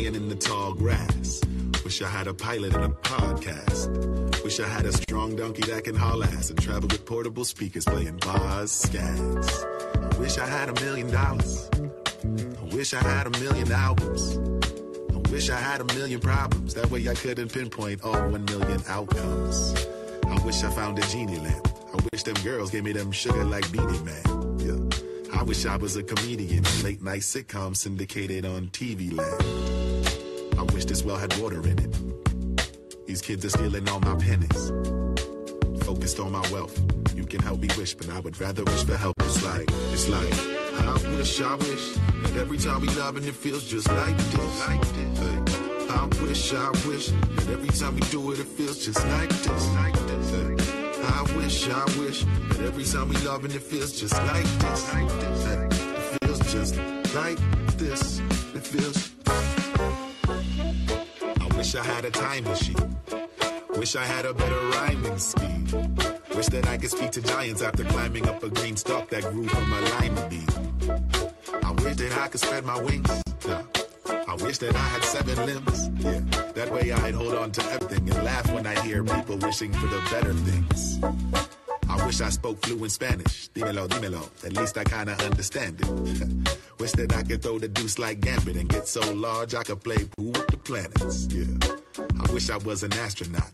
lion in the tall grass. Wish I had a pilot and a podcast. Wish I had a strong donkey that can haul ass and travel with portable speakers playing bars, scats. I wish I had a million dollars. I wish I had a million albums. I wish I had a million problems. That way I couldn't pinpoint all one million outcomes. I wish I found a genie lamp. I wish them girls gave me them sugar like Beenie Man. Yeah. I wish I was a comedian, late night sitcom syndicated on TV land. I wish this well had water in it. These kids are stealing all my pennies. Focused on my wealth. You can help me wish, but I would rather wish for help. It's like, it's like, I wish, I wish that every time we love and it feels just like this. Like this. Hey. I wish, I wish that every time we do it, it feels just like this. Like this. I wish, I wish that every time we love and it feels just like this. Like this. It feels just like this. It feels. Wish I had a time machine. Wish I had a better rhyming speed. Wish that I could speak to giants after climbing up a green stalk that grew from a lima bean. I wish that I could spread my wings. Yeah. I wish that I had seven limbs. Yeah. That way I'd hold on to everything and laugh when I hear people wishing for the better things. Wish I spoke fluent Spanish. Dímelo, dímelo. At least I kinda understand it. wish that I could throw the deuce like Gambit and get so large I could play pool with the planets. Yeah. I wish I was an astronaut.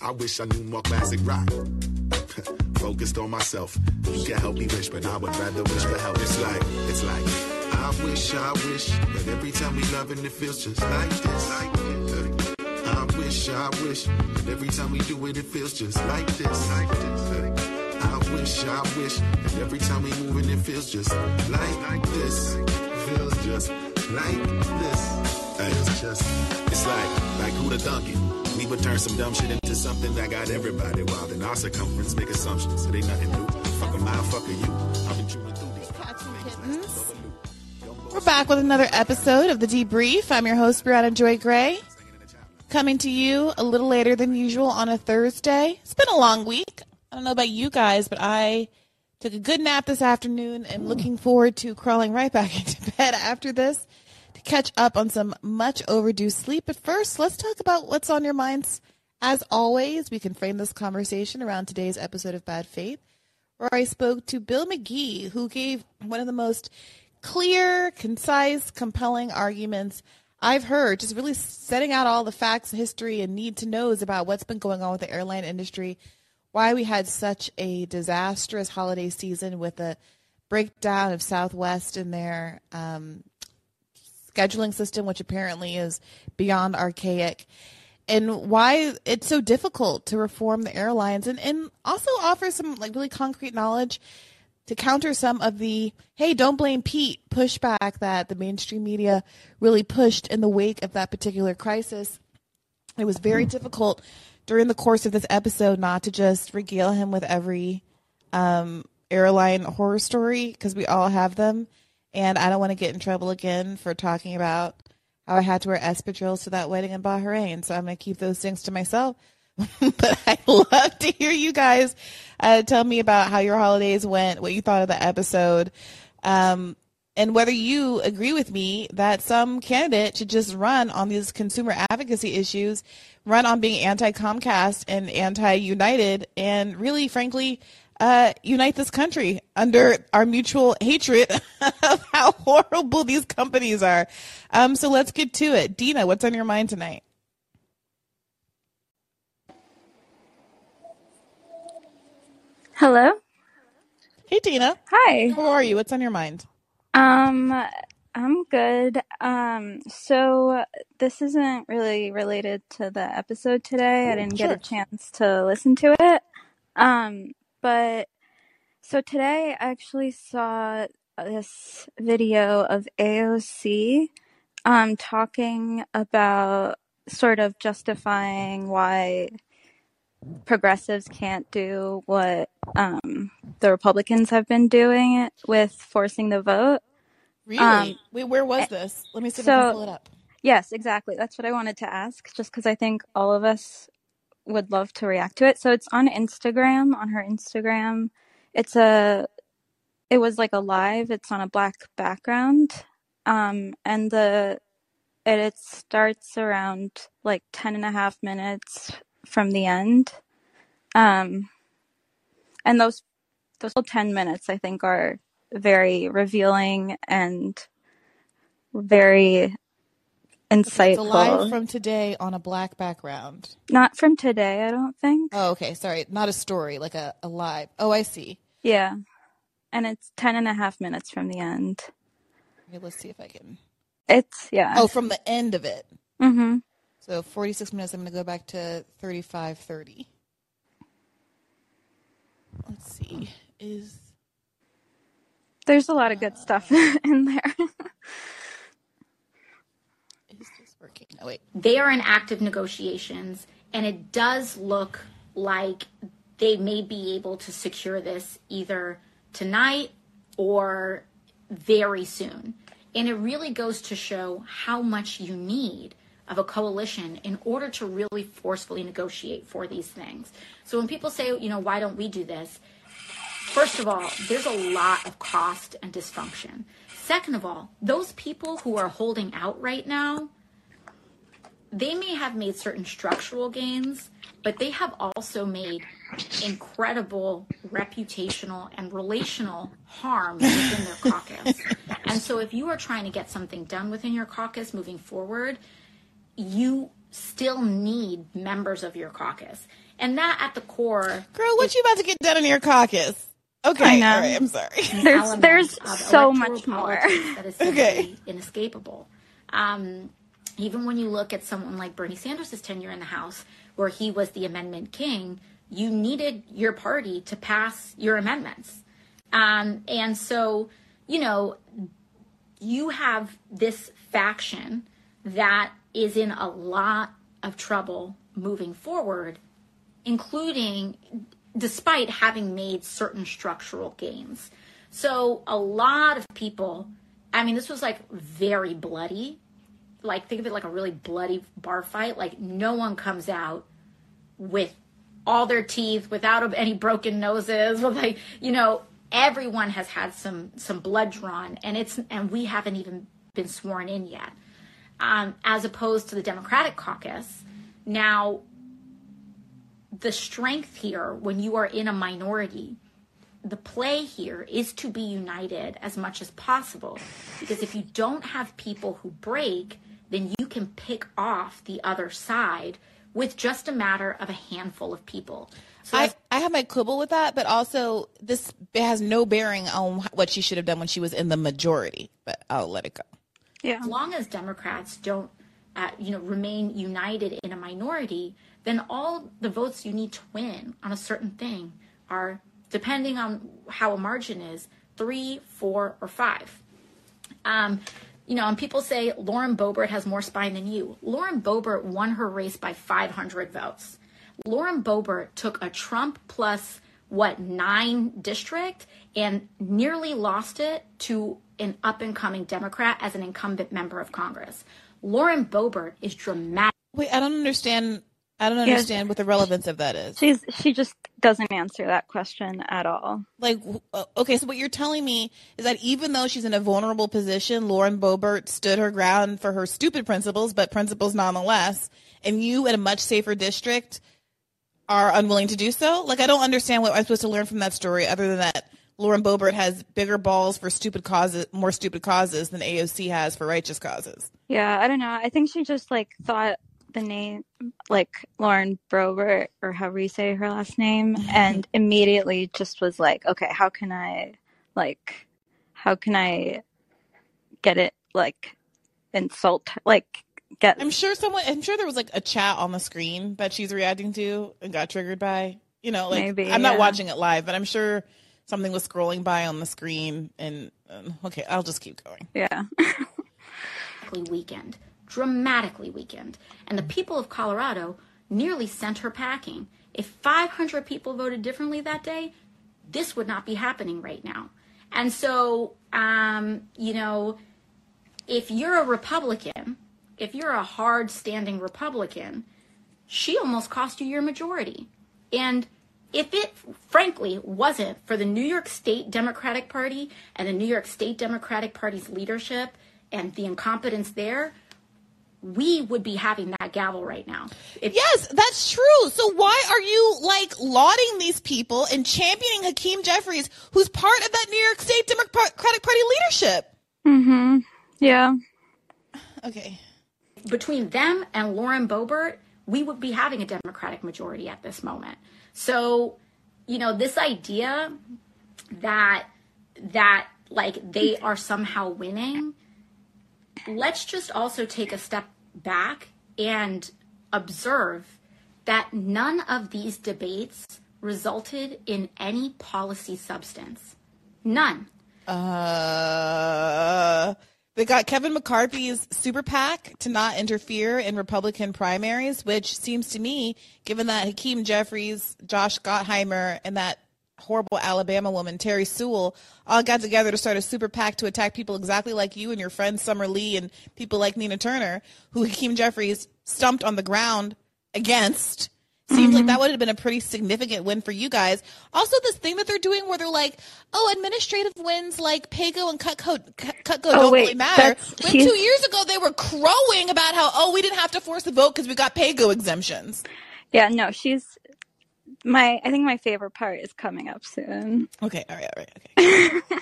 I wish I knew more classic rock. Focused on myself. You can help me wish, but I would rather wish for help. It's like, it's like, I wish, I wish that every time we love and it feels just like this. Like this. I wish, I wish that every time we do it, it feels just like this. Like this. I wish, I wish that every time we move and it feels just like, like this. Feels just like this. It's just, it's like, like who the Duncan. We would turn some dumb shit into something that got everybody wild. In our circumference, make assumptions. It ain't nothing new. Fuck a mile, fuck a you. I've been chewing through these. Cats and kittens. We're back with another episode of The Debrief. I'm your host, Briahna Joy Gray, coming to you a little later than usual on a Thursday. It's been a long week. I don't know about you guys, but I took a good nap this afternoon and looking forward to crawling right back into bed after this to catch up on some much overdue sleep. But first, let's talk about what's on your minds. As always, we can frame this conversation around today's episode of Bad Faith, where I spoke to Bill McGee, who gave one of the most clear, concise, compelling arguments I've heard, just really setting out all the facts, history, and need to knows about what's been going on with the airline industry, why we had such a disastrous holiday season with a breakdown of Southwest in their um, scheduling system, which apparently is beyond archaic, and why it's so difficult to reform the airlines, and, and also offer some like really concrete knowledge to counter some of the hey don't blame pete pushback that the mainstream media really pushed in the wake of that particular crisis. It was very difficult during the course of this episode not to just regale him with every um, airline horror story because we all have them. And i don't want to get in trouble again for talking about how i had to wear espadrilles to that wedding in bahrain. So i'm going to keep those things to myself but I love to hear you guys uh, tell me about how your holidays went, what you thought of the episode, um, and whether you agree with me that some candidate should just run on these consumer advocacy issues, run on being anti Comcast and anti United, and really, frankly, uh, unite this country under our mutual hatred of how horrible these companies are. Um, so let's get to it. Dina, what's on your mind tonight? Hello. Hey, Dina. Hi. How are you? What's on your mind? Um, I'm good. Um, so this isn't really related to the episode today. I didn't get a chance to listen to it. Um, but so today I actually saw this video of AOC um talking about sort of justifying why progressives can't do what um the Republicans have been doing it with forcing the vote. Really? Um, Wait, where was this? Let me see if I can so pull it up. yes, exactly. That's what I wanted to ask, just because I think all of us would love to react to it. So it's on Instagram, on her Instagram. It's a, it was like a live. It's on a black background, um, and the it, it starts around like 10 and a half minutes from the end. Um, and those those 10 minutes I think are very revealing and very insightful. It's a live from today on a black background. Not from today, I don't think. Oh, okay. Sorry. Not a story, like a, a live. Oh, I see. Yeah. And it's 10 and a half minutes from the end. Okay, let's see if I can. It's, yeah. Oh, from the end of it. Mm-hmm. So 46 minutes. I'm going to go back to 35.30. Let's see. Is. There's a lot of good uh, stuff in there. working. Oh, wait. They are in active negotiations, and it does look like they may be able to secure this either tonight or very soon. And it really goes to show how much you need of a coalition in order to really forcefully negotiate for these things. So when people say, you know, why don't we do this? First of all, there's a lot of cost and dysfunction. Second of all, those people who are holding out right now, they may have made certain structural gains, but they have also made incredible reputational and relational harm within their caucus. And so, if you are trying to get something done within your caucus moving forward, you still need members of your caucus. And that at the core. Girl, what is, you about to get done in your caucus? Okay, all right, I'm sorry. There's, there's so much more. That is okay. inescapable. Um, even when you look at someone like Bernie Sanders' tenure in the House, where he was the amendment king, you needed your party to pass your amendments. Um, and so, you know, you have this faction that is in a lot of trouble moving forward, including despite having made certain structural gains. So, a lot of people, I mean, this was like very bloody like think of it like a really bloody bar fight. Like no one comes out with all their teeth without any broken noses. With like you know everyone has had some some blood drawn, and it's and we haven't even been sworn in yet. Um, as opposed to the Democratic caucus, now the strength here when you are in a minority the play here is to be united as much as possible because if you don't have people who break then you can pick off the other side with just a matter of a handful of people. So I, I have my quibble with that, but also this has no bearing on what she should have done when she was in the majority. But I'll let it go. Yeah. As long as Democrats don't, uh, you know, remain united in a minority, then all the votes you need to win on a certain thing are, depending on how a margin is, three, four, or five. Um, you know, and people say Lauren Boebert has more spine than you. Lauren Boebert won her race by 500 votes. Lauren Boebert took a Trump plus what nine district and nearly lost it to an up and coming Democrat as an incumbent member of Congress. Lauren Boebert is dramatic. Wait, I don't understand I don't understand what the relevance of that is. She's she just doesn't answer that question at all. Like, uh, okay, so what you're telling me is that even though she's in a vulnerable position, Lauren Boebert stood her ground for her stupid principles, but principles nonetheless, and you in a much safer district are unwilling to do so. Like, I don't understand what I'm supposed to learn from that story, other than that Lauren Boebert has bigger balls for stupid causes, more stupid causes than AOC has for righteous causes. Yeah, I don't know. I think she just like thought the name, like Lauren Boebert, or however you say her last name, and immediately just was like, okay, how can I, like, how can I get it, like, insult, like, get. I'm sure someone, I'm sure there was like a chat on the screen that she's reacting to and got triggered by. You know, like, Maybe, I'm not watching it live, but I'm sure something was scrolling by on the screen and um, okay i'll just keep going yeah weekend dramatically weakened, and the people of Colorado nearly sent her packing. If 500 people voted differently that day, this would not be happening right now. And so, um, you know, if you're a Republican, if you're a hard standing Republican, she almost cost you your majority. And if it frankly wasn't for the New York State Democratic Party and the New York State Democratic Party's leadership and the incompetence there, we would be having that gavel right now. If- yes, that's true. So why are you like lauding these people and championing Hakeem Jeffries, who's part of that New York State Democratic Party leadership? Mm-hmm. Yeah. Okay. Between them and Lauren Boebert, we would be having a Democratic majority at this moment. So, you know, this idea that that like they are somehow winning, let's just also take a step back and observe that none of these debates resulted in any policy substance. None. Uh, they got Kevin McCarthy's super PAC to not interfere in Republican primaries, which seems to me, given that Hakeem Jeffries, Josh Gottheimer, and that horrible Alabama woman, Terry Sewell, all got together to start a super PAC to attack people exactly like you and your friend Summer Lee and people like Nina Turner, who Hakeem Jeffries stumped on the ground against. Seems mm-hmm. like that would have been a pretty significant win for you guys. Also, this thing that they're doing where they're like, "Oh, administrative wins like PAYGO and CUTGO, CUTGO oh, don't wait, really matter." When two years ago they were crowing about how, "Oh, we didn't have to force the vote because we got PAYGO exemptions." Yeah, no, she's my I think my favorite part is coming up soon. Okay, all right, all right, okay.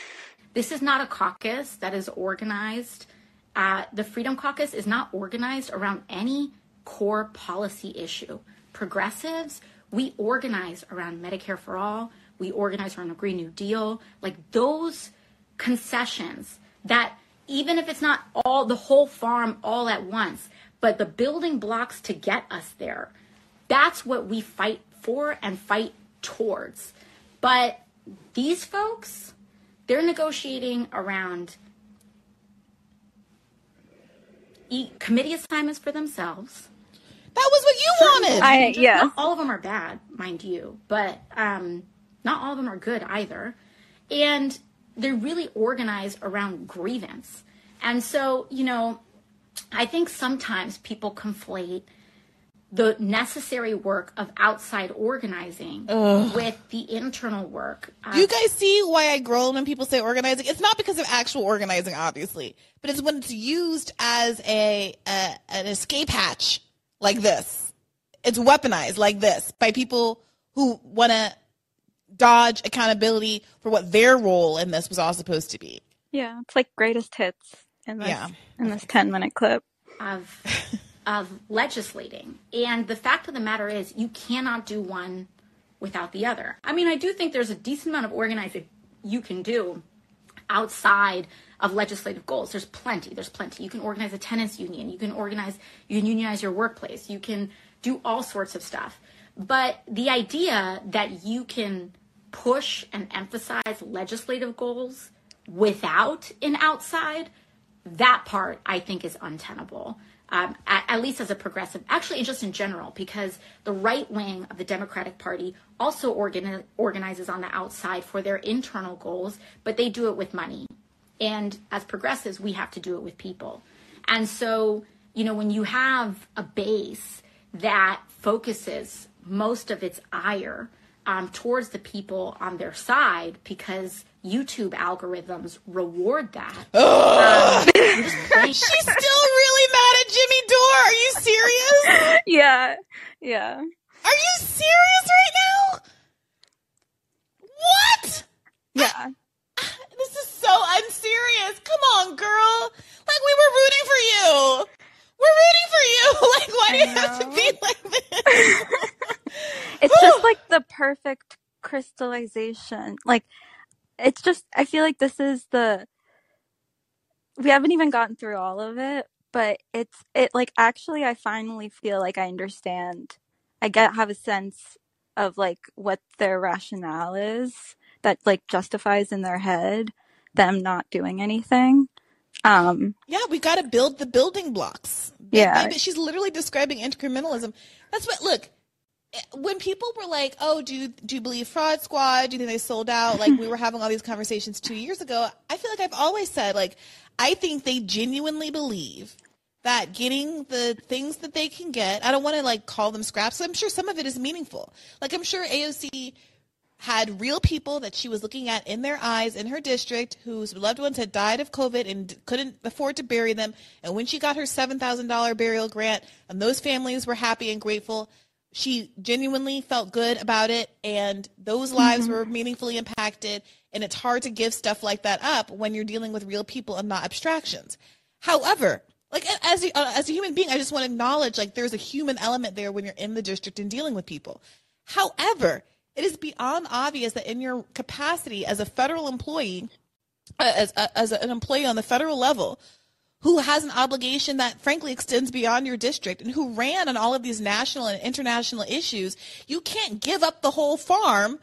this is not a caucus that is organized. Uh, the Freedom Caucus is not organized around any core policy issue. Progressives, we organize around Medicare for all. We organize around a Green New Deal. Like those concessions that even if it's not all the whole farm all at once, but the building blocks to get us there, that's what we fight for and fight towards. But these folks, they're negotiating around committee assignments for themselves. That was what you wanted. I, yeah. Not all of them are bad, mind you, but um, not all of them are good either. And they're really organized around grievance. And so, you know, I think sometimes people conflate the necessary work of outside organizing Ugh. with the internal work. Do you guys see why I groan when people say organizing? It's not because of actual organizing, obviously, but it's when it's used as a, a an escape hatch like this. It's weaponized like this by people who want to dodge accountability for what their role in this was all supposed to be. Yeah, it's like greatest hits in this yeah. in this ten minute clip. Of of legislating. And the fact of the matter is, you cannot do one without the other. I mean, I do think there's a decent amount of organizing you can do outside of legislative goals. There's plenty. There's plenty. You can organize a tenants union. You can organize, you can unionize your workplace. You can do all sorts of stuff. But the idea that you can push and emphasize legislative goals without an outside, that part I think is untenable um, at, at, least as a progressive, actually, just in general, because the right wing of the Democratic Party also organi- organizes on the outside for their internal goals, but they do it with money. And as progressives, we have to do it with people. And so, you know, when you have a base that focuses most of its ire um, towards the people on their side because YouTube algorithms reward that. Um, She's still really mad at Jimmy Dore. Are you serious? Yeah. Yeah. Are you serious right now? What? Yeah. This is so unserious. Come on, girl. Like we were rooting for you. We're rooting for you. Like why do you have to be like this? it's just like the perfect crystallization. Like it's just I feel like this is the we haven't even gotten through all of it, but it's it like actually I finally feel like I understand. I get have a sense of like what their rationale is that like justifies in their head them not doing anything. Um Yeah, we got to build the building blocks. Yeah. She's literally describing incrementalism. That's what look, when people were like, "Oh, do you, do you believe Fraud Squad? Do you think they sold out?" Like we were having all these conversations two years ago. I feel like I've always said, like, I think they genuinely believe that getting the things that they can get. I don't want to like call them scraps. I'm sure some of it is meaningful. Like I'm sure AOC had real people that she was looking at in their eyes in her district whose loved ones had died of COVID and couldn't afford to bury them. And when she got her $7,000 burial grant and those families were happy and grateful, she genuinely felt good about it and those lives mm-hmm. were meaningfully impacted. And it's hard to give stuff like that up when you're dealing with real people and not abstractions. However, like as a, uh, as a human being, I just want to acknowledge like there's a human element there when you're in the district and dealing with people. However, it is beyond obvious that in your capacity as a federal employee, uh, as, uh, as an employee on the federal level, who has an obligation that frankly extends beyond your district and who ran on all of these national and international issues, you can't give up the whole farm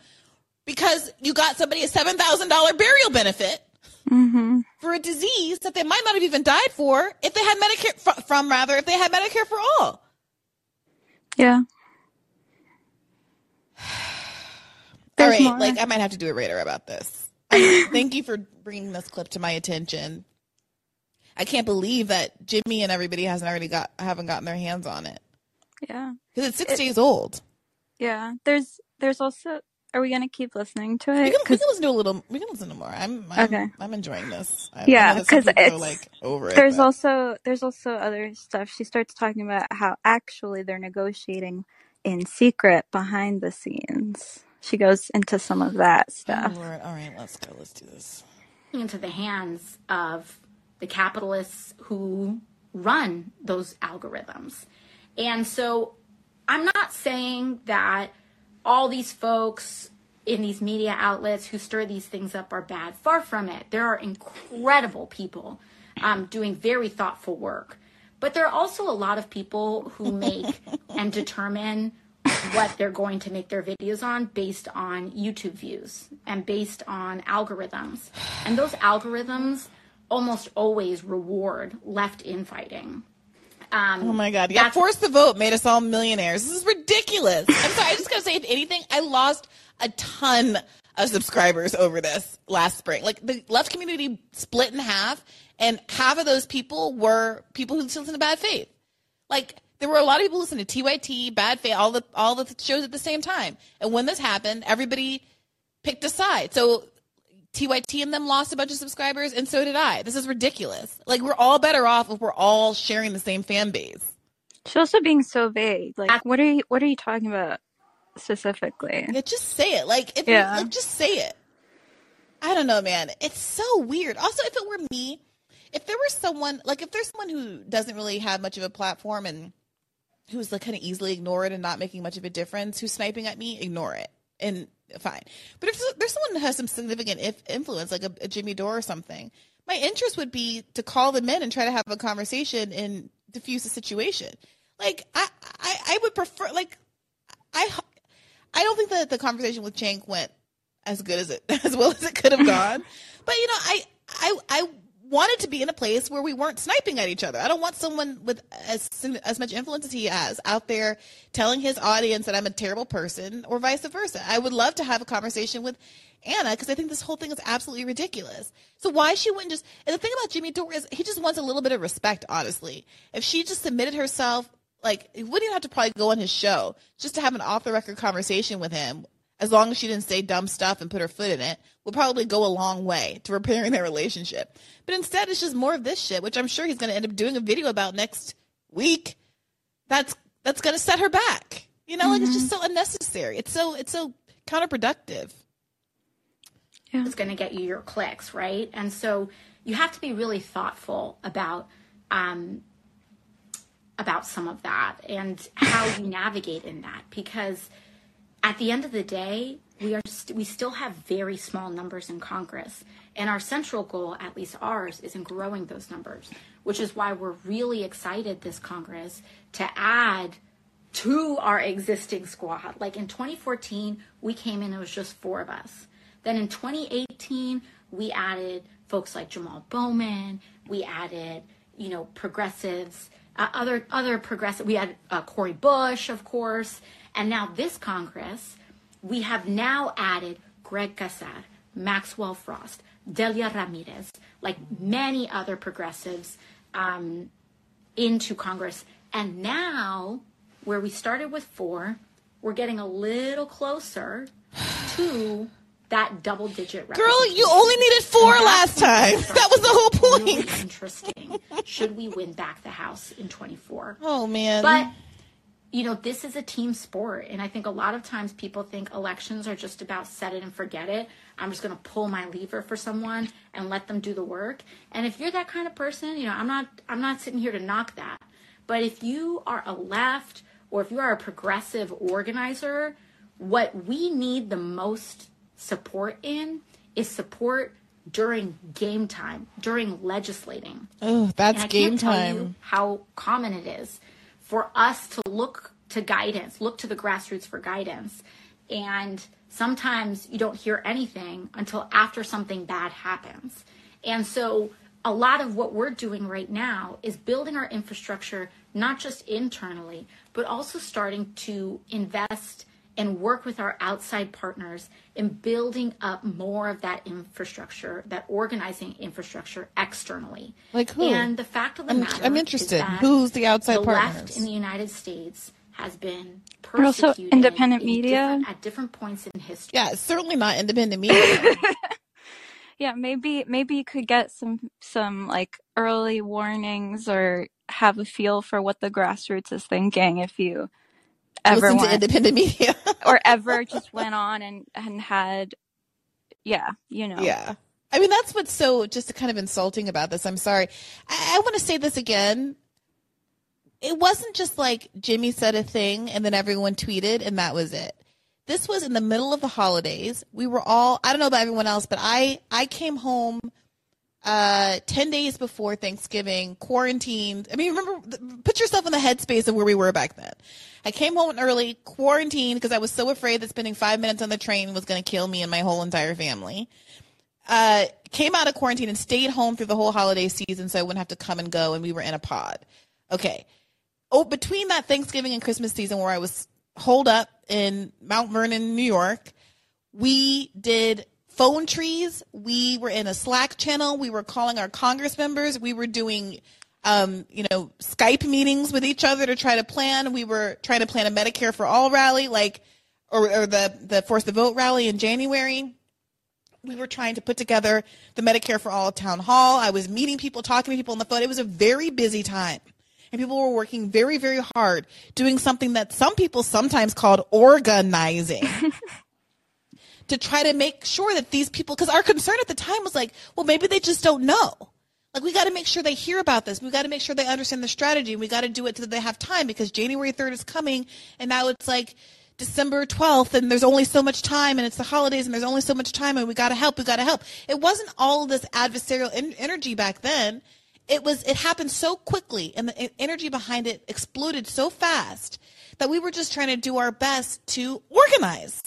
because you got somebody a $7,000 burial benefit mm-hmm. for a disease that they might not have even died for if they had Medicare from rather if they had Medicare for all. Yeah. All right, more. like I might have to do a radar about this. thank you for bringing this clip to my attention. I can't believe that Jimmy and everybody hasn't already got haven't gotten their hands on it. Yeah, because it's six it, days old. Yeah, there's there's also. Are we gonna keep listening to it? We can, we can listen to a little. We can listen to more. I'm, I'm okay. I'm enjoying this. I, yeah, because it's like over it. There's but. also there's also other stuff. She starts talking about how actually they're negotiating in secret behind the scenes she goes into some of that stuff. Oh, Lord. All right, let's go. Let's do this. Into the hands of the capitalists who run those algorithms. And so I'm not saying that all these folks in these media outlets who stir these things up are bad. Far from it. There are incredible people um, doing very thoughtful work. But there are also a lot of people who make and determine what they're going to make their videos on based on YouTube views and based on algorithms. And those algorithms almost always reward left infighting. Um, oh my God. Yeah. Force the vote made us all millionaires. This is ridiculous. I'm sorry. I just got to say, if anything, I lost a ton of subscribers over this last spring. Like the left community split in half, and half of those people were people who listen to bad faith. Like there were a lot of people listening to TYT, Bad Faith, all the all the shows at the same time. And when this happened, everybody picked a side. So TYT and them lost a bunch of subscribers, and so did I. This is ridiculous. Like we're all better off if we're all sharing the same fan base. She's also being so vague. Like, what are you what are you talking about specifically? Yeah, just say it. Like, if yeah. You, like, just say it. I don't know, man. It's so weird. Also, if it were me, if there were someone like if there's someone who doesn't really have much of a platform and who's like kind of easily ignored and not making much of a difference, who's sniping at me, ignore it and fine. But if there's someone who has some significant influence, like a, a Jimmy Dore or something, my interest would be to call them in and try to have a conversation and diffuse the situation. Like I, I, I would prefer like I, I don't think that the conversation with Cenk went as good as it as well as it could have gone. but you know, I, I, I wanted to be in a place where we weren't sniping at each other. I don't want someone with as as much influence as he has out there telling his audience that I'm a terrible person or vice versa. I would love to have a conversation with Anna because I think this whole thing is absolutely ridiculous. So why she wouldn't just and the thing about Jimmy Dore is he just wants a little bit of respect, honestly. If she just submitted herself like wouldn't even have to probably go on his show just to have an off the record conversation with him as long as she didn't say dumb stuff and put her foot in it, would probably go a long way to repairing their relationship. But instead, it's just more of this shit, which I'm sure he's going to end up doing a video about next week. That's that's going to set her back. You know, mm-hmm. like it's just mm-hmm. so unnecessary. It's so it's so counterproductive. Yeah. It's going to get you your clicks, right? And so you have to be really thoughtful about um, about some of that and how you navigate in that because at the end of the day, we are st- we still have very small numbers in Congress, and our central goal, at least ours, is in growing those numbers, which is why we're really excited this Congress to add to our existing squad. Like in 2014, we came in, it was just four of us. Then in 2018, we added folks like Jamal Bowman, we added, you know, progressives, uh, other other progressive. We had uh, Cori Bush, of course, and now this Congress, we have now added Greg Casar, Maxwell Frost, Delia Ramirez, like many other progressives um, into Congress. And now, where we started with four, we're getting a little closer to that double digit Girl, you only needed four last time. That was the whole point. Really interesting. Should we win back the House in 24? Oh, man. But you know, this is a team sport. And I think a lot of times people think elections are just about set it and forget it. I'm just going to pull my lever for someone and let them do the work. And if you're that kind of person, you know, I'm not, I'm not sitting here to knock that. But if you are a left or if you are a progressive organizer, what we need the most support in is support during game time, during legislating. Oh, that's game time. how common it is for us to look to guidance, look to the grassroots for guidance. And sometimes you don't hear anything until after something bad happens. And so a lot of what we're doing right now is building our infrastructure, not just internally, but also starting to invest and work with our outside partners in building up more of that infrastructure, that organizing infrastructure externally. Like who? And the fact of the I'm, matter, I'm interested. Is that Who's the outside partner? the partners? left in the United States has been persecuted. Also, persecuted independent in media? different- at different points in history. yeah, certainly not independent media. Yeah, maybe maybe you could get some some like early warnings or have a feel for what the grassroots is thinking if you ever Listen to independent media. or ever just went on and and had yeah, you know. Yeah. I mean, that's what's so just kind of insulting about this. I'm sorry. I, I want to say this again. It wasn't just like Jimmy said a thing and then everyone tweeted and that was it. This was in the middle of the holidays. We were all, I don't know about everyone else, but I, I came home uh 10 days before Thanksgiving, quarantined. I mean, remember, put yourself in the headspace of where we were back then. I came home early, quarantined because I was so afraid that spending five minutes on the train was going to kill me and my whole entire family uh, came out of quarantine and stayed home through the whole holiday season so I wouldn't have to come and go, and we were in a pod. Okay. Oh, between that Thanksgiving and Christmas season where I was holed up in Mount Vernon, New York, we did phone trees. We were in a Slack channel. We were calling our Congress members. We were doing, um, you know, Skype meetings with each other to try to plan. We were trying to plan a Medicare for All rally, like, or, or the the Force the Vote rally in January we were trying to put together the Medicare for All town hall. I was meeting people, talking to people on the phone. It was a very busy time. And people were working very, very hard doing something that some people sometimes called organizing to try to make sure that these people, because our concern at the time was like, well, maybe they just don't know. Like, we got to make sure they hear about this. We got to make sure they understand the strategy. We got to do it so that they have time because January 3rd is coming. And now it's like, December 12th and there's only so much time and it's the holidays and there's only so much time and we got to help, we got to help. It wasn't all this adversarial en- energy back then. It was, it happened so quickly and the energy behind it exploded so fast that we were just trying to do our best to organize.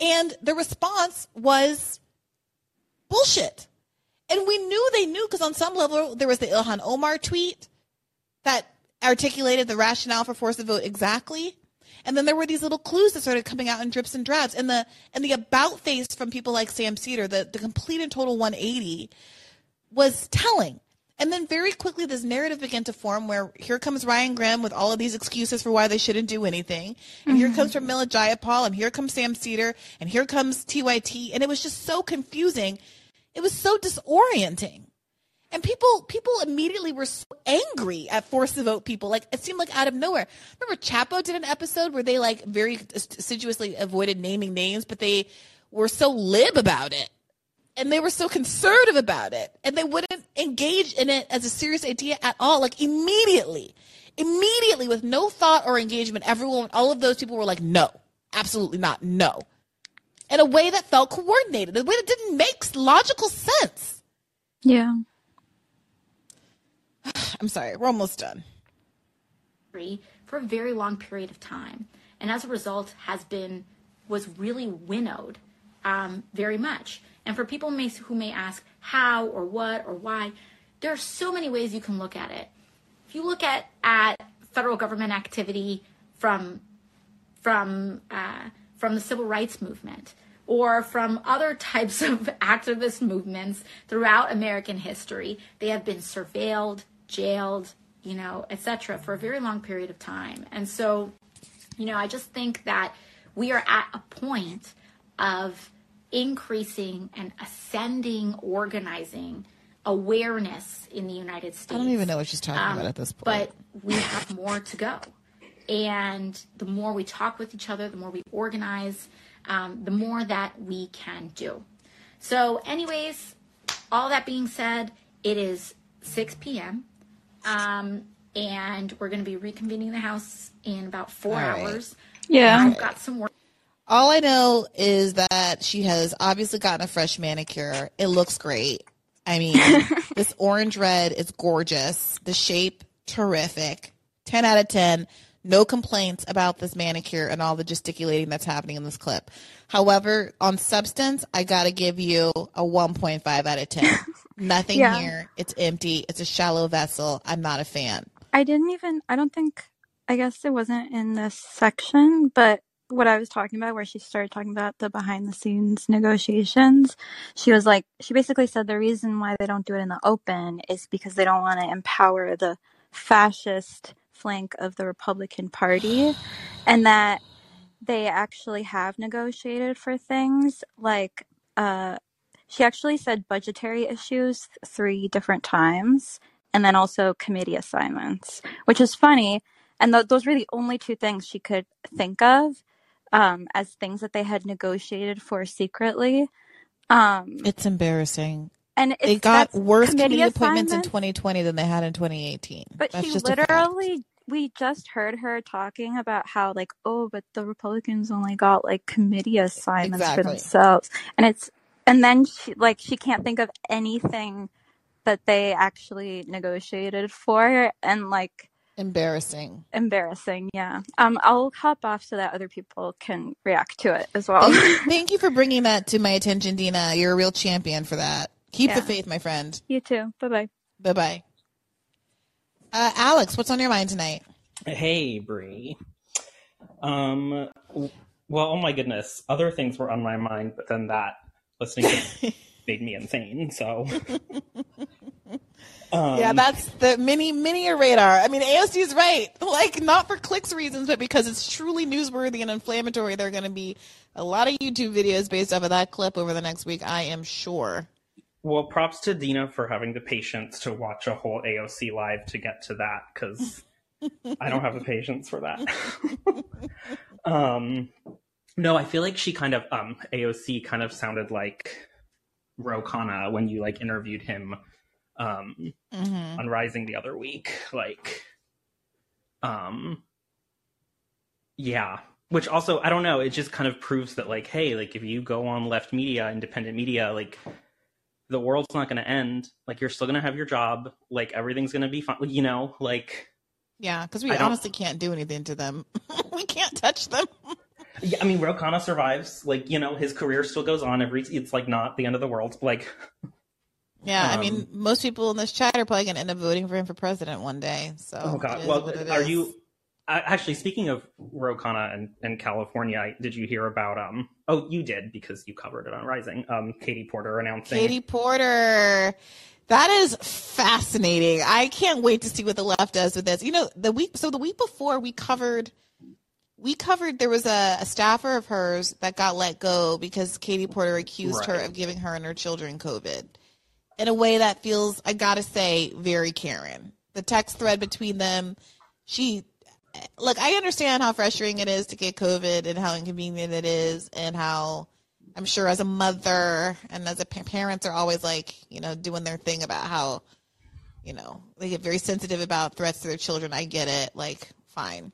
And the response was bullshit. And we knew they knew because on some level there was the Ilhan Omar tweet that articulated the rationale for force the vote exactly. And then there were these little clues that started coming out in drips and drabs. And the and the about face from people like Sam Seder, the, the complete and total 180, was telling. And then very quickly this narrative began to form where here comes Ryan Grim with all of these excuses for why they shouldn't do anything. And here mm-hmm. comes Pramila Jayapal, and here comes Sam Seder, and here comes TYT. And it was just so confusing. It was so disorienting. And people people immediately were so angry at force the vote people. Like it seemed like out of nowhere. Remember Chapo did an episode where they like very assiduously avoided naming names, but they were so lib about it. And they were so conservative about it. And they wouldn't engage in it as a serious idea at all. Like immediately. Immediately with no thought or engagement, everyone all of those people were like, no, absolutely not, no. In a way that felt coordinated, in a way that didn't make logical sense. Yeah. I'm sorry, we're almost done. for a very long period of time, and as a result, has been was really winnowed um, very much. And for people may, who may ask how or what or why, there are so many ways you can look at it. If you look at at federal government activity from from uh, from the civil rights movement or from other types of activist movements throughout American history, they have been surveilled, jailed, you know, etc. for a very long period of time. And so, you know, I just think that we are at a point of increasing and ascending organizing awareness in the United States. I don't even know what she's talking um, about at this point. But we have more to go. And the more we talk with each other, the more we organize, um, the more that we can do. So, anyways, all that being said, it is 6 p.m. Um, and we're going to be reconvening the house in about four hours. Yeah. I've got some work. All I know is that she has obviously gotten a fresh manicure. It looks great. I mean, this orange red is gorgeous. The shape, terrific. 10 out of 10. No complaints about this manicure and all the gesticulating that's happening in this clip. However, on substance, I got to give you a 1.5 out of 10. Nothing yeah. here. It's empty. It's a shallow vessel. I'm not a fan. I didn't even, I don't think, I guess it wasn't in this section, but what I was talking about, where she started talking about the behind the scenes negotiations, she was like, she basically said the reason why they don't do it in the open is because they don't want to empower the fascist flank of the Republican Party and that they actually have negotiated for things like, uh, she actually said budgetary issues three different times and then also committee assignments, which is funny. And th- those were the only two things she could think of um, as things that they had negotiated for secretly. Um, it's embarrassing. And they got worse committee, appointments in 2020 than they had in 2018. But That's she literally, we just heard her talking about how like, oh, but the Republicans only got like committee assignments exactly. for themselves, and it's, and then she like she can't think of anything that they actually negotiated for, and like Embarrassing. Embarrassing, yeah. Um, I'll hop off so that other people can react to it as well. Thank you for bringing that to my attention, Dina. You're a real champion for that. Keep yeah. the faith, my friend. You too. Bye bye. Bye bye. Uh, Alex, what's on your mind tonight? Hey, Brie. Um, well, oh my goodness, other things were on my mind, but then that listening to made me insane. So Um, yeah, that's the mini mini radar. I mean, AOC is right. Like, not for clicks reasons, but because it's truly newsworthy and inflammatory. There are going to be a lot of YouTube videos based off of that clip over the next week. I am sure. Well, props to Dina for having the patience to watch a whole AOC live to get to that because I don't have the patience for that. um, no, I feel like she kind of um AOC kind of sounded like Ro Khanna when you like interviewed him um, mm-hmm. on Rising the other week. Like, um, yeah. Which also, I don't know. It just kind of proves that, like, hey, like, if you go on left media, independent media, like, the world's not going to end. Like, you're still going to have your job. Like, everything's going to be fine. You know, like. Yeah, because we I honestly can't do anything to them. we can't touch them. yeah, I mean, Ro Khanna survives. Like, you know, his career still goes on. Every it's like not the end of the world. Like, yeah, um, I mean, um, most people in this chat are probably going to end up voting for him for president one day. So, oh god, well, are is. you actually speaking of Ro Khanna and, and California? Did you hear about um? Oh, you did because you covered it on Rising. Um, Katie Porter announcing. Katie Porter. That is fascinating. I can't wait to see what the left does with this. You know, the week so the week before we covered we covered there was a, a staffer of hers that got let go because Katie Porter accused right. her of giving her and her children COVID in a way that feels, I gotta say, very Karen. The text thread between them, she, look, I understand how frustrating it is to get COVID and how inconvenient it is, and how I'm sure as a mother and as a parents are always like, you know, doing their thing about how, you know, they get very sensitive about threats to their children. I get it, like, fine.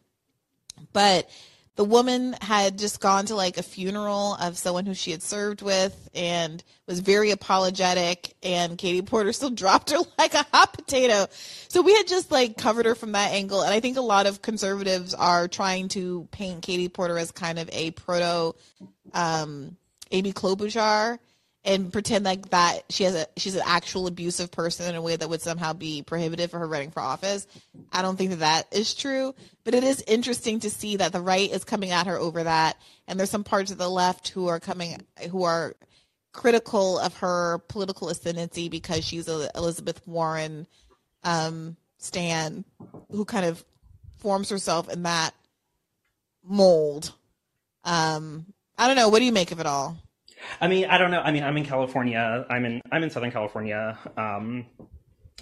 But the woman had just gone to like a funeral of someone who she had served with and was very apologetic and Katie Porter still dropped her like a hot potato. So we had just like covered her from that angle and I think a lot of conservatives are trying to paint Katie Porter as kind of a proto um, Amy Klobuchar and pretend like that she has a she's an actual abusive person in a way that would somehow be prohibitive for her running for office. I don't think that that is true, but it is interesting to see that the right is coming at her over that, and there's some parts of the left who are coming who are critical of her political ascendancy because she's a Elizabeth Warren um, stan who kind of forms herself in that mold. Um, I don't know. What do you make of it all? I mean, I don't know. I mean, I'm in California. I'm in I'm in Southern California. Um,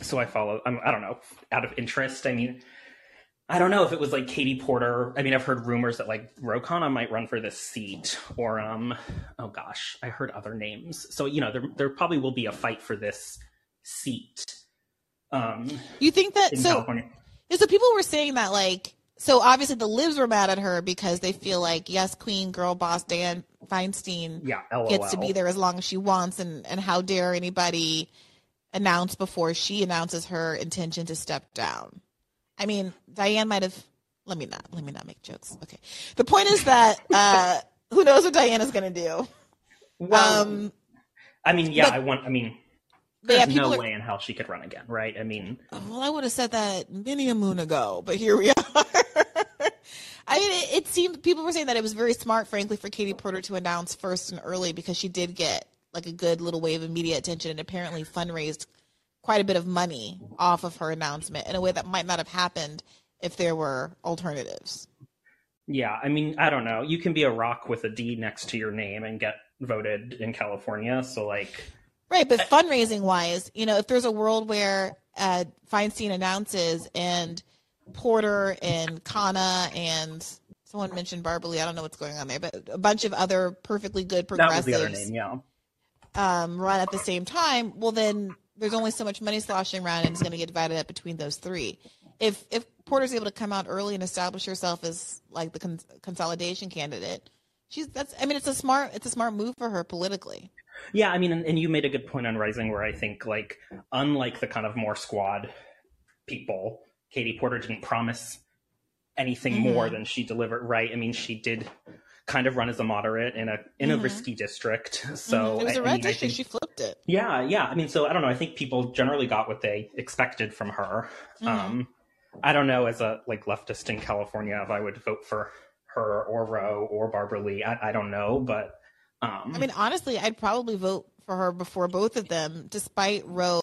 so I follow. I'm, I don't know. Out of interest, I mean, I don't know if it was like Katie Porter. I mean, I've heard rumors that like Ro Khanna might run for this seat, or um, oh gosh, I heard other names. So you know, there there probably will be a fight for this seat. Um, you think that so? California. So people were saying that like so obviously the libs were mad at her because they feel like yes, queen, girl boss Dianne Feinstein yeah, gets to be there as long as she wants, and and how dare anybody announce before she announces her intention to step down? I mean, diane might have. Let me not. Let me not make jokes. Okay. The point is that uh, who knows what going to do. Well, um, I mean, yeah, but, I want. I mean, there's yeah, no are, way in hell she could run again, right? I mean, well, I would have said that many a moon ago, but here we are. I mean, it, it, seemed people were saying that it was very smart, frankly, for Katie Porter to announce first and early because she did get like a good little wave of media attention and apparently fundraised quite a bit of money off of her announcement in a way that might not have happened if there were alternatives. Yeah, I mean, I don't know. You can be a rock with a D next to your name and get voted in California, so like Right, but fundraising wise, you know, if there's a world where uh, Feinstein announces and Porter and Khanna and someone mentioned Barbara Lee, I don't know what's going on there, but a bunch of other perfectly good progressives that was the other name, yeah. Um, run at the same time, well then there's only so much money sloshing around and it's going to get divided up between those three. If if Porter's able to come out early and establish herself as like the con- consolidation candidate, she's that's I mean it's a smart it's a smart move for her politically. Yeah, I mean, and, and, you made a good point on Rising, where I think, like, unlike the kind of more squad people, Katie Porter didn't promise anything mm-hmm. more than she delivered. Right? I mean, she did kind of run as a moderate in a in mm-hmm. a risky district. So mm-hmm. it was a red I, district. Think, she flipped it. Yeah, yeah. I mean, so I don't know. I think people generally got what they expected from her. Mm-hmm. Um, I don't know, as a like leftist in California, if I would vote for her or Ro or Barbara Lee. I, I don't know, but um, I mean, honestly, I'd probably vote for her before both of them, despite Ro,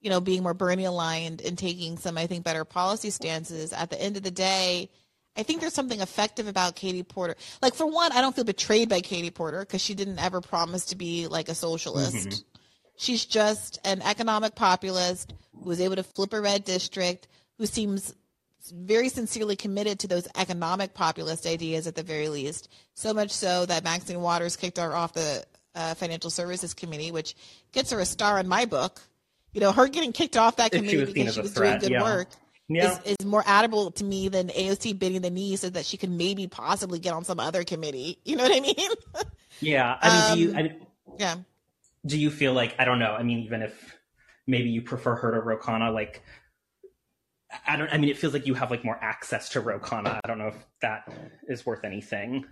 you know, being more Bernie aligned and taking some, I think, better policy stances. At the end of the day, I think there's something effective about Katie Porter. Like, for one, I don't feel betrayed by Katie Porter because she didn't ever promise to be like a socialist. Mm-hmm. She's just an economic populist who was able to flip a red district, who seems very sincerely committed to those economic populist ideas at the very least. So much so that Maxine Waters kicked her off the uh, Financial Services Committee, which gets her a star in my book. You know, her getting kicked off that committee because she was threat, doing good yeah. work yeah. is, is more admirable to me than AOC bending the knee so that she could maybe possibly get on some other committee. You know what I mean? yeah. I mean, do you? Um, I, yeah. Do you feel like I don't know? I mean, even if maybe you prefer her to Ro Khanna, like I don't. I mean, it feels like you have like more access to Ro Khanna. I don't know if that is worth anything.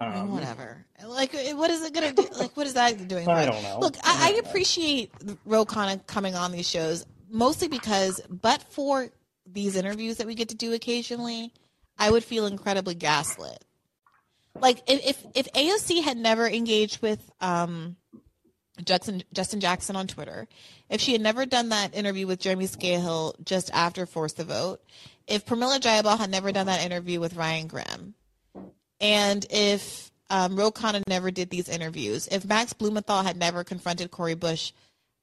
Um, Whatever. Like, what is it gonna do? Like, what is that doing? I don't know. Look, I, I appreciate Ro Khanna coming on these shows mostly because, but for these interviews that we get to do occasionally, I would feel incredibly gaslit. Like, if if, if AOC had never engaged with um, Justin, Justin Jackson on Twitter, if she had never done that interview with Jeremy Scahill just after Force the Vote, if Pramila Jayapal had never done that interview with Ryan Grim, and if um, Ro Khanna never did these interviews, if Max Blumenthal had never confronted Cori Bush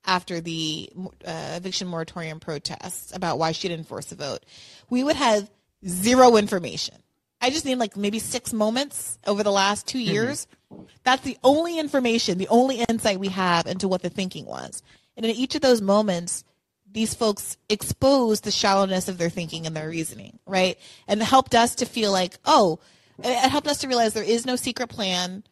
after the uh, eviction moratorium protests about why she didn't force the vote, we would have zero information. I just need like maybe six moments over the last two mm-hmm. years. Mm-hmm. That's the only information, the only insight we have into what the thinking was. And in each of those moments, these folks exposed the shallowness of their thinking and their reasoning, right? And helped us to feel like, oh, it helped us to realize there is no secret plan.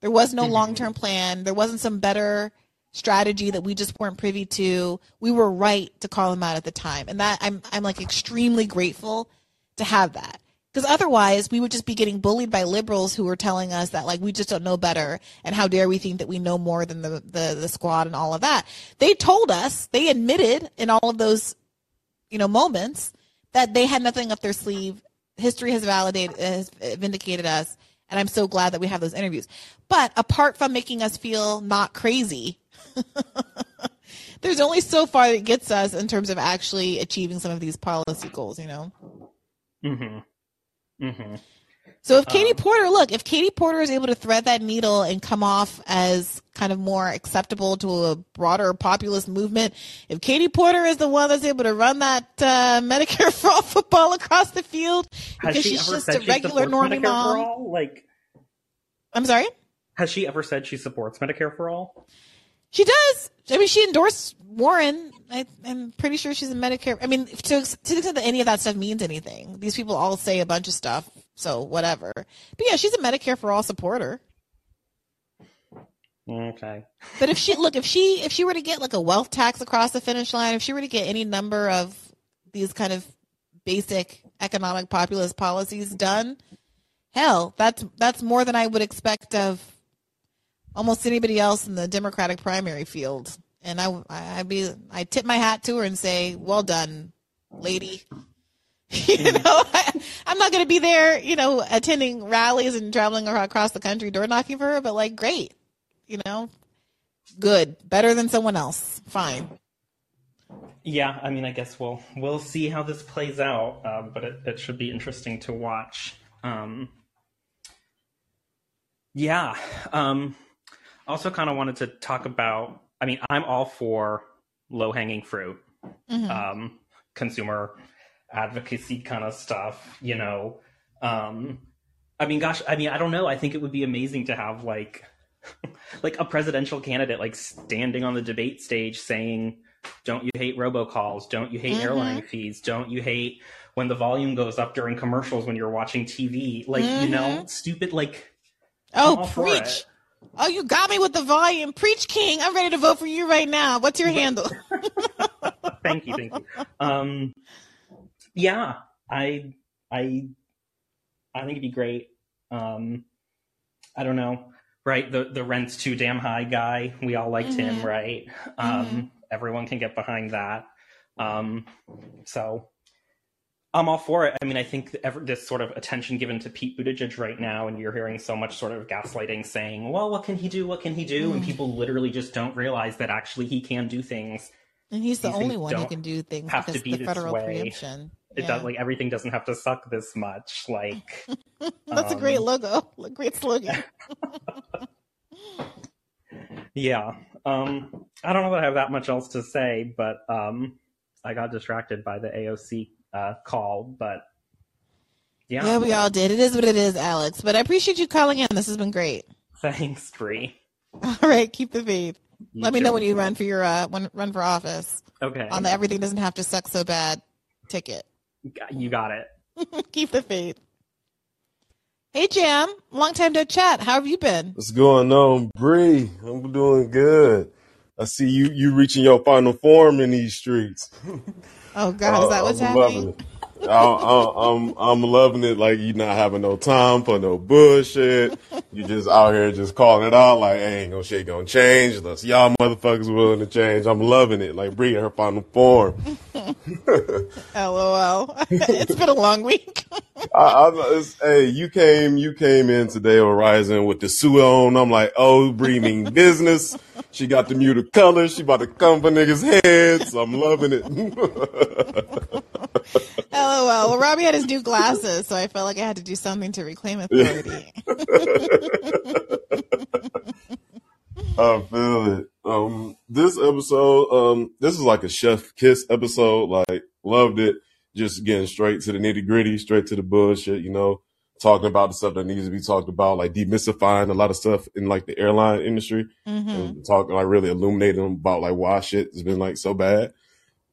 There was no mm-hmm. long term plan. There wasn't some better strategy that we just weren't privy to. We were right to call them out at the time. And that I'm I'm like extremely grateful to have that because otherwise we would just be getting bullied by liberals who were telling us that like we just don't know better and how dare we think that we know more than the, the, the squad and all of that. They told us they admitted in all of those you know moments that they had nothing up their sleeve. History has validated has vindicated us and i'm so glad that we have those interviews. But apart from making us feel not crazy there's only so far that gets us in terms of actually achieving some of these policy goals you know? Mm-hmm Mm-hmm. So if Katie um, Porter, look, if Katie Porter is able to thread that needle and come off as kind of more acceptable to a broader populist movement, if Katie Porter is the one that's able to run that uh, Medicare for all football across the field because she she's just a regular normie mom, like, I'm sorry. Has she ever said she supports Medicare for all? She does. I mean, she endorsed Warren. I, am pretty sure she's a Medicare. I mean, to, to the extent that any of that stuff means anything, these people all say a bunch of stuff. So whatever. But yeah, she's a Medicare for all supporter. Okay. But if she look, if she if she were to get like a wealth tax across the finish line, if she were to get any number of these kind of basic economic populist policies done, hell, that's that's more than I would expect of almost anybody else in the Democratic primary field. And I, I be, I tip my hat to her and say, "Well done, lady." you know, I, am not going to be there, you know, attending rallies and traveling across the country door knocking for her, but like, great, you know, good, better than someone else, fine. Yeah, I mean, I guess we'll we'll see how this plays out, uh, but it, it should be interesting to watch. Um, yeah. Um, also, kind of wanted to talk about. I mean, I'm all for low hanging fruit, mm-hmm. um, consumer advocacy kind of stuff. You know, um, I mean, gosh, I mean, I don't know. I think it would be amazing to have like, like a presidential candidate like standing on the debate stage saying, "Don't you hate robocalls? Don't you hate mm-hmm. airline fees? Don't you hate?" When the volume goes up during commercials when you're watching TV, like mm-hmm. you know, mm-hmm. stupid like Oh, preach. Oh, you got me with the volume. Preach King. I'm ready to vote for you right now. What's your handle? thank you, thank you. Um, yeah, I, I, I think it'd be great. Um, I don't know, right? The the rent's too damn high guy. We all liked mm-hmm. him, right? Um, mm-hmm. Everyone can get behind that. Um, so I'm all for it. I mean, I think this sort of attention given to Pete Buttigieg right now, and you're hearing so much sort of gaslighting saying, well, what can he do? What can he do? Mm. And people literally just don't realize that actually he can do things. And he's the only one who can do things have because to be the federal way. preemption. It yeah. does like everything doesn't have to suck this much. Like that's um, a great um, logo, a great slogan. yeah. Um, I don't know that I have that much else to say, but um, I got distracted by the AOC uh, call, but yeah. Yeah, we all did. It is what it is, Alex. But I appreciate you calling in. This has been great. Thanks, Bree. All right, keep the faith. You Let me know when you run for your uh when, run for office. Okay. On the everything doesn't have to suck so bad ticket. You got it. keep the faith. Hey Jam, long time no chat. How have you been? What's going on, Bree? I'm doing good. I see you you reaching your final form in these streets. Oh God, is that what's happening? I, am I'm loving it. Like you not having no time for no bullshit. You just out here just calling it out. Like hey, ain't no shit gonna change unless y'all motherfuckers willing to change. I'm loving it. Like bringing her final form. LOL. it's been a long week. I, I, hey, you came you came in today on Rising with the suit on. I'm like, oh, breathing business. She got the muted colors. She about to come for niggas' heads. I'm loving it. LOL. Well, Robbie had his new glasses, so I felt like I had to do something to reclaim authority. I feel it. Um, this episode, um, this is like a chef kiss episode. Like, loved it. Just getting straight to the nitty gritty, straight to the bullshit, you know, talking about the stuff that needs to be talked about, like demystifying a lot of stuff in like the airline industry mm-hmm. and talking, like really illuminating about like why shit has been like so bad.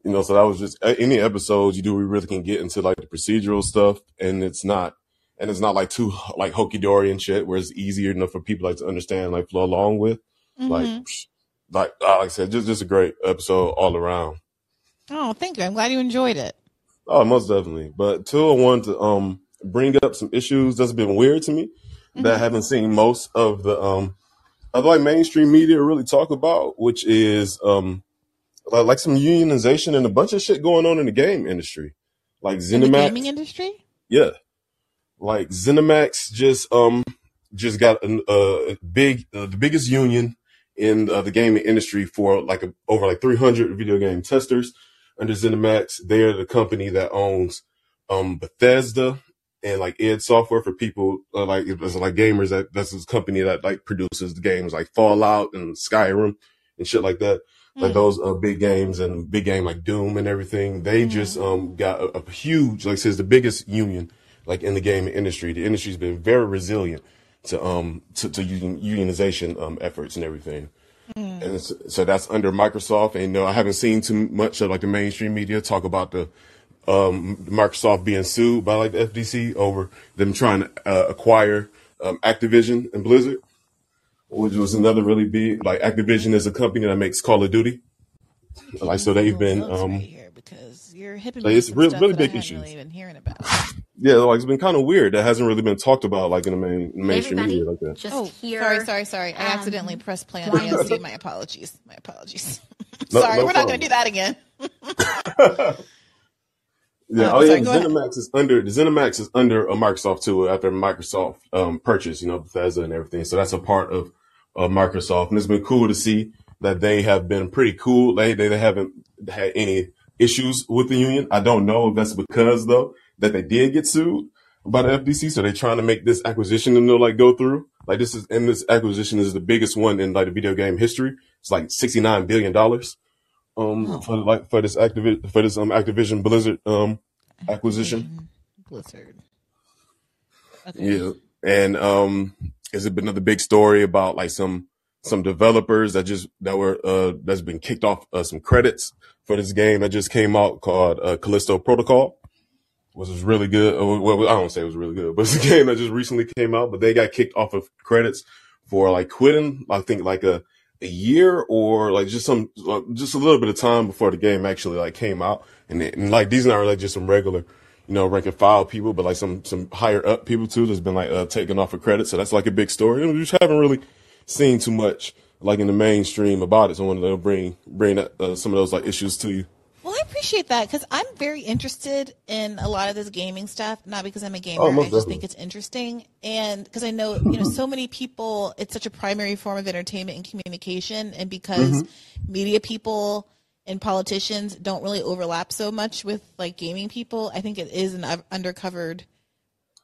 You know, so that was just any episodes you do, we really can get into like the procedural stuff and it's not, and it's not like too like hokey dory and shit where it's easier enough for people like to understand, like flow along with. Mm-hmm. Like, like, like I said, just, just a great episode all around. Oh, thank you. I'm glad you enjoyed it. Oh, most definitely. But two, I wanted to, um, bring up some issues that's been weird to me mm-hmm. that I haven't seen most of the, um, of like mainstream media really talk about, which is, um, like some unionization and a bunch of shit going on in the game industry, like ZeniMax. In the gaming industry? Yeah, like ZeniMax just um just got a, a big uh, the biggest union in uh, the gaming industry for like a, over like 300 video game testers under ZeniMax. They're the company that owns um Bethesda and like id Software for people uh, like it's like gamers that that's this company that like produces the games like Fallout and Skyrim and shit like that. Like Mm. those uh, big games and big game like Doom and everything. They just Mm. um got a, a huge like says the biggest union like in the gaming industry. The industry's been very resilient to um to, to union, unionization um efforts and everything. Mm. And so, so that's under Microsoft. And know, I haven't seen too much of like the mainstream media talk about the um, Microsoft being sued by like the FTC over them trying to uh, acquire um, Activision and Blizzard, which was another really big. Like Activision is a company that makes Call of Duty. Like so, they've been um, right here because you're hipping like, it's some real- stuff really big hadn't issues. really been hearing about. yeah, like it's been kind of weird. That hasn't really been talked about like in the main mainstream everybody, media like that. just Oh, here. sorry, sorry, sorry. I um, accidentally pressed play on AMC. My apologies. My apologies. No- sorry, no we're not going to do that again. Yeah, Uh, oh yeah, sorry, go ahead. ZeniMax is under the ZeniMax is under a Microsoft too after Microsoft um purchased, you know, Bethesda and everything. So that's a part of uh, Microsoft, and it's been cool to see that they have been pretty cool. They they, they haven't had any issues with the union. I don't know if that's because though that they did get sued by the FTC. so they're trying to make this acquisition and they'll like go through. Like this is and this acquisition is the biggest one in like the video game history. It's like sixty nine billion dollars um for like for this Activi- for this um Activision Blizzard um acquisition. Blizzard. Okay. Yeah. And um is it been another big story about like some some developers that just that were uh that's been kicked off uh, some credits for this game that just came out called uh, Callisto Protocol. Which was really good. Uh, Well, I don't say it was really good, but it's a game that just recently came out. But they got kicked off of credits for like quitting. I think like a a year or like just some uh, just a little bit of time before the game actually like came out. And, it, and like these are not like just some regular, you know, rank and file people, but like some some higher up people too that's been like uh, taken off of credit. So that's like a big story. And we just haven't really seen too much like in the mainstream about it. So I wanted to bring bring that, uh, some of those like issues to you. Well, I appreciate that because I'm very interested in a lot of this gaming stuff. Not because I'm a gamer, Oh, I just definitely. think it's interesting, and because I know you know so many people, it's such a primary form of entertainment and communication, and because Mm-hmm. media people and politicians don't really overlap so much with like gaming people, I think it is an un- undercovered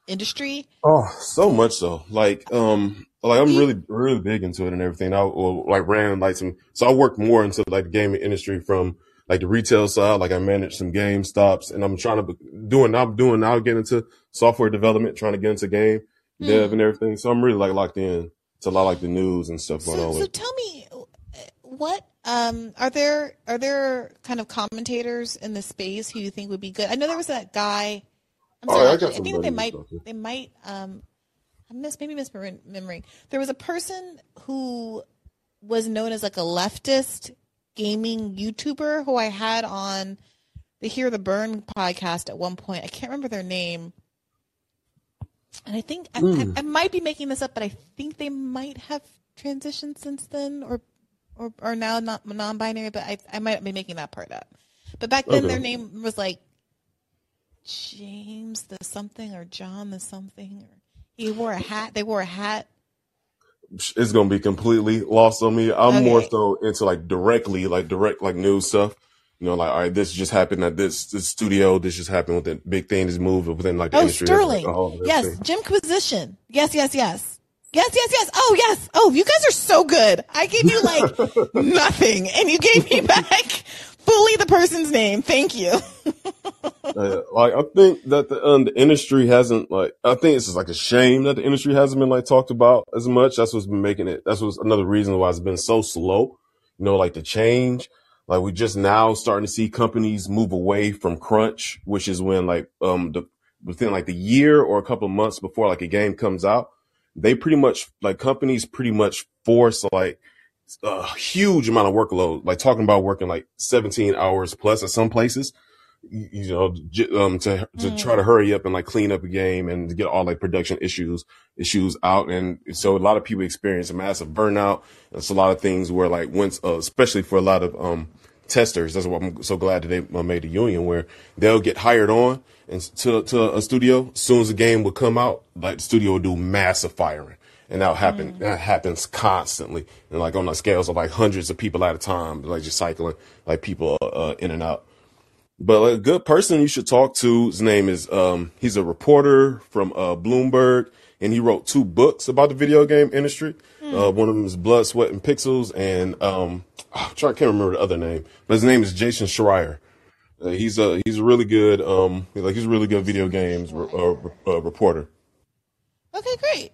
industry. Oh, so much so. Like, um, like I'm really, really big into it and everything. I or, like ran like some, so I work more into like the gaming industry from like the retail side. Like I manage some game stops and I'm trying to doing, I'm doing now getting into software development, trying to get into game dev and everything. So I'm really like locked in to a lot like the news and stuff going So, on. so tell me, uh, what um, are there are there kind of commentators in the space who you think would be good? I know there was that guy. I'm Oh, sorry, yeah, I I think they might talking. they might um, I miss maybe misremembering. There was a person who was known as like a leftist gaming YouTuber who I had on the Hear the Bern podcast at one point. I can't remember their name. And I think I, Hmm. I, I might be making this up, but I think they might have transitioned since then, or or are now not non-binary. But I I might be making that part up. But back then, Okay. their name was like James the something or John the something. Or he wore a hat. They wore a hat. It's going to be completely lost on me. I'm more so into like directly, like direct, like news stuff. You know, like, all right, this just happened at this, this studio. This just happened with the big thing that's moved within like the Oh, industry. Sterling. Oh, that's yes, everything. Jimquisition. Yes, yes, yes. Yes, yes, yes. Oh, yes. Oh, you guys are so good. I gave you like nothing, and you gave me back fully the person's name. Thank you. Uh, like I think that the um, the industry hasn't like I think it's just like a shame that the industry hasn't been like talked about as much. That's what's been making it. That's what's another reason why it's been so slow. You know, like the change. Like we're just now starting to see companies move away from crunch, which is when like um the within like the year or a couple of months before like a game comes out, they pretty much like companies pretty much force like a huge amount of workload. Like talking about working like 17 hours plus at some places you know, um, to to try to hurry up and like clean up a game and to get all like production issues issues out. And so a lot of people experience a massive burnout. It's a lot of things where like once, uh, especially for a lot of um testers, that's why I'm so glad that they uh, made a union where they'll get hired on and to to a studio. As soon as the game will come out, like the studio will do massive firing. And that'll happen. That happens constantly, and like on the scales of like hundreds of people at a time, like just cycling like people uh, in and out. but a good person you should talk to. His name is um, he's a reporter from uh, Bloomberg, and he wrote two books about the video game industry. Mm. Uh, one of them is Blood, Sweat, and Pixels, and um, I'm trying, I can't remember the other name, but his name is Jason Schreier. Uh, he's a he's a really good um like he's a really good video games uh, uh, reporter. Okay, great.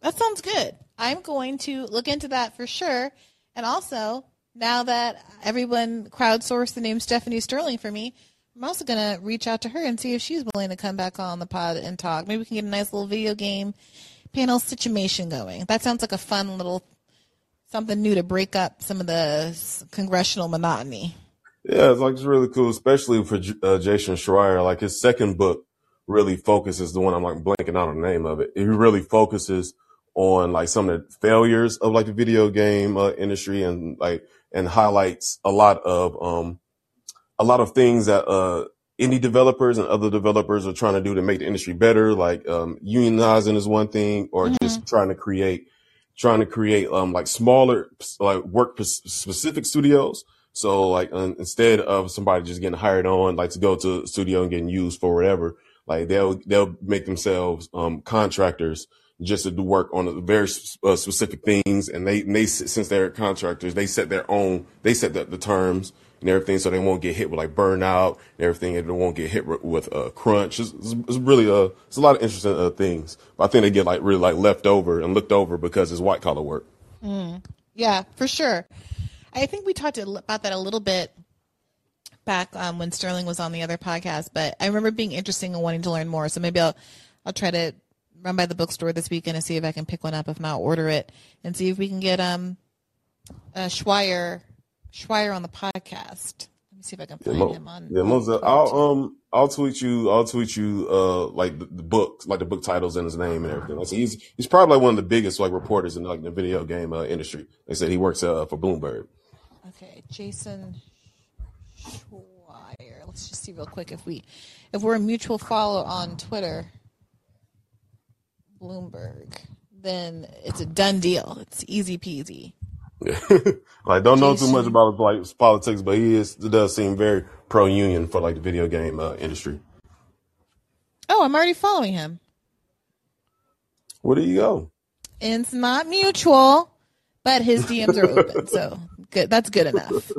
That sounds good. I'm going to look into that for sure. And also, now that everyone crowdsourced the name Stephanie Sterling for me, I'm also going to reach out to her and see if she's willing to come back on the pod and talk. Maybe we can get a nice little video game panel situation going. That sounds like a fun little something new to break up some of the congressional monotony. Yeah, it's like it's really cool, especially for uh, Jason Schreier. Like his second book really focuses the one I'm like blanking out on the name of it. He really focuses on like some of the failures of like the video game uh, industry and like and highlights a lot of um a lot of things that uh indie developers and other developers are trying to do to make the industry better like um unionizing is one thing or mm-hmm. just trying to create trying to create um like smaller like work specific studios so like um, instead of somebody just getting hired on like to go to a studio and getting used for whatever like they'll they'll make themselves um contractors just to do work on very uh, specific things. And they, and they, since they're contractors, they set their own, they set the, the, terms and everything so they won't get hit with like burnout and everything. And they won't get hit with uh, crunch. It's, it's, really, a it's a lot of interesting uh, things. But I think they get like really like left over and looked over because it's white collar work. Mm. Yeah, for sure. I think we talked about that a little bit back um, when Sterling was on the other podcast, but I remember being interesting and wanting to learn more. So maybe I'll, I'll try to run by the bookstore this weekend and see if I can pick one up. If not, order it and see if we can get um uh, Schweier Schweier on the podcast. Let me see if I can find yeah, him on. Yeah, I'll um I'll tweet you I'll tweet you uh like the, the book like the book titles and his name and everything. Like, he's he's probably like one of the biggest like reporters in like the video game uh, industry. They said he works uh, for Bloomberg. Okay, Jason Schweier. Let's just see real quick if we if we're a mutual follow on Twitter. Bloomberg, then it's a done deal. It's easy peasy. like don't know too much about like politics, but he is does seem very pro union for like the video game uh, industry. Oh, I'm already following him. Where do you go? It's not mutual, but his DMs are open, so good. That's good enough.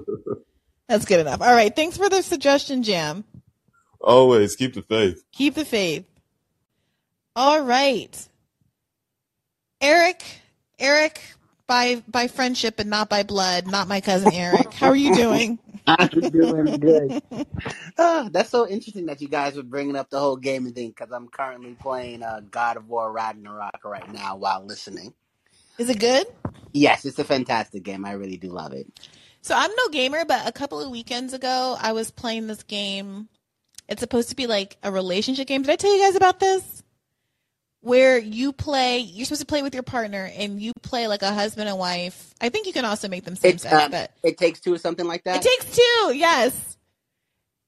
That's good enough. All right, thanks for the suggestion, Jam. Always keep the faith. Keep the faith. All right. Eric, Eric, by by friendship and not by blood, not my cousin Eric. How are you doing? I'm doing good. Uh, that's so interesting that you guys were bringing up the whole gaming thing because I'm currently playing uh, God of War Ragnarok right now while listening. Is it good? Yes, it's a fantastic game. I really do love it. So I'm no gamer, but a couple of weekends ago, I was playing this game. It's supposed to be like a relationship game. Did I tell you guys about this? Where you play you're supposed to play with your partner and you play like a husband and wife. I think you can also make them same sex um, but it takes two or something like that? It takes two yes.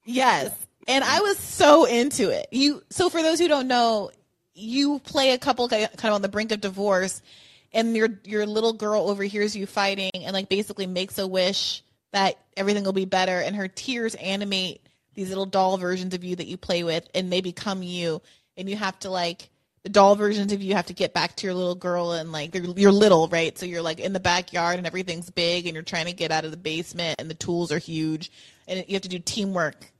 Yes. And i was so into it. You so for those who don't know you play a couple kind of on the brink of divorce and your your little girl overhears you fighting and like basically makes a wish that everything will be better and her tears animate these little doll versions of you that you play with and they become you. And you have to like the doll versions of you have to get back to your little girl and like you're little, right? So you're like in the backyard and everything's big and you're trying to get out of the basement and the tools are huge and you have to do teamwork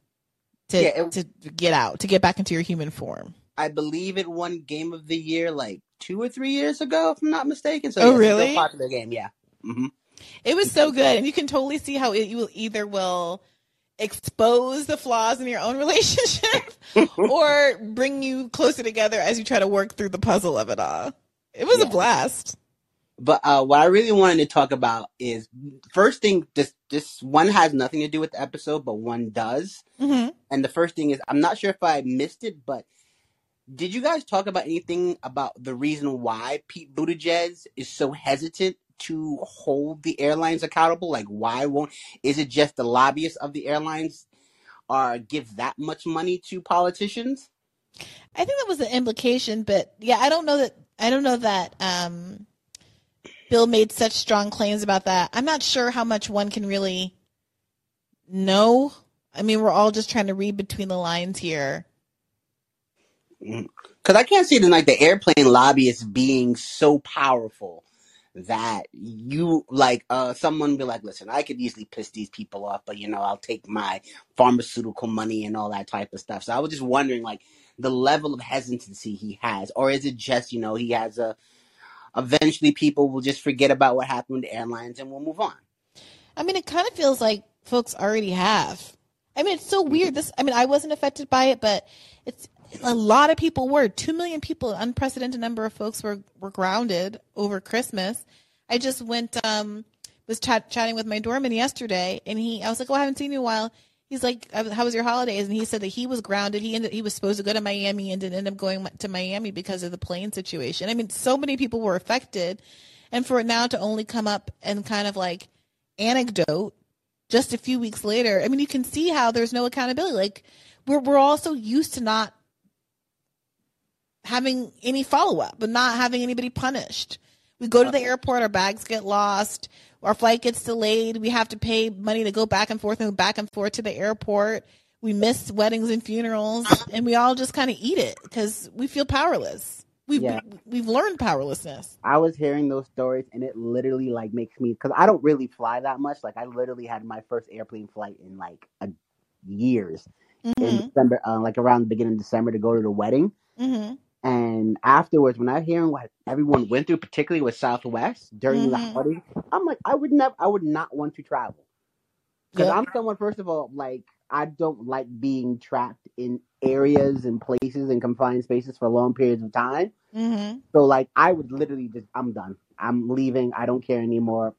to yeah, it, to get out to get back into your human form. I believe it won Game of the Year like two or three years ago, if I'm not mistaken. So oh, yeah, really? It's a popular game, yeah. Mm-hmm. It was so good, and you can totally see how it, you will either will expose the flaws in your own relationship or bring you closer together as you try to work through the puzzle of it all. It was yeah. a blast. But uh, what I really wanted to talk about is first thing. This this one has nothing to do with the episode, but one does. Mm-hmm. And the first thing is, I'm not sure if I missed it, but did you guys talk about anything about the reason why Pete Buttigieg is so hesitant to hold the airlines accountable? Like, why won't? Is it just the lobbyists of the airlines are give that much money to politicians? I think that was the implication, but yeah, I don't know that. I don't know that um, Bill made such strong claims about that. I'm not sure how much one can really know I mean, we're all just trying to read between the lines here. Because I can't see the like the airplane lobbyists being so powerful that you like uh someone be like, listen, I could easily piss these people off, but you know, I'll take my pharmaceutical money and all that type of stuff. So I was just wondering like the level of hesitancy he has, or is it just, you know, he has a eventually people will just forget about what happened the airlines and we'll move on. I mean, it kind of feels like folks already have. I mean, it's so weird. This, I mean, I wasn't affected by it, but it's a lot of people were. Two million people, an unprecedented number of folks were were grounded over Christmas. I just went, um, was chat, chatting with my doorman yesterday, and he, I was like, "Oh, I haven't seen you in a while." He's like, "How was your holidays?" And he said that he was grounded. He ended, he was supposed to go to Miami and didn't end up going to Miami because of the plane situation. I mean, so many people were affected, and for it now to only come up and kind of like anecdote just a few weeks later, I mean, you can see how there's no accountability. Like we're we're all so used to not having any follow up, but not having anybody punished. We go to the airport, our bags get lost, our flight gets delayed, we have to pay money to go back and forth and back and forth to the airport. We miss weddings and funerals, and we all just kind of eat it because we feel powerless. We've Yeah. we've learned powerlessness. I was hearing those stories and it literally like makes me because I don't really fly that much. Like I literally had my first airplane flight in like a years in Mm-hmm. December, uh, like around the beginning of December to go to the wedding. Mm-hmm. And afterwards, when I hearing what everyone went through, particularly with Southwest during the Mhm. holidays, I'm like, I would never, I would not want to travel because Yep. I'm someone. First of all, like I don't like being trapped in areas and places and confined spaces for long periods of time. Mm-hmm. So like I would literally just I'm done. I'm leaving. I don't care anymore.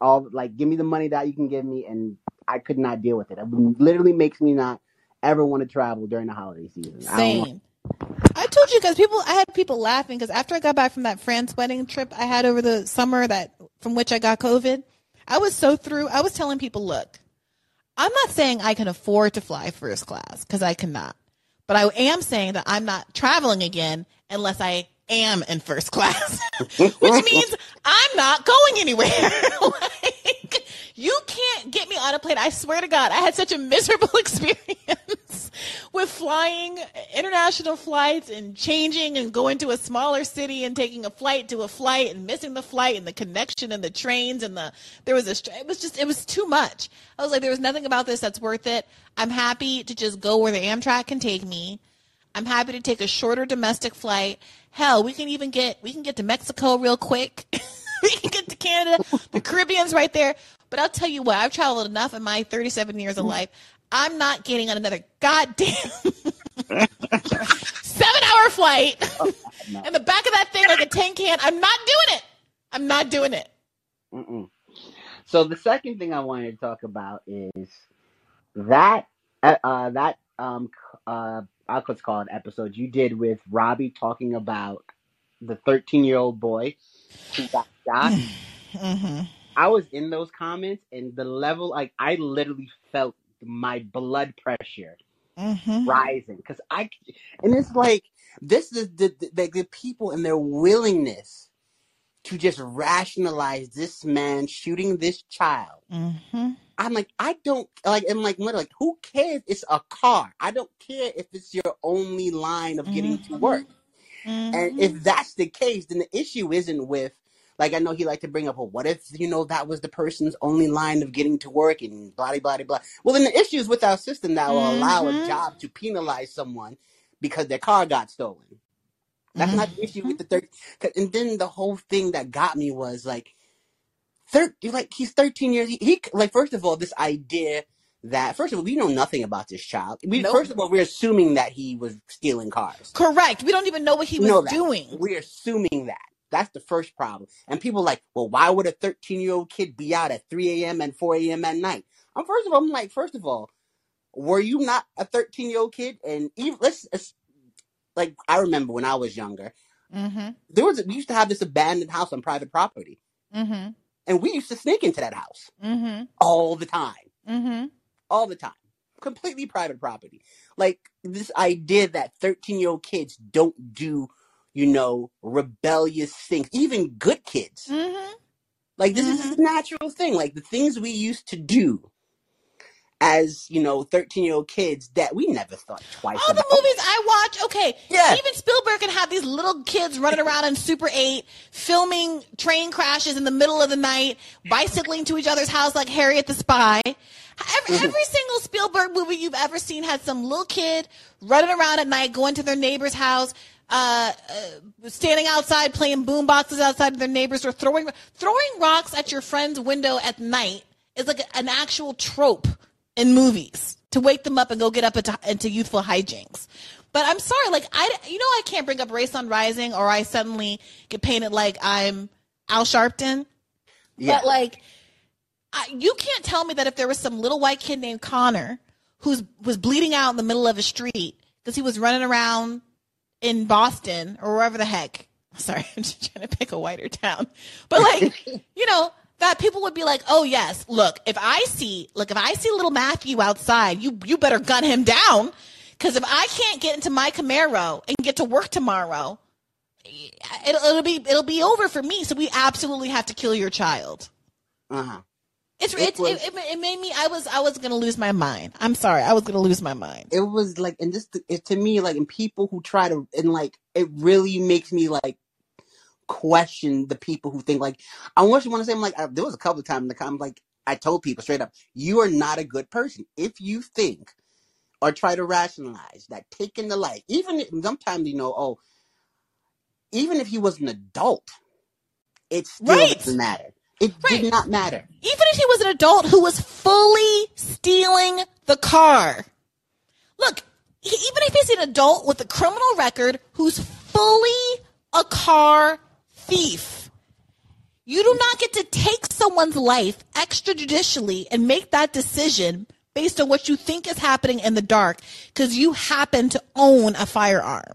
All like give me the money that you can give me and I could not deal with it. It literally makes me not ever want to travel during the holiday season. I don't know. Same. Told you guys, people. I had people laughing because after I got back from that France wedding trip I had over the summer, that from which I got COVID, I was so through. I was telling people, look, I'm not saying I can afford to fly first class because I cannot, but I am saying that I'm not traveling again unless I am in first class, which means I'm not going anywhere. like, you can't get me on a plane. I swear to God, I had such a miserable experience with flying international flights and changing and going to a smaller city and taking a flight to a flight and missing the flight and the connection and the trains and the there was a it was just it was too much. I was like there was nothing about this that's worth it. I'm happy to just go where the Amtrak can take me. I'm happy to take a shorter domestic flight. Hell, we can even get we can get to Mexico real quick. we can get to Canada. The Caribbean's right there. But I'll tell you what, I've traveled enough in my 37 years of life. I'm not getting on another goddamn seven hour flight No. in the back of that thing like a tin can. I'm not doing it. I'm not doing it. Mm-mm. So the second thing I wanted to talk about is that uh, uh that um uh I'll call it episode you did with Robbie talking about the 13 year old boy who got shot. Mm-hmm. I was in those comments and the level like I literally felt my blood pressure Mm-hmm. rising because I and it's like this is the, the the the people and their willingness to just rationalize this man shooting this child. Mm-hmm. I'm like, I don't like. I'm like, what? Like, who cares? It's a car. I don't care if it's your only line of getting to Mhm. work. Mm-hmm. And if that's the case, then the issue isn't with like I know he liked to bring up, well, what if you know that was the person's only line of getting to work and blah blah blah blah. Well, then the issue is with our system that will allow a Mhm. job to penalize someone because their car got stolen. That's not the issue with the third. And then the whole thing that got me was like, thir- like he's 13 years. He, he like first of all, this idea that first of all we know nothing about this child. We Nope. first of all we're assuming that he was stealing cars. Correct. We don't even know what he was that. doing. We're assuming that. That's the first problem. And people are like, well, why would a 13 year old kid be out at 3 a.m. and 4 a.m. at night? I'm first of all, I'm like, first of all, were you not a 13 year old kid? And even let's, let's like, I remember when I was younger, Mm-hmm. there was we used to have this abandoned house on private property, Mm-hmm. and we used to sneak into that house Mm-hmm. all the time, Mm-hmm. all the time, completely private property. Like this idea that 13 year old kids don't do, you know, rebellious things, even good kids. Mm-hmm. Like this is a natural thing. Like the things we used to do as you know, thirteen year old kids that we never thought twice. About. All about. the movies I watch, okay. Yeah. Even Spielberg can have these little kids running around in Super 8, filming train crashes in the middle of the night, bicycling to each other's house like Harriet the Spy. Every, every single Spielberg movie you've ever seen had some little kid running around at night, going to their neighbor's house, uh, uh, standing outside playing boom boxes outside of their neighbors, or throwing throwing rocks at your friend's window at night is like an actual trope in movies to wake them up and go get up into, into youthful hijinks. But I'm sorry, like I, you know, I can't bring up Race on Rising, or I suddenly get painted like I'm Al Sharpton. Yeah. But like, I, you can't tell me that if there was some little white kid named Connor who's was bleeding out in the middle of a street because he was running around in Boston or wherever the heck. Sorry, I'm just trying to pick a whiter town. But like, you know, that people would be like, "Oh yes, look, if I see, look, if I see little Matthew outside, you you better gun him down because if I can't get into my Camaro and get to work tomorrow, it'll, it'll be it'll be over for me. So we absolutely have to kill your child." Uh-huh. It's, It it's was- it, it, it made me I was I was gonna lose my mind. I'm sorry, I was gonna lose my mind. It was like, and just it, to me, like, and people who try to, and like, it really makes me like question the people who think like, I want you want to say, I'm like, I, there was a couple of times in the comments, like, I told people straight up, you are not a good person if you think or try to rationalize that taking the life, even if, sometimes you know, oh, even if he was an adult, it still Right. doesn't matter. It Right. did not matter. Even if he was an adult who was fully stealing the car. Look, he, even if he's an adult with a criminal record who's fully a car thief, you do not get to take someone's life extrajudicially and make that decision based on what you think is happening in the dark because you happen to own a firearm.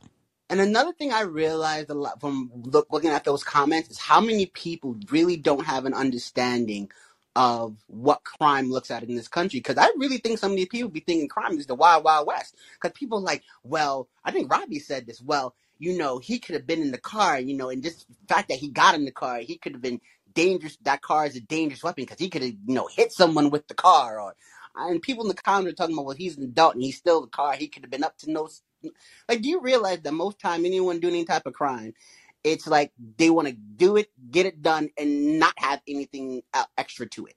And another thing I realized a lot from look, looking at those comments is how many people really don't have an understanding of what crime looks at in this country. Because I really think some of these people be thinking crime is the wild, wild west. Because people are like, well, I think Robbie said this. Well, you know, he could have been in the car, you know, and just the fact that he got in the car, he could have been dangerous. That car is a dangerous weapon because he could have, you know, hit someone with the car. Or and people in the comments are talking about, well, he's an adult and he's still the car. He could have been up to no like, do you realize that most time anyone doing any type of crime, it's like they want to do it, get it done, and not have anything uh, extra to it.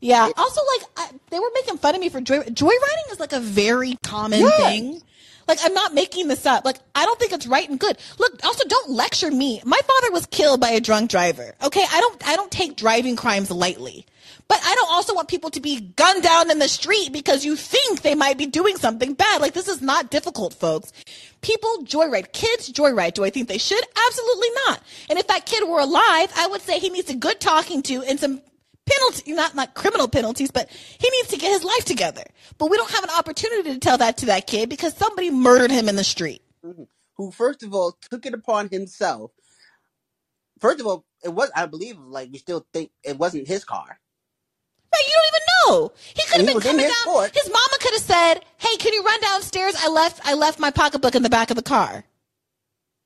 Yeah. It- Also, like I, they were making fun of me for joy. Joyriding is like a very common Yeah. thing. Like I'm not making this up. Like I don't think it's right and good. Look, also don't lecture me. My father was killed by a drunk driver. Okay, I don't I don't take driving crimes lightly. But I don't also want people to be gunned down in the street because you think they might be doing something bad. Like this is not difficult, folks. People joyride. Kids joyride. Do I think they should? Absolutely not. And if that kid were alive, I would say he needs a good talking to and some penalty, not not criminal penalties, but he needs to get his life together. But we don't have an opportunity to tell that to that kid because somebody murdered him in the street. Who, first of all, took it upon himself. First of all, it was, I believe, like we still think it wasn't his car. Right, you don't even know. He could have been coming his down. court. His mama could have said, "Hey, can you run downstairs? I left I left my pocketbook in the back of the car."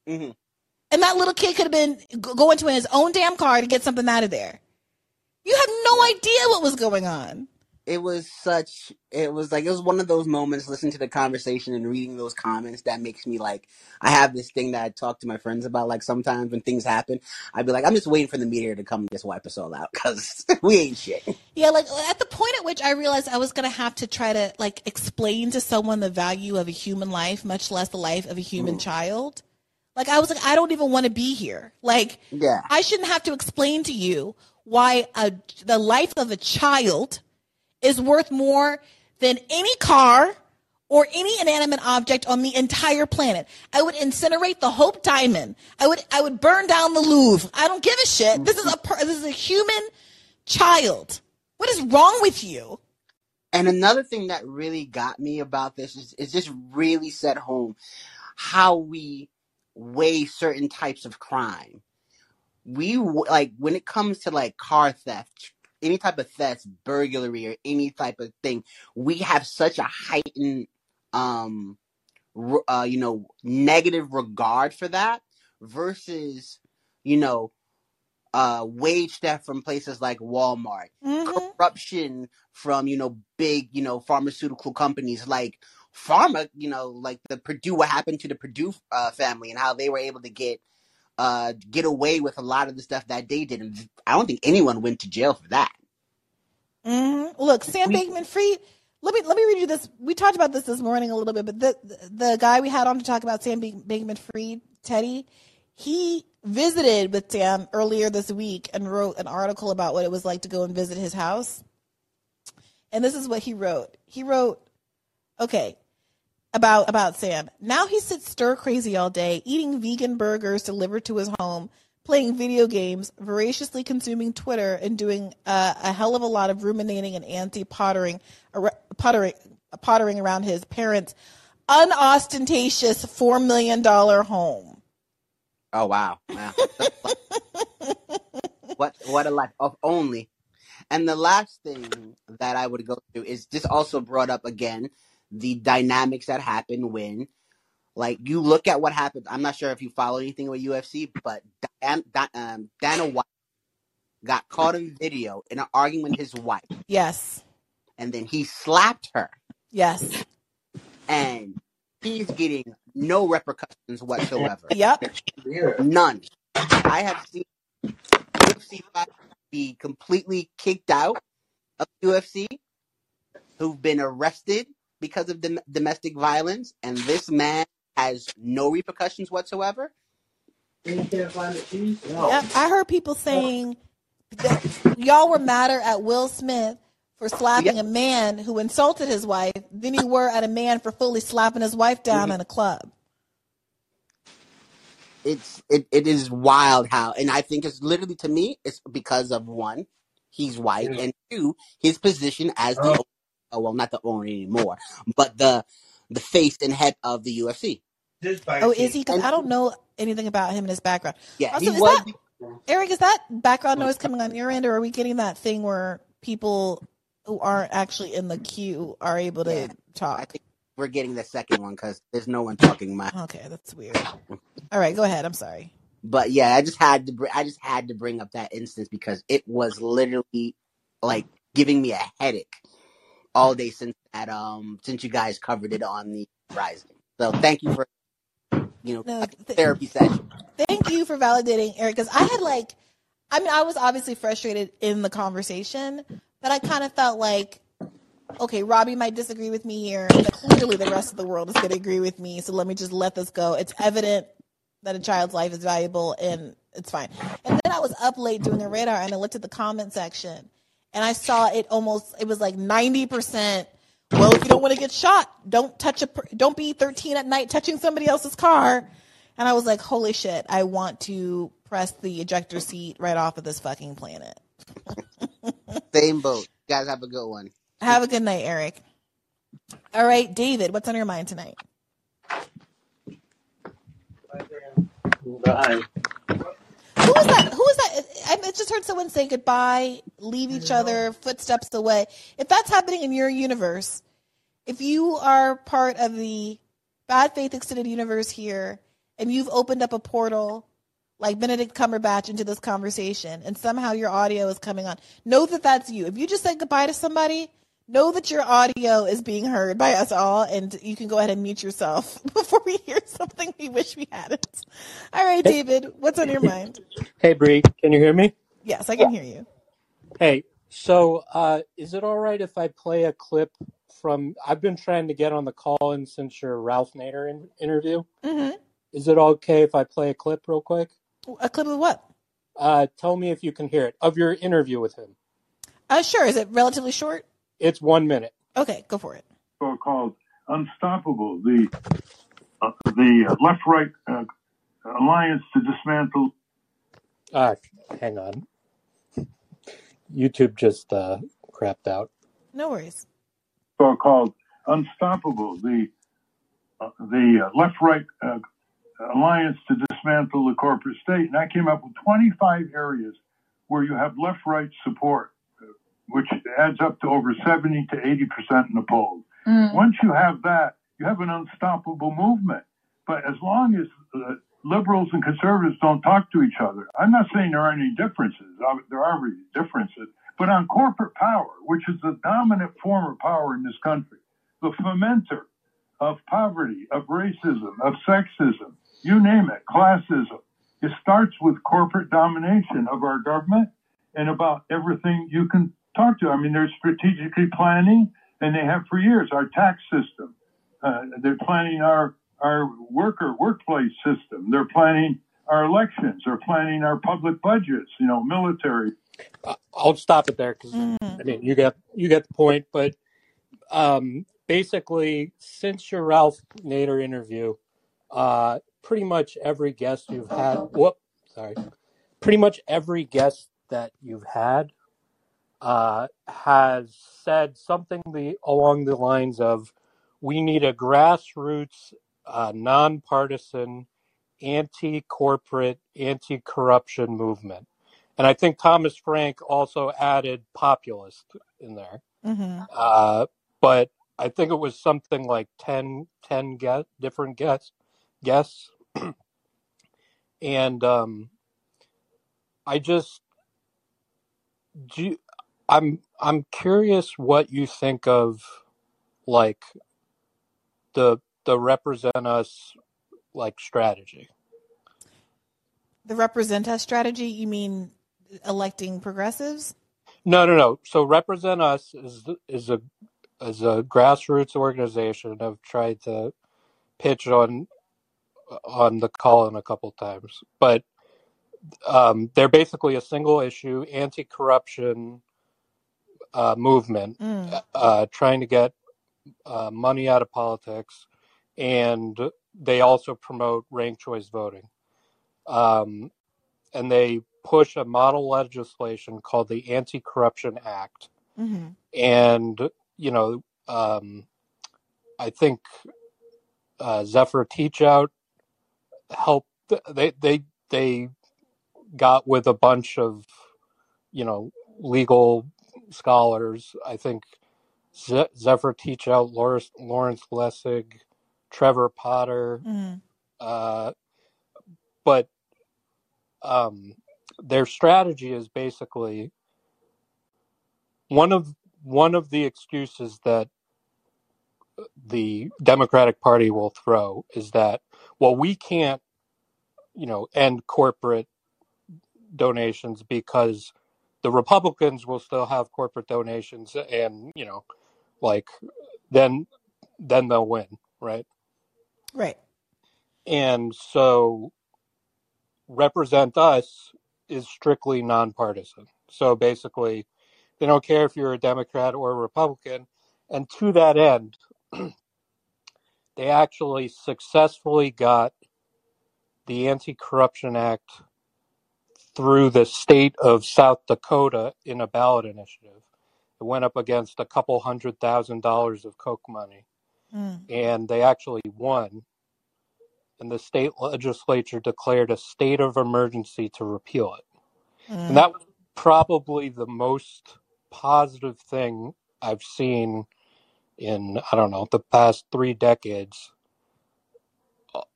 Mm-hmm. And that little kid could have been go- going to his own damn car to get something out of there. You have no idea what was going on. It was such, it was like, it was one of those moments listening to the conversation and reading those comments that makes me like, I have this thing that I talk to my friends about. Like sometimes when things happen, I'd be like, I'm just waiting for the meteor to come and just wipe us all out because we ain't shit. Yeah, like at the point at which I realized I was gonna have to try to like explain to someone the value of a human life, much less the life of a human mm. child. Like I was like, I don't even want to be here. Like Yeah. I shouldn't have to explain to you why a, the life of a child is worth more than any car or any inanimate object on the entire planet. I would incinerate the Hope Diamond. I would I would burn down the Louvre. I don't give a shit. This is a this is a human child. What is wrong with you? And another thing that really got me about this is, is just really set home how we weigh certain types of crime. We like when it comes to like car theft, any type of theft, burglary, or any type of thing, we have such a heightened, um, uh, you know, negative regard for that versus, you know, uh, wage theft from places like Walmart, Mm-hmm. corruption from you know big you know pharmaceutical companies like pharma, you know like the Purdue, what happened to the Purdue uh, family and how they were able to get uh, get away with a lot of the stuff that they did. And I don't think anyone went to jail for that. Mm-hmm. Look, Sam Bankman Fried. Let me let me read you this. We talked about this this morning a little bit, but the the guy we had on to talk about Sam Bankman Fried, Teddy, he visited with Sam earlier this week and wrote an article about what it was like to go and visit his house. And this is what he wrote. He wrote, okay, about about Sam. Now he sits stir crazy all day, eating vegan burgers delivered to his home, playing video games, voraciously consuming Twitter, and doing uh, a hell of a lot of ruminating and anti pottering, pottering, pottering around his parents' unostentatious four million dollar home. Oh wow! wow. what what a life of only. And the last thing that I would go to is this also brought up again the dynamics that happen when like you look at what happened. I'm not sure if you follow anything with UFC, but Dan, um, Dana White got caught in video in an argument with his wife. Yes. And then he slapped her. Yes. And he's getting no repercussions whatsoever. Yep. None. I have seen UFC be completely kicked out of UFC, who've been arrested because of dom- domestic violence, and this man has no repercussions whatsoever. Yep. I heard people saying that y'all were madder at Will Smith for slapping yep. a man who insulted his wife than you were at a man for fully slapping his wife down mm-hmm. in a club. It's it, it is wild how and I think it's literally to me it's because of one, he's white, and two, his position as the oh, Uh, well not the owner anymore, but the the face and head of the UFC. Oh, is he? Because I don't know anything about him and his background. Yeah, also, is was, that, Eric, is that background noise coming on your end, or are we getting that thing where people who aren't actually in the queue are able to yeah, talk? I think we're getting the second one because there's no one talking. My okay, that's weird. All right, go ahead. I'm sorry. But yeah, I just had to. Br- I just had to bring up that instance because it was literally like giving me a headache all day since that um since you guys covered it on the Rising. So thank you for you know no, th- therapy session. Thank you for validating Eric because I had like, I mean, I was obviously frustrated in the conversation, but I kind of felt like, okay, Robbie might disagree with me here, but clearly the rest of the world is going to agree with me. So let me just let this go. It's evident that a child's life is valuable and it's fine. And then I was up late doing a radar and I looked at the comment section and I saw it almost, it was like 90%. Well, if you don't want to get shot, don't touch a, don't be 13 at night touching somebody else's car. And I was like, holy shit, I want to press the ejector seat right off of this fucking planet. Same boat. You guys have a good one. Have a good night, Eric. All right, David, what's on your mind tonight? Bye. Was that? I just heard someone say goodbye, leave each other, footsteps away. If that's happening in your universe, if you are part of the bad faith extended universe here, and you've opened up a portal like Benedict Cumberbatch into this conversation, and somehow your audio is coming on, know that that's you. If you just said goodbye to somebody, know that your audio is being heard by us all, and you can go ahead and mute yourself before we hear something we wish we hadn't. All right, David, what's on your mind? Hey, Bree, can you hear me? Yes, I can hear you. Hey, so uh, is it all right if I play a clip from? I've been trying to get on the call in since your Ralph Nader in, interview. Mm-hmm. Is it okay if I play a clip real quick? A clip of what? Uh, tell me if you can hear it of your interview with him. Uh, sure. Is it relatively short? It's one minute. Okay, go for it. So called Unstoppable, the uh, the left-right uh, alliance to dismantle. Ah, hang on. YouTube just uh, crapped out. No worries. So called Unstoppable, the uh, the uh, left-right uh, alliance to dismantle the corporate state, and I came up with 25 areas where you have left-right support which adds up to over 70 to 80% in the polls. Mm. Once you have that, you have an unstoppable movement. But as long as uh, liberals and conservatives don't talk to each other. I'm not saying there aren't any differences. There are differences. But on corporate power, which is the dominant form of power in this country, the fomenter of poverty, of racism, of sexism, you name it, classism, it starts with corporate domination of our government and about everything you can talk to. I mean, they're strategically planning, and they have for years our tax system. Uh, they're planning our our worker workplace system. They're planning our elections. They're planning our public budgets. You know, military. I'll stop it there because I mean you get you get the point. But um, basically, since your Ralph Nader interview, uh, pretty much every guest you've had, whoop, sorry, pretty much every guest that you've had uh, has said something the, along the lines of, "We need a grassroots, uh, nonpartisan, anti-corporate, anti-corruption movement." And I think Thomas Frank also added populist in there. Mm-hmm. Uh, but I think it was something like 10, 10 get, different guests, guests. and um, I just, do I'm I'm curious what you think of like the the represent us like strategy. The represent us strategy, you mean electing progressives? No, no, no. So represent us is is a is a grassroots organization. I've tried to pitch on on the call in a couple times, but um, they're basically a single issue anti corruption uh, movement, Mm. uh, trying to get uh, money out of politics, and they also promote ranked choice voting. Um, and they push a model legislation called the Anti Corruption Act. Mm-hmm. And, you know, um, I think uh, Zephyr Teachout helped, they, they, they got with a bunch of, you know, legal scholars. I think Ze- Zephyr Teachout, Lawrence, Lawrence Lessig, Trevor Potter, Mm-hmm. uh, but um, their strategy is basically one of one of the excuses that the Democratic Party will throw is that well we can't you know end corporate donations because the Republicans will still have corporate donations and you know like then then they'll win right Right. and so represent us is strictly nonpartisan. So basically, they don't care if you're a Democrat or a Republican. And to that end, they actually successfully got the Anti Corruption Act through the state of South Dakota in a ballot initiative. It went up against a couple hundred thousand dollars of Coke money, Mm. and they actually won and the state legislature declared a state of emergency to repeal it. Mm. And that was probably the most positive thing I've seen in, I don't know, the past three decades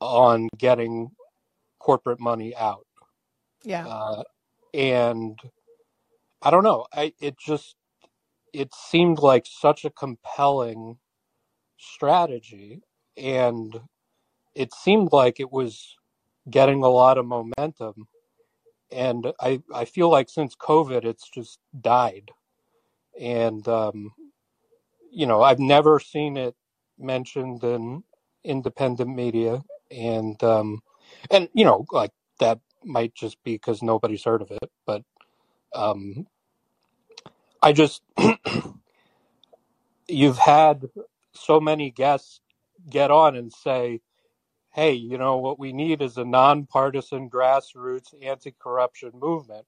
on getting corporate money out. Yeah. Uh, and I don't know, I, it just, it seemed like such a compelling strategy. And it seemed like it was getting a lot of momentum and i i feel like since covid it's just died and um you know i've never seen it mentioned in independent media and um and you know like that might just be because nobody's heard of it but um i just you've had so many guests get on and say hey, you know, what we need is a nonpartisan grassroots anti-corruption movement.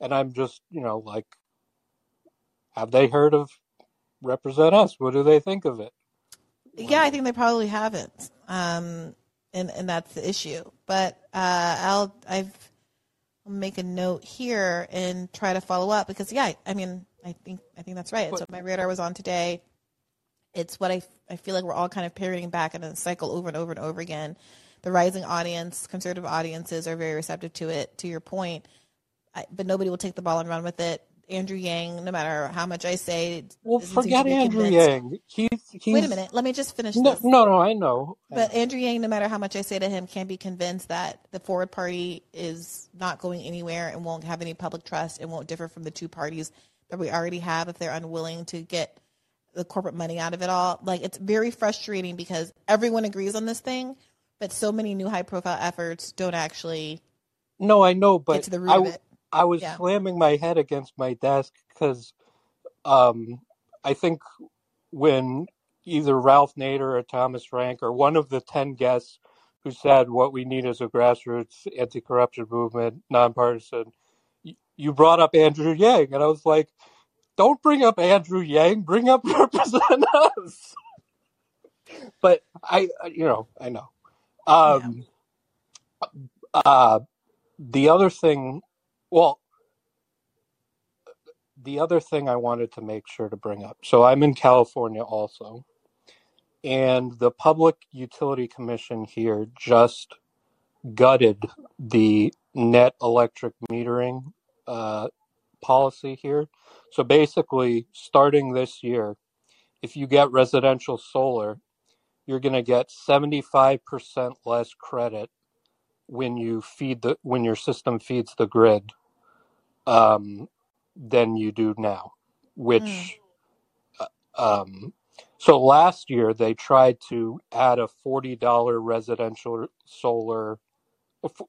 And I'm just, you know, like, have they heard of Represent Us? What do they think of it? Yeah, I think they probably haven't. Um, and and that's the issue. But uh, I'll I've I'll make a note here and try to follow up because yeah, I mean I think I think that's right. It's what my radar was on today. It's what I I feel like we're all kind of parroting back in a cycle over and over and over again. the rising audience, conservative audiences are very receptive to it. To your point, I, but nobody will take the ball and run with it. Andrew Yang, no matter how much I say, Well, doesn't seem to forget Andrew convinced. Yang. He's he's Wait a minute, let me just finish no this. no no. I know. I But know. Andrew Yang, no matter how much I say to him, can't be convinced that the Forward Party is not going anywhere and won't have any public trust and won't differ from the two parties that we already have if they're unwilling to get the corporate money out of it all. Like it's very frustrating because everyone agrees on this thing, but so many new high profile efforts don't actually No, I know, but. get to the root I of it. I was Yeah. slamming my head against my desk because um I think when either Ralph Nader or Thomas Frank or one of the ten guests who said what we need is a grassroots anti-corruption movement, nonpartisan, you brought up Andrew Yang, and I was like, don't bring up Andrew Yang, bring up Represent Us. But I, I- you know, I know. Yeah. Um, uh, the other thing, well, the other thing I wanted to make sure to bring up. So I'm in California also, and the Public Utility Commission here just gutted the net electric metering uh, policy here. So basically, starting this year, if you get residential solar, you're going to get 75% less credit when you feed the when your system feeds the grid um, than you do now. Mm. Which um, so last year they tried to add a forty dollar residential solar,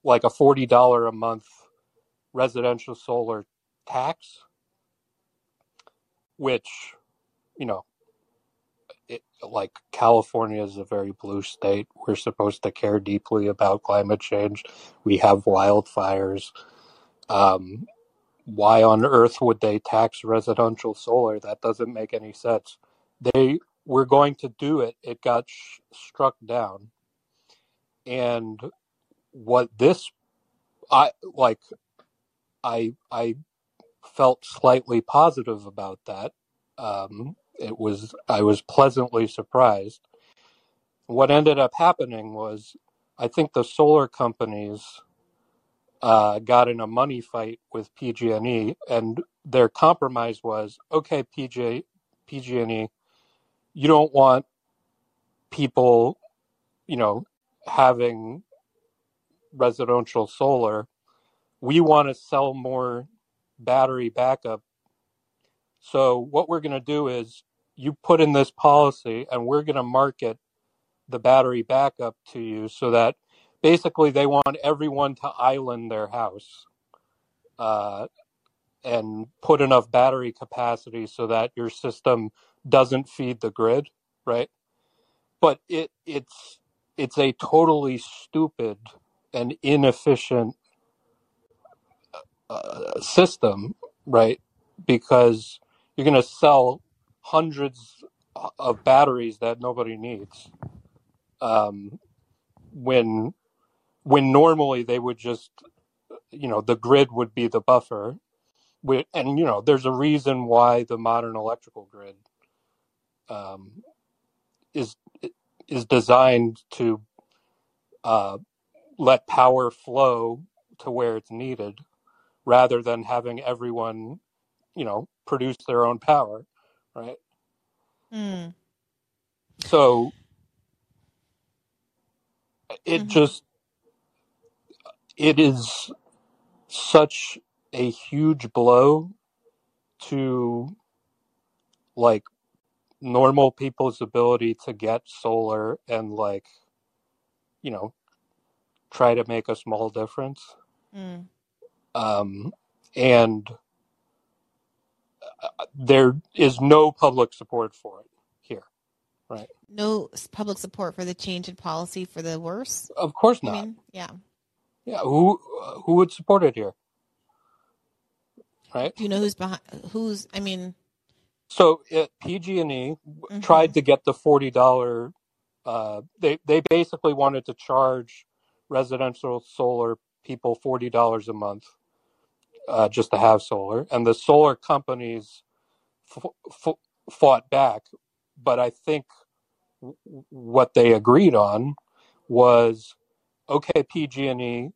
like a forty dollar a month residential solar tax, which you know it, like California is a very blue state. We're supposed to care deeply about climate change. We have wildfires. Um, why on earth would they tax residential solar? That doesn't make any sense. They were going to do it. It got sh- struck down. And what this, I like, I I felt slightly positive about that. Um, it was I was pleasantly surprised. What ended up happening was, I think the solar companies uh, got in a money fight with PG&E, and their compromise was, okay, PG, PG&E, you don't want people, you know, having residential solar. We want to sell more battery backup. So what we're going to do is you put in this policy, and we're going to market the battery backup to you so that basically they want everyone to island their house uh, and put enough battery capacity so that your system doesn't feed the grid, right? But it it's it's a totally stupid and inefficient uh, system, right? Because you're going to sell hundreds of batteries that nobody needs. Um, when when normally they would just you know the grid would be the buffer Wi- and you know there's a reason why the modern electrical grid um, is is designed to uh, let power flow to where it's needed rather than having everyone you know produce their own power right Mm. so it Mhm. just it is such a huge blow to like normal people's ability to get solar and like you know try to make a small difference Mm. um and uh, there is no public support for it here right No public support for the change in policy for the worse. of course not mean? Yeah. Yeah who who would support it here right Do you know who's behind? Who's? I mean. So uh, PG&E mhm. tried to get the forty dollar. Uh, they they basically wanted to charge residential solar people forty dollars a month uh, just to have solar, and the solar companies f- f- fought back. But I think w- what they agreed on was okay, PG&E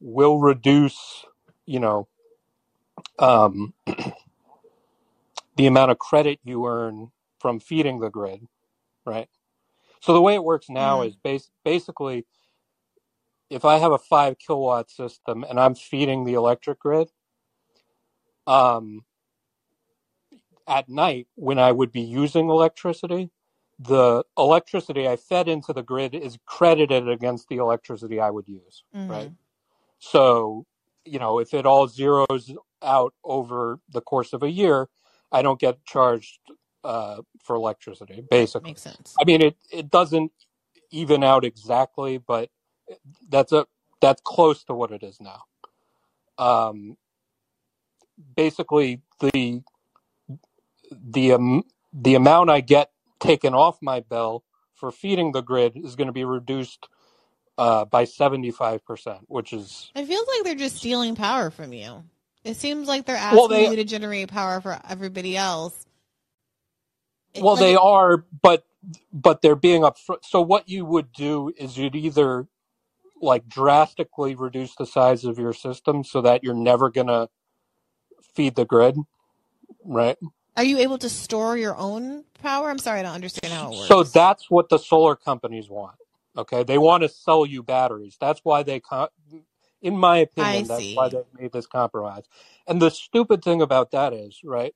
will reduce, you know, um, the amount of credit you earn from feeding the grid, right? So the way it works now Mhm. is bas- basically if I have a five kilowatt system and I'm feeding the electric grid, um, at night when I would be using electricity, the electricity I fed into the grid is credited against the electricity I would use, right? Mhm. So, you know, if it all zeroes out over the course of a year, I don't get charged uh, for electricity, basically. Makes sense. I mean, it, it doesn't even out exactly, but that's a that's close to what it is now. Um, basically, the the um, the amount I get taken off my bill for feeding the grid is going to be reduced uh, by seventy five percent, which is It feels like they're just stealing power from you. It seems like they're well asking they you to generate power for everybody else. It, well like, they are, but but they're being upfront. So what you would do is you'd either like drastically reduce the size of your system so that you're never going to feed the grid, right? Are you able to store your own power? I'm sorry, I don't understand how it works. So works. that's what the solar companies want. Okay, they want to sell you batteries. That's why they, co- in my I opinion, that's why see. they made this compromise. And the stupid thing about that is, right?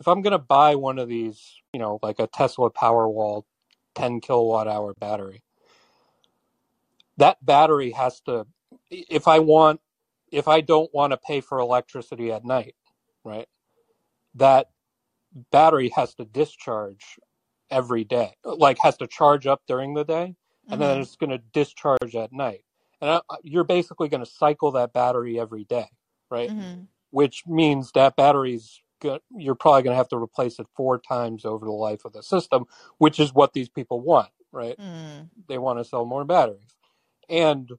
If I'm going to buy one of these, you know, like a Tesla Powerwall 10 kilowatt hour battery, that battery has to, if I want, if I don't want to pay for electricity at night, right? That battery has to discharge every day, like has to charge up during the day, and then hmm it's going to discharge at night. And I, you're basically going to cycle that battery every day, right? hmm Which means that battery's go- you're probably going to have to replace it four times over the life of the system, which is what these people want, right? Mm. They want to sell more batteries, and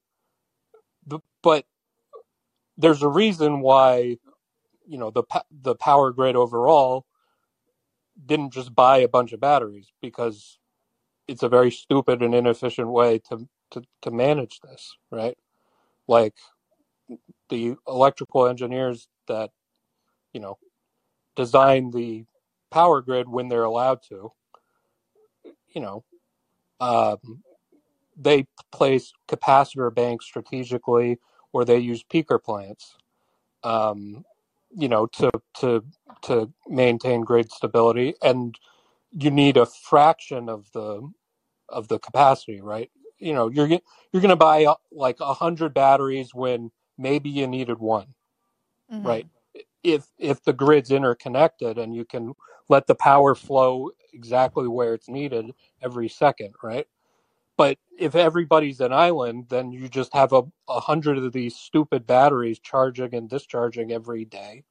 the, but there's a reason why you know the the power grid overall didn't just buy a bunch of batteries because it's a very stupid and inefficient way to to, to manage this, right? Like the electrical engineers that you know design the power grid when they're allowed to, you know, um, they place capacitor banks strategically, or they use peaker plants, um, you know, to to to maintain grid stability, and you need a fraction of the of the capacity, right? You know, you're you're going to buy uh, like a hundred batteries when maybe you needed one, hmm right? If if the grid's interconnected and you can let the power flow exactly where it's needed every second, right? But if everybody's an island, then you just have a, a hundred of these stupid batteries charging and discharging every day.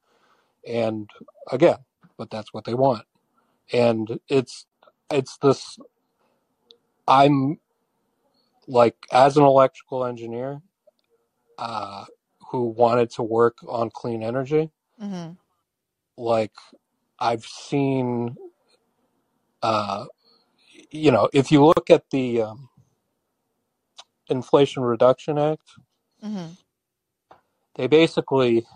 And again, but that's what they want. And it's it's this I'm like as an electrical engineer uh, who wanted to work on clean energy, hmm like I've seen, uh, you know, if you look at the um, Inflation Reduction Act, hmm they basically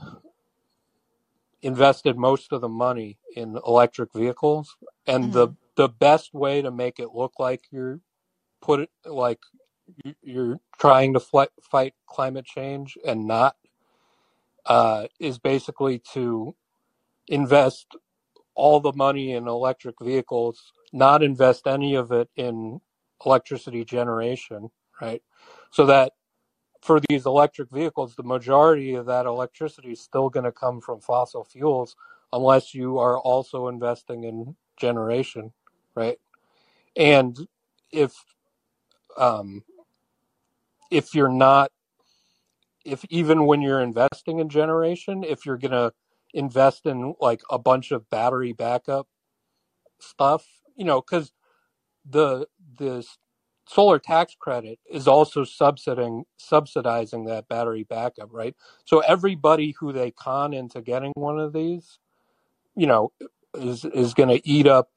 invested most of the money in electric vehicles, and the hmm the best way to make it look like you're put it like you- you're trying to fight, fight climate change and not uh, is basically to invest all the money in electric vehicles, not invest any of it in electricity generation, right? So that for these electric vehicles, the majority of that electricity is still going to come from fossil fuels unless you are also investing in generation, right? And if um, if you're not, if even when you're investing in generation, if you're going to invest in like a bunch of battery backup stuff, you know, because the the solar tax credit is also subsidizing subsidizing that battery backup, right? So everybody who they con into getting one of these, you know, is is going to eat up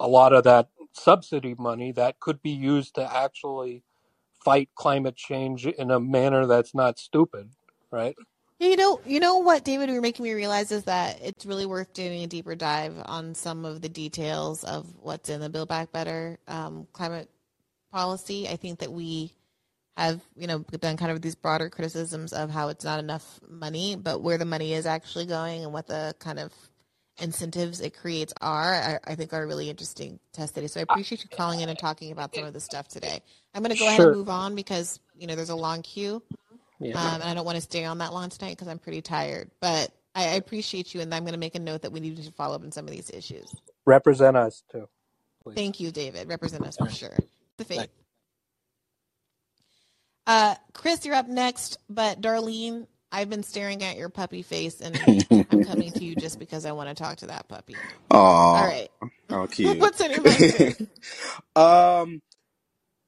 a lot of that subsidy money that could be used to actually fight climate change in a manner that's not stupid, right? You know, you know what, David, you're making me realize is that it's really worth doing a deeper dive on some of the details of what's in the Build Back Better um, climate policy. I think that we have, you know, done kind of these broader criticisms of how it's not enough money, but where the money is actually going and what the kind of incentives it creates are, I, I think are really interesting test studies. So I appreciate you calling in and talking about some of this stuff today. I'm going to go ahead and move on because, you know, there's a long queue. Yeah. Um, and I don't want to stay on that long tonight because I'm pretty tired. But I, I appreciate you, and I'm going to make a note that we need to follow up on some of these issues. Represent us too. Please. Thank you, David. Represent us for sure. The faith. Uh, Chris, you're up next. But Darlene, I've been staring at your puppy face, and I'm coming to you just because I want to talk to that puppy. All Aw, right. oh, cute. What's on your mind, um,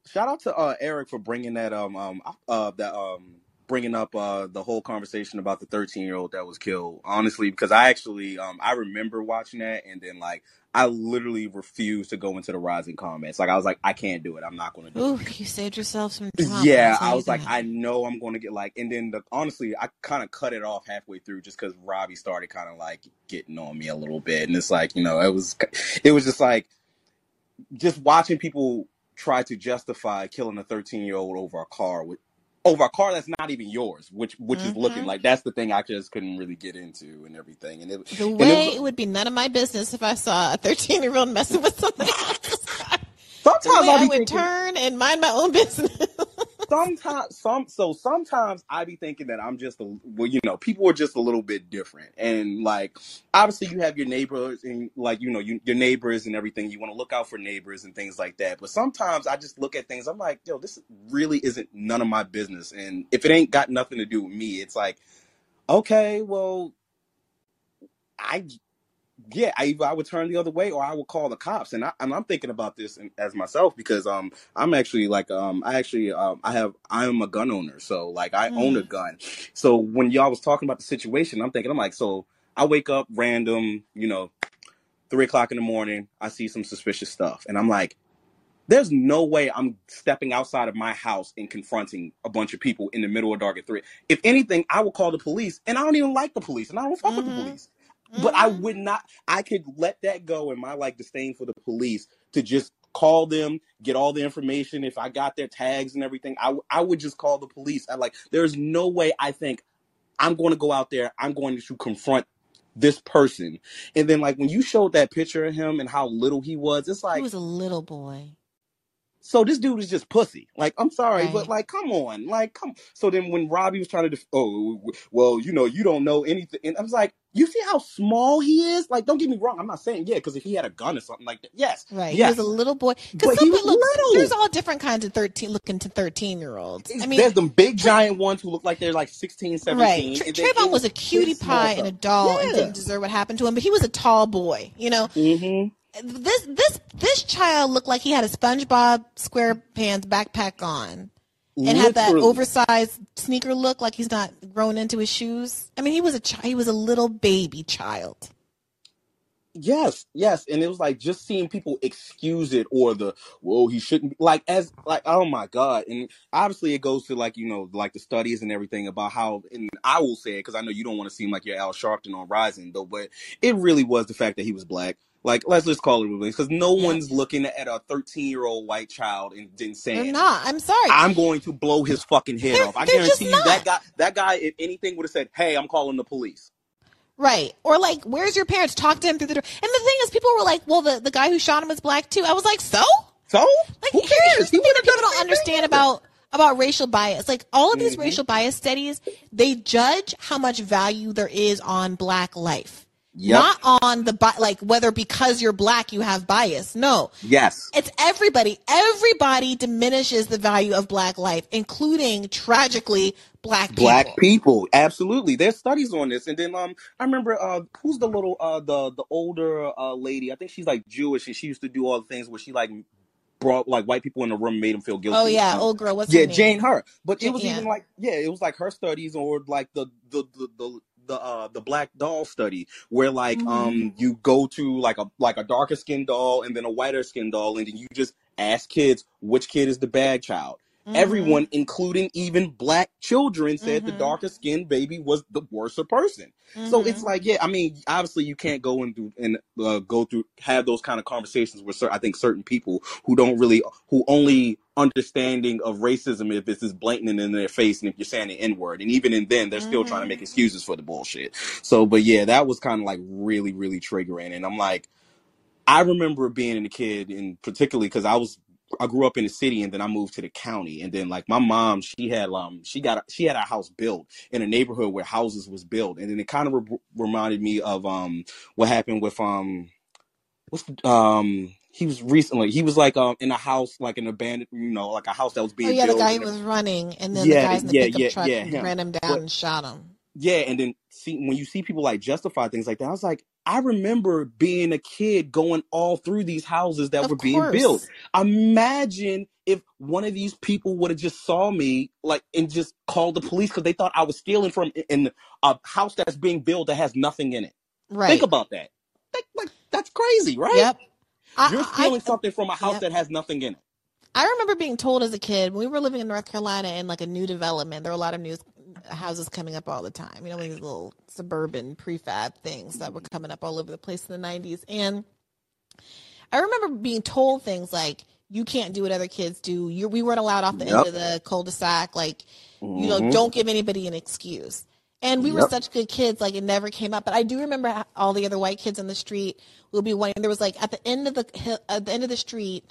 shout out to uh, Eric for bringing that um um uh that um bringing up uh the whole conversation about the 13 year old that was killed. Honestly, because I actually um I remember watching that and then like I literally refused to go into the rising comments. Like I was like, I can't do it. I'm not going to do Ooh, it. you saved yourself some drama. Yeah, I was like, that. I know I'm going to get like, and then the, honestly, I kind of cut it off halfway through just because Robbie started kind of like getting on me a little bit, and it's like, you know, it was, it was just like, just watching people try to justify killing a 13 year old over a car with, over a car that's not even yours, which which is looking Mhm. like that's the thing I just couldn't really get into and everything, and it, The way it it would be none of my business if I saw a 13 year old messing with something. sometimes way I'll I would thinking. turn and mind my own business. Sometimes some so sometimes I be thinking that I'm just a well, you know, people are just a little bit different. And like obviously you have your neighbors and like you know, you, your neighbors and everything. You want to look out for neighbors and things like that. But sometimes I just look at things, I'm like, yo, this really isn't none of my business. And if it ain't got nothing to do with me, it's like, okay, well, I yeah, I either I would turn the other way or I would call the cops. And I and I'm thinking about this in- as myself because um I'm actually like um I actually um I have I am a gun owner, so like I own a Mm. gun. So when y'all was talking about the situation, I'm thinking I'm like, so I wake up random, you know, three o'clock in the morning, I see some suspicious stuff, and I'm like, there's no way I'm stepping outside of my house and confronting a bunch of people in the middle of dark at three. If anything, I will call the police, and I don't even like the police, and I don't fuck with the Mhm. Police. But I Mhm. would not. I could let that go in my like disdain for the police to just call them, get all the information. If I got their tags and everything, I w- I would just call the police. I like. There's no way I think I'm going to go out there. I'm going to confront this person. And then like when you showed that picture of him and how little he was, it's like, He was a little boy. so this dude is just pussy. Like, I'm sorry, but like, come on, like, come. So then when Robbie was trying to, def- oh, well, you know, you don't know anything, and I was like, you see how small he is? Like, don't get me wrong, I'm not saying yeah, because if he had a gun or something like that, yes, Right. He was a little boy. Because he was people, look, there's all different kinds of 13, looking to 13 year olds. I mean, There's them big giant ones who look like they're like 16, right. 17, Tra- and then Trayvon was a cutie pie and a doll and didn't deserve what happened to him, but he was a tall boy, you know? hmm This, this, this child looked like he had a SpongeBob SquarePants backpack on. And had that oversized sneaker look like he's not grown into his shoes. I mean, he was a chi- he was a little baby child. Yes, yes, and it was like just seeing people excuse it or the whoa he shouldn't be like as like oh my god, and obviously it goes to like you know like the studies and everything about how and I will say it because I know you don't want to seem like you're Al Sharpton on Rising though, but it really was the fact that he was black. Like let's just call it because no Yeah. one's looking at a 13 year old white child and then They're saying not. I'm sorry. I'm going to blow his fucking head They're off. I guarantee you that guy that guy if anything would have said hey I'm calling the police. Right. Or like, where's your parents? Talk to him through the door. And the thing is, people were like, well, the, the guy who shot him was black too. I was like, so? So Like, who cares? He would have people don't understand about about racial bias. Like all of these hmm racial bias studies, they judge how much value there is on black life. Yep. Not on the bi- like whether because you're black you have bias. No. Yes. It's everybody. Everybody diminishes the value of black life, including tragically black people. Black people. absolutely. There's studies on this, and then um, I remember uh, who's the little uh the the older uh lady? I think she's like Jewish, and she used to do all the things where she like brought like white people in the room, and made them feel guilty. Oh yeah, old girl. What's yeah, Jane? Her. But it was yeah. even like yeah, it was like her studies or like the the the the the uh the black doll study where like Mhm. um you go to like a like a darker skinned doll and then a whiter skinned doll and then you just ask kids which kid is the bad child Mm-hmm. Everyone, including even black children, said the Mhm. darker skinned baby was the worser person. So it's like, yeah, I mean, obviously you can't go and do and uh, go through have those kind of conversations with I think certain people who don't really who only understanding of racism if it's just blatant in their face and if you're saying the n word and even in then they're still trying to make excuses for the bullshit. So, but yeah, that was kind of like really really triggering, and I'm like, I remember being a kid and particularly because I was I grew up in the city and then I moved to the county and then like my mom she had um she got she had a house built in a neighborhood where houses was built and then it kind of re- reminded me of um what happened with um what's the, um he was recently he was like um in a house like an abandoned you know like a house that was being Oh yeah, the guy who was running, and then the yeah guys in the yeah pickup yeah truck yeah him ran him down but and shot him. yeah, and then see when you see people like justify things like that, I was like, I remember being a kid going all through these houses that Of were being built. Imagine if one of these people would have just saw me like and just called the police because they thought I was stealing from in a house that's being built that has nothing in it. Right. Think about that. Like, that's crazy, right? Yep. You're I, stealing something from a house yep. that has nothing in it. I remember being told as a kid when we were living in North Carolina in like a new development. There were a lot of new houses coming up all the time. You know, these little suburban prefab things that were coming up all over the place in the '90s. And I remember being told things like, "You can't do what other kids do. You we weren't allowed off the end of the cul-de-sac. Like, you know, hmm don't give anybody an excuse." And we were such good kids, like it never came up. But I do remember all the other white kids on the street would be wanting. There was like at the end of the hill, at the end of the street,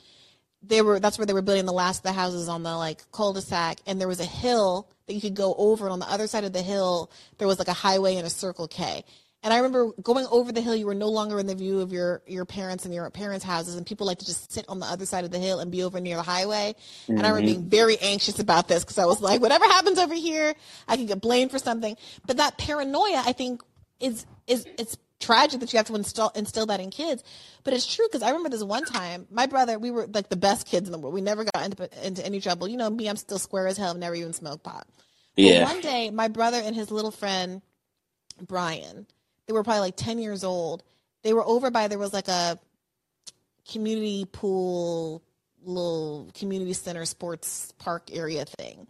they were that's where they were building the last of the houses on the like cul-de-sac and there was a hill that you could go over and on the other side of the hill there was like a highway and a circle k and i remember going over the hill you were no longer in the view of your your parents and your parents houses and people like to just sit on the other side of the hill and be over near the highway and i remember hmm being very anxious about this because i was like whatever happens over here i can get blamed for something but that paranoia i think is is it's tragic that you have to instill instill that in kids but it's true because I remember this one time, my brother, we were like the best kids in the world. We never got into, into any trouble. You know me, I'm still square as hell, never even smoked pot. But Yeah. one day, my brother and his little friend, Brian, they were probably like 10 years old. They were over by, there was like a community pool, little community center sports park area thing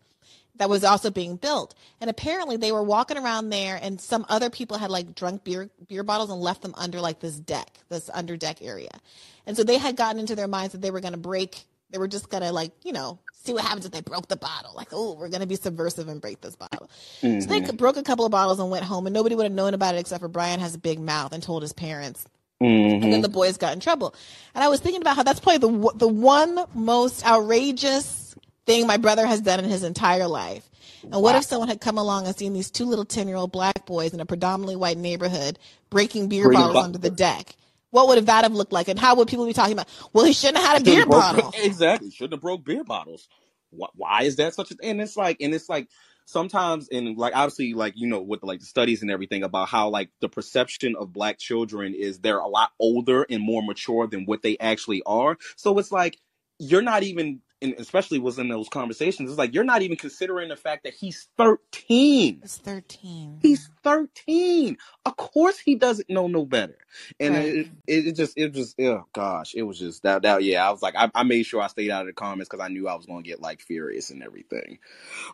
that was also being built. And apparently they were walking around there and some other people had like drunk beer beer bottles and left them under like this deck, this under deck area. And so they had gotten into their minds that they were going to break they were just going to like, you know, see what happens if they broke the bottle. Like, oh, we're going to be subversive and break this bottle. So they hmm broke a couple of bottles and went home and nobody would have known about it except for Brian has a big mouth and told his parents and then hmm the boys got in trouble. And I was thinking about how that's probably the the one most outrageous thing my brother has done in his entire life. And what Wow. if someone had come along and seen these two little 10 year old black boys in a predominantly white neighborhood breaking beer bottles bo- under the deck? What would that have looked like? And how would people be talking about, well, he shouldn't have had a beer broke bottle? exactly. Shouldn't have broke beer bottles. Why, why is that such a? Thing? And it's like, and it's like sometimes, and like obviously, like you know, with like the studies and everything about how like the perception of black children is they're a lot older and more mature than what they actually are. So it's like you're not even, and especially was in those conversations. It's like you're not even considering the fact that he's 13. It's 13. He's 13. Of course he doesn't know no better. And Right. it, it, it just, it just, oh gosh, it was just that, that yeah, I was like, I, I made sure I stayed out of the comments because I knew I was going to get like furious and everything.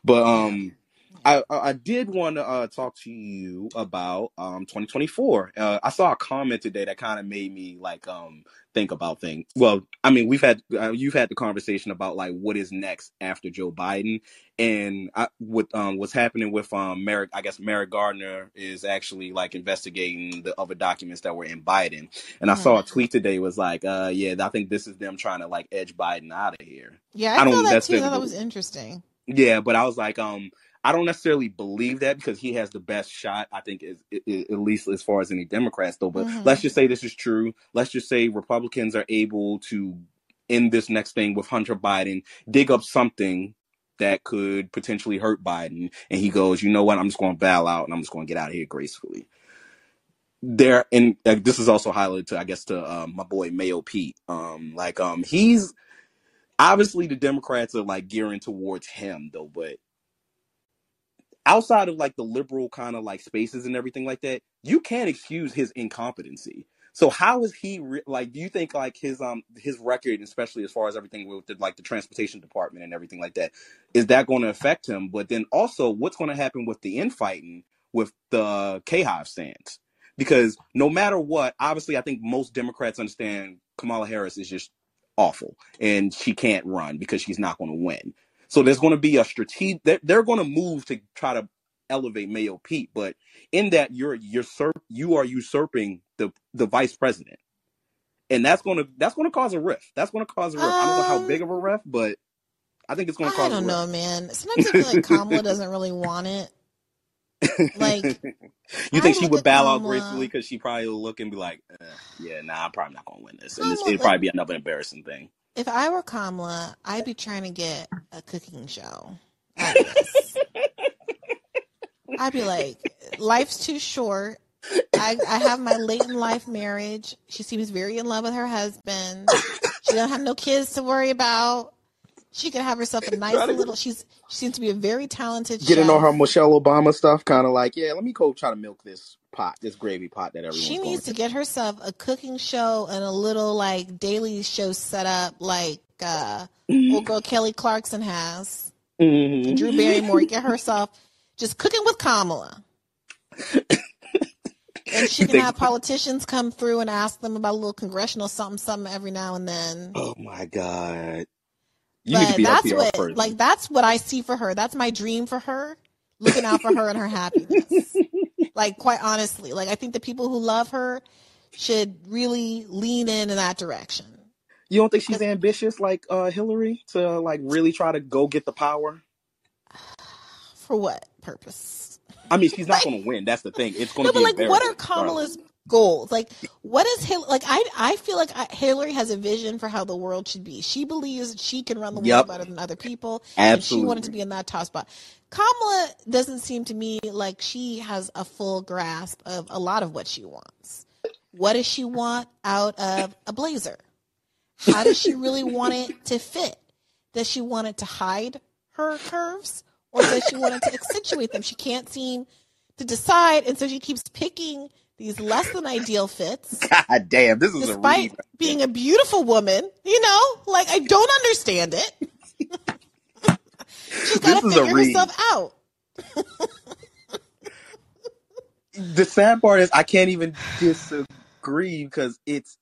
But, um, I, I did want to uh, talk to you about um 2024. Uh, I saw a comment today that kind of made me like um think about things. Well, I mean, we've had uh, you've had the conversation about like what is next after Joe Biden, and I, what um what's happening with um Merrick. I guess Merrick Gardner is actually like investigating the other documents that were in Biden. And I saw a tweet today was like, uh yeah, I think this is them trying to like edge Biden out of here. Yeah, I I saw don't that too. I thought that was interesting. Yeah, but I was like, um, I don't necessarily believe that because he has the best shot. I think is, i i- at least as far as any Democrats though. But hmm let's just say this is true. Let's just say Republicans are able to end this next thing with Hunter Biden, dig up something that could potentially hurt Biden, and he goes, you know what? I'm just going to bow out and I'm just going to get out of here gracefully. There, and uh, this is also highlighted to, I guess, to um, my boy Mayo Pete. Um, like, um, he's obviously the Democrats are like gearing towards him though, but outside of like the liberal kind of like spaces and everything like that, you can't excuse his incompetency. So how is he re- like? Do you think like his um his record, especially as far as everything with the, like the transportation department and everything like that, is that going to affect him? But then also, what's going to happen with the infighting with the K Hive stands? Because no matter what, obviously, I think most Democrats understand Kamala Harris is just awful and she can't run because she's not going to win. So there's going to be a strategic. They're, they're going to move to try to elevate Mayo Pete, but in that you're usurp you are usurping the the vice president, and that's going to that's going to cause a rift. That's going to cause a rift. I don't know how Um, big of a rift, but I think it's going to cause. I don't a know, man. Sometimes I feel like Kamala doesn't really want it. Like, you I think she would bow out gracefully because she probably will look and be like, uh, "Yeah, nah, I'm probably not going to win this," and this, it'd probably be another embarrassing thing. If I were Kamala, I'd be trying to get a cooking show. out of this. I'd be like, life's too short. I, I have my late in life marriage. She seems very in love with her husband. She don't have no kids to worry about. She could have herself a nice little. She's she seems to be a very talented. Getting chef. on her Michelle Obama stuff, kind of like, yeah, let me go try to milk this pot, this gravy pot that everyone's She needs to to. get herself a cooking show and a little like daily show set up like uh old girl Kelly Clarkson has. Mhm. Drew Barrymore get herself just cooking with Kamala. And she can have politicians come through and ask them about a little congressional something something every now and then. Oh my god. You need to But that's what person. like that's what I see for her. That's my dream for her. Looking out for her and her happiness. like quite honestly, like I think the people who love her should really lean in in that direction. you don't think she's ambitious like uh Hillary to like really try to go get the power? For what purpose? I mean, she's not going to win. That's the thing. It's going No, to but be like, what are Kamala's goals? Like, what is Hillary? Like, I I feel like I, Hillary has a vision for how the world should be. She believes she can run the Yep. world better than other people, and she wanted to be in that top spot. Kamala doesn't seem to me like she has a full grasp of a lot of what she wants. What does she want out of a blazer? How does she really want it to fit? Does she want it to hide her curves or does she want it to accentuate them? She can't seem to decide, and so she keeps picking these less than ideal fits, God damn, this is a despite read. being a beautiful woman. You know, like I don't understand it. She's got to a figure herself out. The sad part is I can't even disagree because it's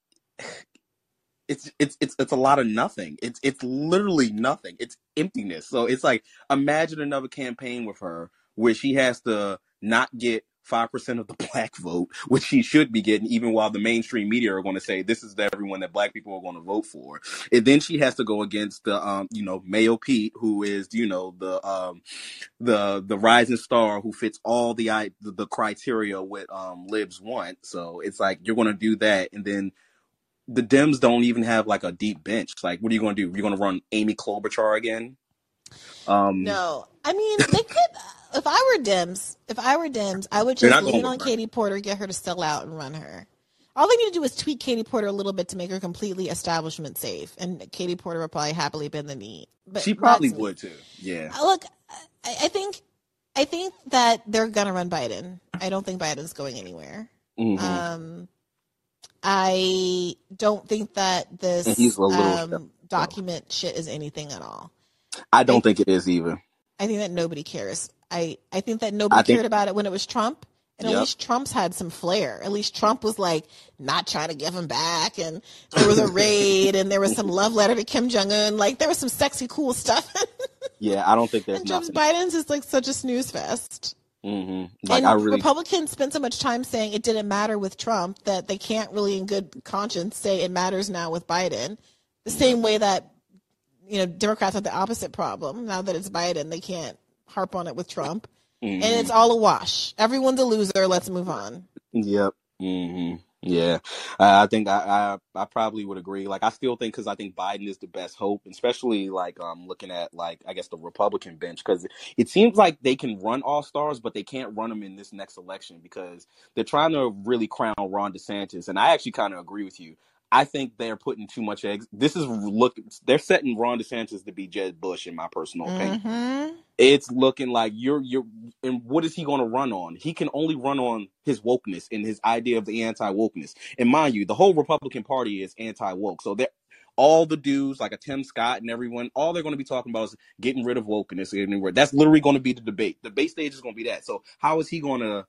it's it's it's it's a lot of nothing. It's it's literally nothing. It's emptiness. So it's like imagine another campaign with her where she has to not get five percent of the black vote, which she should be getting, even while the mainstream media are going to say this is the everyone that black people are going to vote for. And then she has to go against the um you know Mayo Pete, who is you know the um the the rising star who fits all the the, the criteria what um libs want. So it's like you're going to do that, and then the Dems don't even have like a deep bench. Like, what are you going to do? You're going to run Amy Klobuchar again? Um, No, I mean they could. If I were Dems, if I were Dems, I would just lean on. Katie Porter, get her to sell out and run her. All they need to do is tweak Katie Porter a little bit to make her completely establishment safe, and Katie Porter would probably happily bend the knee. But she probably would too. Yeah. Uh, Look, I, I think, I think that they're gonna run Biden. I don't think Biden's going anywhere. Mhm. Um, I don't think that this he's a little um, document shit is anything at all. I don't think it is either. I think that nobody cares. I, I think that nobody think- cared about it when it was Trump. And at least Trump's had some flair. At least Trump was like not trying to give him back. And there was a raid and there was some love letter to Kim Jong Un. Like there was some sexy, cool stuff. Yeah, I don't think there's and Trump's. Biden's is like such a snooze fest. hmm Like and I really, Republicans spent so much time saying it didn't matter with Trump that they can't really, in good conscience, say it matters now with Biden. The same way that you know Democrats have the opposite problem now that it's Biden, they can't harp on it with Trump, Mhm. and it's all a wash. Everyone's a loser. Let's move on. Yep. hmm Yeah. Uh, I think I, I I probably would agree. Like I still think because I think Biden is the best hope, especially like um looking at like I guess the Republican bench because it seems like they can run all stars, but they can't run them in this next election because they're trying to really crown Ron DeSantis, and I actually kind of agree with you. I think they're putting too much eggs. This is look. They're setting Ron DeSantis to be Jeb Bush, in my personal opinion. It's looking like you're you're and what is he going to run on? He can only run on his wokeness and his idea of the anti-wokeness. And mind you the whole republican party is anti-woke. So they're all the dudes like a tim scott and everyone all they're going to be talking about is getting rid of wokeness anywhere. That's literally going to be the debate. The debate stage is going to be that. So how is he going to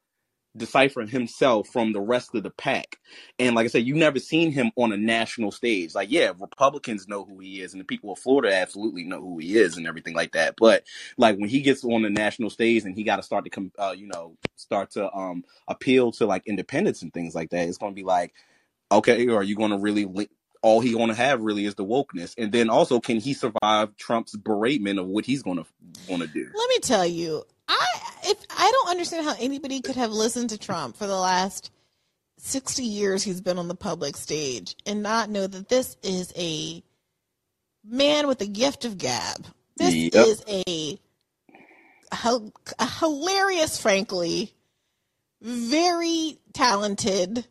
decipher himself from the rest of the pack. And like I said, you've never seen him on a national stage. Like, yeah, Republicans know who he is, and the people of Florida absolutely know who he is, and everything like that. But like when he gets on the national stage and he got to start to come, uh, you know, start to um appeal to like independence and things like that, it's going to be like, okay, are you going to really? All he going to have really is the wokeness, and then also, can he survive Trump's beratement of what he's going to want to do? Let me tell you, I if I don't understand how anybody could have listened to Trump for the last 60 years he's been on the public stage and not know that this is a man with a gift of gab. This Yep. is a, a hilarious, frankly, very talented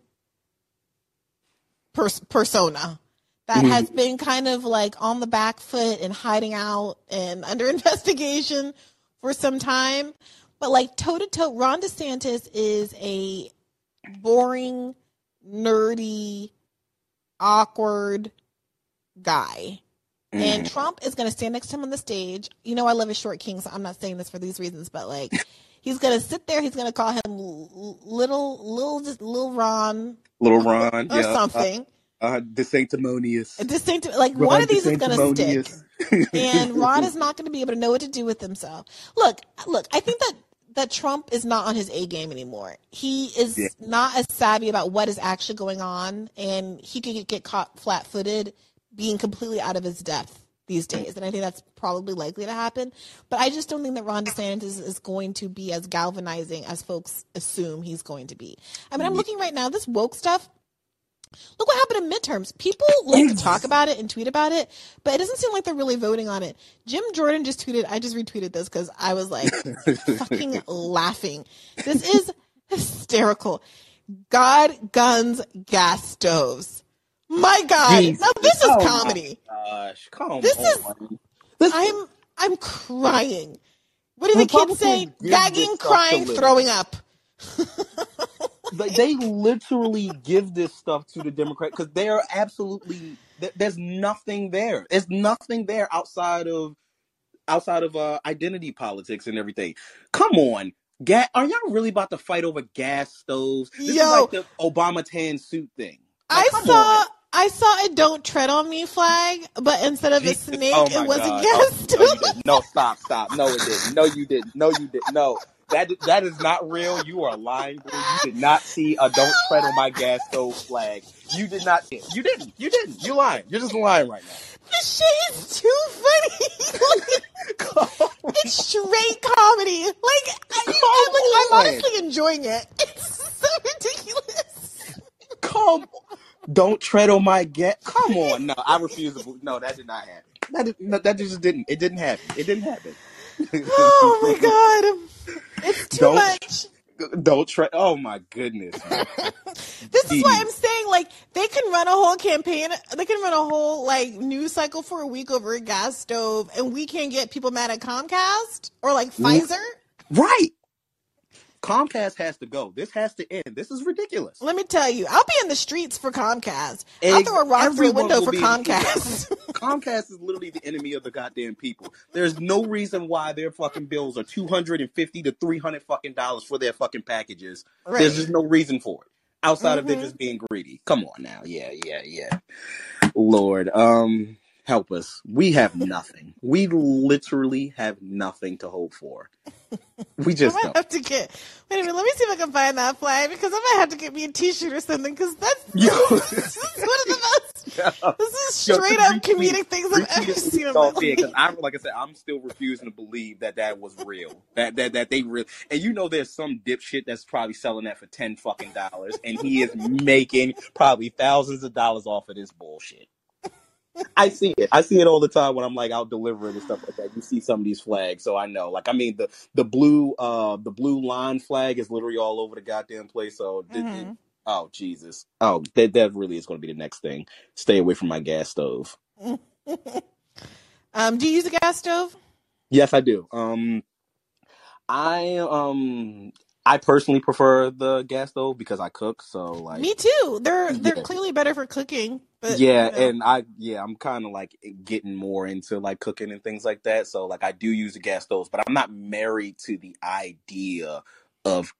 pers- persona that Mhm. has been kind of like on the back foot and hiding out and under investigation for some time. But like toe to toe, Ron DeSantis is a boring, nerdy, awkward guy. And Trump is going to stand next to him on the stage. You know, I love his short king, so I'm not saying this for these reasons, but like, he's going to sit there. He's going to call him little, little, just little Ron Little Ron or yeah, something. Uh, uh, DeSanctimonious. Distinct, like Ron one of these is going to stick. And Ron is not going to be able to know what to do with himself. Look, look, I think that that Trump is not on his A game anymore. He is Yeah. not as savvy about what is actually going on, and he could get, get caught flat-footed, being completely out of his depth these days. And I think that's probably likely to happen. But I just don't think that Ron DeSantis is going to be as galvanizing as folks assume he's going to be. I mean, I'm looking right now. This woke stuff. Look what happened in midterms. People like to talk about it and tweet about it, but it doesn't seem like they're really voting on it. Jim Jordan just tweeted, I just retweeted this because I was like fucking laughing. This is hysterical. God, guns, gas stoves. My God. Jesus. Now this is Oh comedy. Gosh, come This is- on. I'm I'm crying. What do the kids say? Gagging, this crying, throwing up. Like, they literally give this stuff to the Democrat because they are absolutely there's nothing there. There's nothing there outside of outside of uh, identity politics and everything. Come on. Ga- are y'all really about to fight over gas stoves? This Yo. is like the Obama tan suit thing. Like, I saw on. I saw a "Don't Tread on Me" flag, but instead of a snake, Oh it was God. a gas Oh, stove. no. No, stop, stop. No, it didn't. No, you didn't. No, you didn't. No, that that is not real. You are lying. Bro. You did not see a "Don't tread on my gas stove" flag. You did not. see it. You didn't. You didn't. You're lying. You're just lying right now. This shit is too funny. it's straight comedy. Like, I, I, like, honestly enjoying it. It's so ridiculous. Come. Don't tread on my gas. Come on. No, I refuse to. No, that did not happen. That did, no, that just didn't. It didn't happen. It didn't happen. Oh my god, it's too Don't- much. Don't try. Oh my goodness. man. This is why I'm saying, like, they can run a whole campaign, they can run a whole, like, news cycle for a week over a gas stove, and we can't get people mad at Comcast or, like, Pfizer. Right. Comcast has to go. This has to end. This is ridiculous. Let me tell you, I'll be in the streets for Comcast. I'll throw a rock through a window for Comcast. Comcast is literally the enemy of the goddamn people. There's no reason why their fucking bills are two hundred and fifty to three hundred fucking dollars for their fucking packages. Right. There's just no reason for it. Outside of Mhm. them just being greedy. Come on now. Yeah, yeah, yeah. Lord, um, help us. We have nothing. We literally have nothing to hope for. We I just don't. have to get. Wait a minute. Let me see if I can find that flag because I might have to get me a T-shirt or something because that's Yo. this is one of the most. This is straight just up comedic things I've ever seen in my all fear, 'cause life. I'm like I said, I'm still refusing to believe that that was real. That that that they real. And you know, there's some dipshit that's probably selling that for ten fucking dollars, and he is making probably thousands of dollars off of this bullshit. I see it. I see it all the time when I'm like out delivering and stuff like that. You see some of these flags, so I know. Like, I mean, the the blue uh the blue line flag is literally all over the goddamn place. So, it- it- oh Jesus, oh that that really is going to be the next thing. Stay away from my gas stove. Um, do you use a gas stove? Yes, I do. Um, I um, I personally prefer the gas stove because I cook. So like, Me too. They're they're yeah, clearly better for cooking, but yeah, you know. and I yeah, I'm kind of like getting more into like cooking and things like that. So like, I do use the gas stoves, but I'm not married to the idea of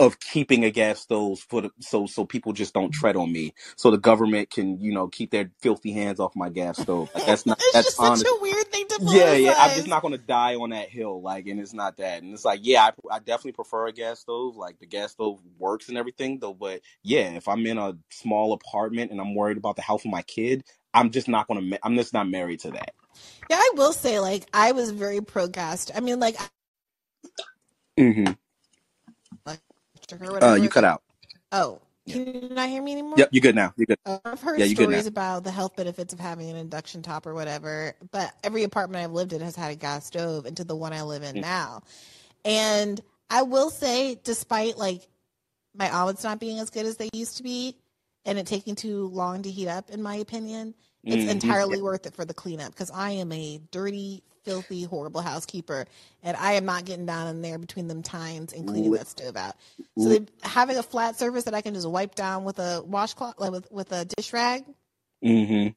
of keeping a gas stove for the, so so people just don't tread on me, so the government can you know keep their filthy hands off my gas stove. Like that's not it's that's just such a weird thing to Yeah, yeah, I'm just not gonna die on that hill, like, and it's not that, and it's like, yeah, I, I definitely prefer a gas stove, like the gas stove works and everything, though, but yeah, if I'm in a small apartment and I'm worried about the health of my kid, I'm just not gonna, I'm just not married to that. Yeah, I will say, like, I was very pro gas. I mean, like, hmm electric or Uh, you cut out. Oh, can you not hear me anymore? Yep, you're good now. You're good. Uh, I've heard Yeah, stories about the health benefits of having an induction top or whatever, but every apartment I've lived in has had a gas stove, into the one I live in Mm. now. And I will say, despite like my omelets not being as good as they used to be, and it taking too long to heat up, in my opinion, it's hmm entirely worth it for the cleanup because I am a dirty, filthy, horrible housekeeper, and I am not getting down in there between them tines and cleaning that stove out. So they, having a flat surface that I can just wipe down with a washcloth, like with with a dish rag, hmm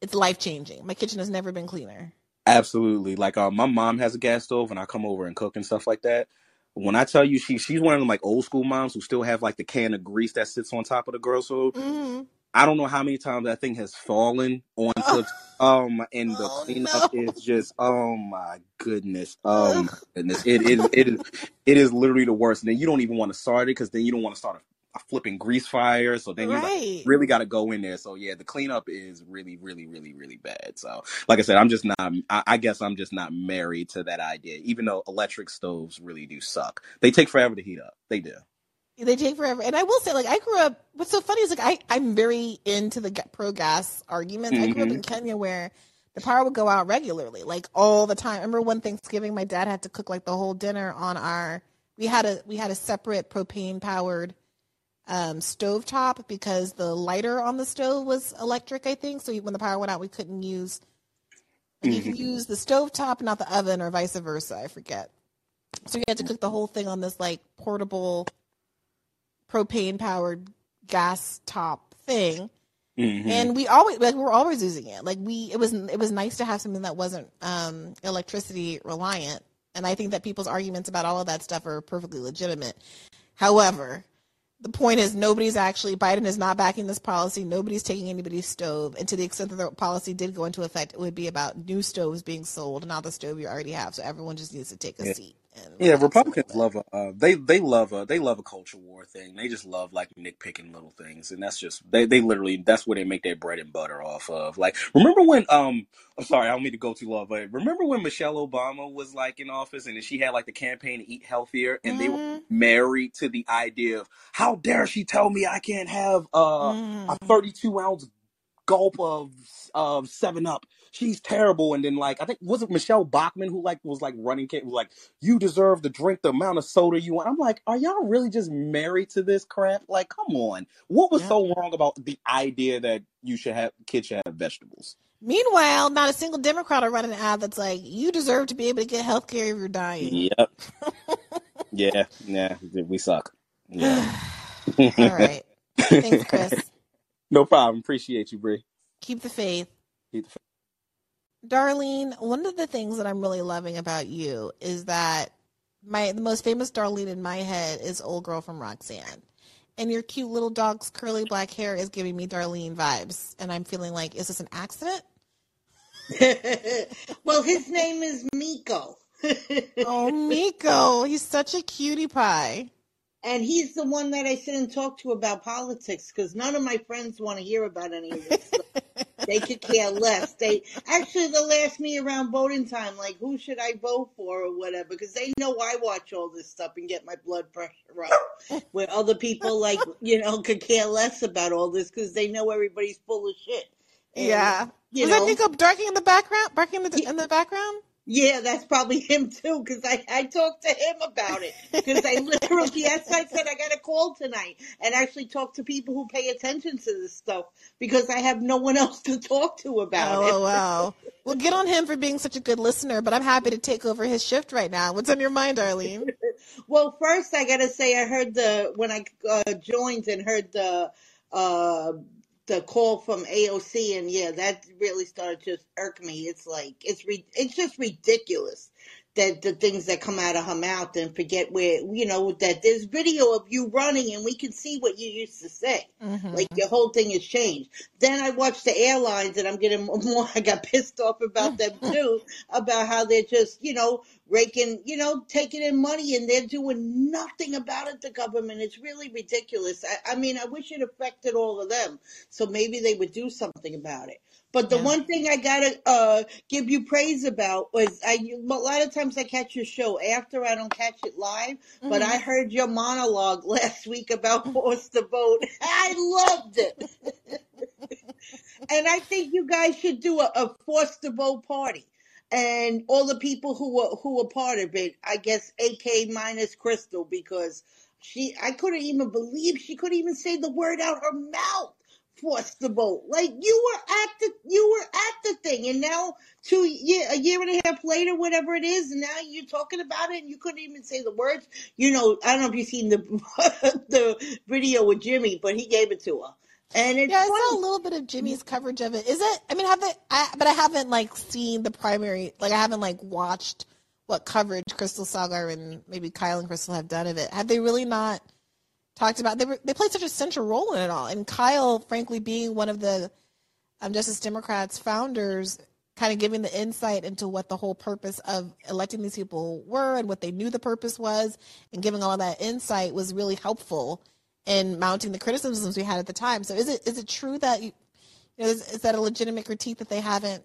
it's life changing. My kitchen has never been cleaner. Absolutely. Like, uh, my mom has a gas stove, and I come over and cook and stuff like that. When I tell you she she's one of them like old school moms who still have like the can of grease that sits on top of the grill stove. hmm I don't know how many times that thing has fallen onto Oh, um and the oh cleanup no! is just oh my goodness oh my goodness it it it is it is literally the worst. And then you don't even want to start it because then you don't want to start a, a flipping grease fire. So then you like really got to go in there. So yeah, the cleanup is really really really really bad. So like I said, I'm just not. I, I guess I'm just not married to that idea. Even though electric stoves really do suck, they take forever to heat up. They do. They take forever. And I will say, like, I grew up, what's so funny is, like, I, I'm very into the pro gas arguments. I grew up in Kenya where the power would go out regularly, like all the time. I remember one Thanksgiving, my dad had to cook like the whole dinner on our, we had a, we had a separate propane powered um, stovetop because the lighter on the stove was electric, I think. So when the power went out, we couldn't use, like, you can use the stovetop, not the oven, or vice versa. I forget. So you had to cook the whole thing on this like portable propane powered gas top thing. Hmm and we always like we're always using it. Like we it was it was nice to have something that wasn't um electricity reliant. And i think that people's arguments about all of that stuff are perfectly legitimate. However the point is nobody's actually biden is not backing this policy. Nobody's taking anybody's stove. And to the extent that the policy did go into effect it would be about new stoves being sold not the stove you already have. So everyone just needs to take a seat and Yeah, relax a little Republicans love a uh, they they love a they love a culture war thing. They just love like nitpicking little things, and that's just they they literally that's where they make their bread and butter off of. Like, remember when um I'm sorry, I don't mean to go too long, but remember when Michelle Obama was like in office and she had like the campaign to eat healthier, and they were mm, married to the idea of how dare she tell me I can't have uh, a mm. 32 ounce gulp of of Seven Up. She's terrible. And then like I think was it Michele Bachmann who like was like running ca- was like you deserve to drink the amount of soda you want. I'm like, are y'all really just married to this crap? Like, come on. What was Yep. so wrong about the idea that you should have kids should have vegetables? Meanwhile, not a single Democrat are running an ad that's like, "You deserve to be able to get health care if you're dying." Yep. Yeah. Yeah. We suck. Yeah. All right. Thanks, Chris. no problem. Appreciate you, Bree. Keep the faith. Keep the Darlene, one of the things that I'm really loving about you is that my the most famous Darlene in my head is old girl from Roseanne. And your cute little dog's curly black hair is giving me Darlene vibes. And I'm feeling like, is this an accident? well, his name is Miko. Oh, Miko. He's such a cutie pie. And he's the one that I sit and talk to about politics because none of my friends want to hear about any of this stuff. They could care less. They actually they'll ask me around voting time, like who should I vote for or whatever, because they know I watch all this stuff and get my blood pressure up. Where other people like you know could care less about all this because they know everybody's full of shit. And Yeah. you Was that know, Miko barking in the background? Barking in the, in the background? Yeah, that's probably him too. Because I I talked to him about it. Because I literally, yes, I said I got a call tonight and actually talked to people who pay attention to this stuff because I have no one else to talk to about oh, it. Oh, wow. Well, get on him for being such a good listener, but I'm happy to take over his shift right now. What's on your mind, Arlene? well, first, I got to say, I heard the, when I uh, joined and heard the, uh, the call from AOC, and yeah, that really started to irk me. It's like it's re- it's just ridiculous that the things that come out of her mouth and forget where you know that there's video of you running and we can see what you used to say. Mm-hmm. like your whole thing has changed. Then i watched the airlines and i'm getting more i got pissed off about them too about how they're just you know raking you know taking in money and they're doing nothing about it the government. It's really ridiculous. I, I mean i wish it affected all of them. So maybe they would do something about it but the yeah. one thing I gotta uh, give you praise about was I a lot of times I catch your show after I don't catch it live, mm-hmm. but I heard your monologue last week about force the vote. I loved it, and I think you guys should do a, a force the vote party. And all the people who were who were part of it, I guess AK minus Krystal because she I couldn't even believe she couldn't even say the word out her mouth force the vote. Like you were at the you were at the thing, and now two year a year and a half later, whatever it is, and now you're talking about it, and you couldn't even say the words. You know, I don't know if you've seen the the video with Jimmy, but he gave it to her. And it's yeah. I saw a little bit of Jimmy's mm-hmm. coverage of it. Is it? I mean, have it? I, but I haven't like seen the primary. Like, I haven't like watched what coverage Krystal Saagar and maybe Kyle and Krystal have done of it. Have they really not? Talked about they were they played such a central role in it all. And Kyle, frankly, being one of the um, Justice Democrats founders, kind of giving the insight into what the whole purpose of electing these people were and what they knew the purpose was, and giving all that insight was really helpful in mounting the criticisms we had at the time. So is it is it true that you, you know is, is that a legitimate critique that they haven't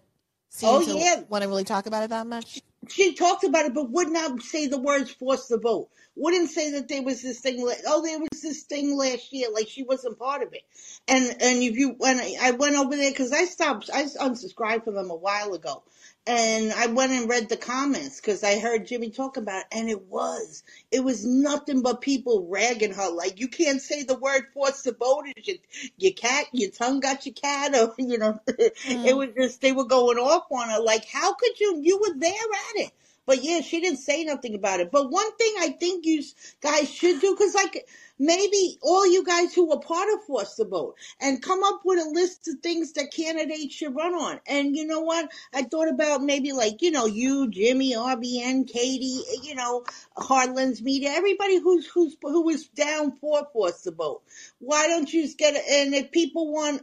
oh, yeah. want to really talk about it that much? She talked about it, but would not say the words "force the vote." wouldn't say that there was this thing. Like, oh, there was this thing last year. Like she wasn't part of it. And and if you when I, I went over there because I stopped, I unsubscribed from them a while ago, and I went and read the comments because I heard Jimmy talk about it, and it was it was nothing but people ragging her like you can't say the word the vote. Your, your cat, your tongue got your cat, or you know, mm. it was just they were going off on her like how could you? You were there at it. But yeah, she didn't say nothing about it. But one thing I think you guys should do, because like maybe all you guys who were part of Force the Vote and come up with a list of things that candidates should run on. And you know what? I thought about maybe like, you know, you, Jimmy, RBN, Katie, you know, Heartland's Media, everybody who's, who's, who was down for Force the Vote. Why don't you just get it? And if people want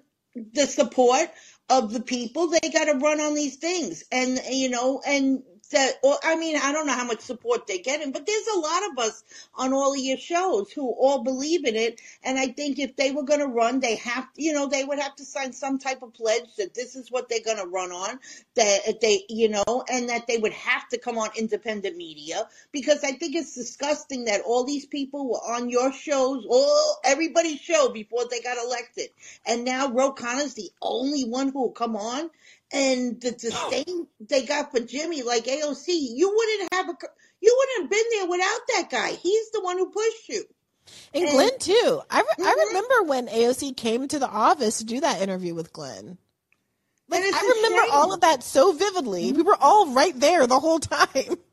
the support of the people, they got to run on these things. And, you know, and that, or I mean, I don't know how much support they're getting, but there's a lot of us on all of your shows who all believe in it. And I think if they were going to run, they have, you know, they would have to sign some type of pledge that this is what they're going to run on, that they, you know, and that they would have to come on independent media. Because I think it's disgusting that all these people were on your shows, all everybody's show before they got elected, and now Ro Khanna's the only one who will come on and the disdain they got for Jimmy, like AOC, you wouldn't have a, you wouldn't have been there without that guy. He's the one who pushed you. And, and Glenn too. I, re- mm-hmm. I remember when AOC came to the office to do that interview with Glenn. Like I remember all of that so vividly. Mm-hmm. We were all right there the whole time.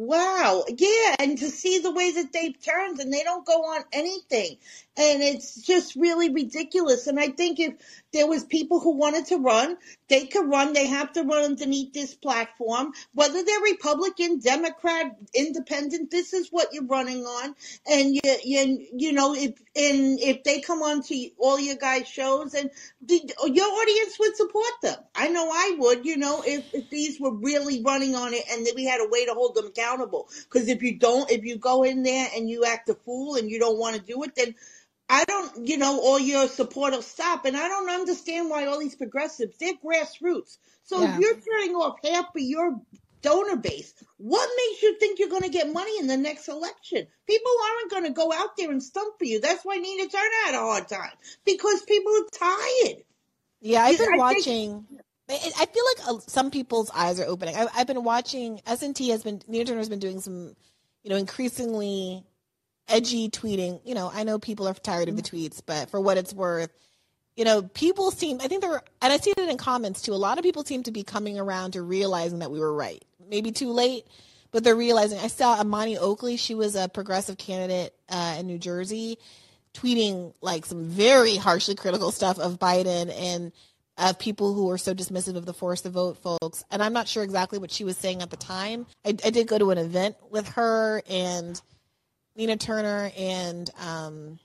Wow. Yeah. And to see the way that they've turned and they don't go on anything. And it's just really ridiculous. And I think if there was people who wanted to run, they could run. They have to run underneath this platform, whether they're Republican, Democrat, Independent. This is what you're running on, and you you, you know if and if they come on to all your guys' shows, and the, your audience would support them. I know I would. You know if if these were really running on it, and then we had a way to hold them accountable. Because if you don't, if you go in there and you act a fool and you don't want to do it, then I don't, you know, all your support will stop. And I don't understand why all these progressives, they're grassroots. So yeah. if you're turning off half of your donor base, what makes you think you're going to get money in the next election? People aren't going to go out there and stump for you. That's why Nina Turner had a hard time because people are tired. Yeah, I've been I watching. Think, I feel like uh, some people's eyes are opening. I've been watching. S and T has been Nina Turner has been doing some, you know, increasingly edgy tweeting. You know, I know people are tired of the tweets, but for what it's worth, you know, people seem, I think there were, and I see it in comments too, a lot of people seem to be coming around to realizing that we were right. Maybe too late, but they're realizing. I saw Imani Oakley, she was a progressive candidate uh, in New Jersey, tweeting like some very harshly critical stuff of Biden and of people who are so dismissive of the force to vote folks. And I'm not sure exactly what she was saying at the time. I, I did go to an event with her and Nina Turner and um,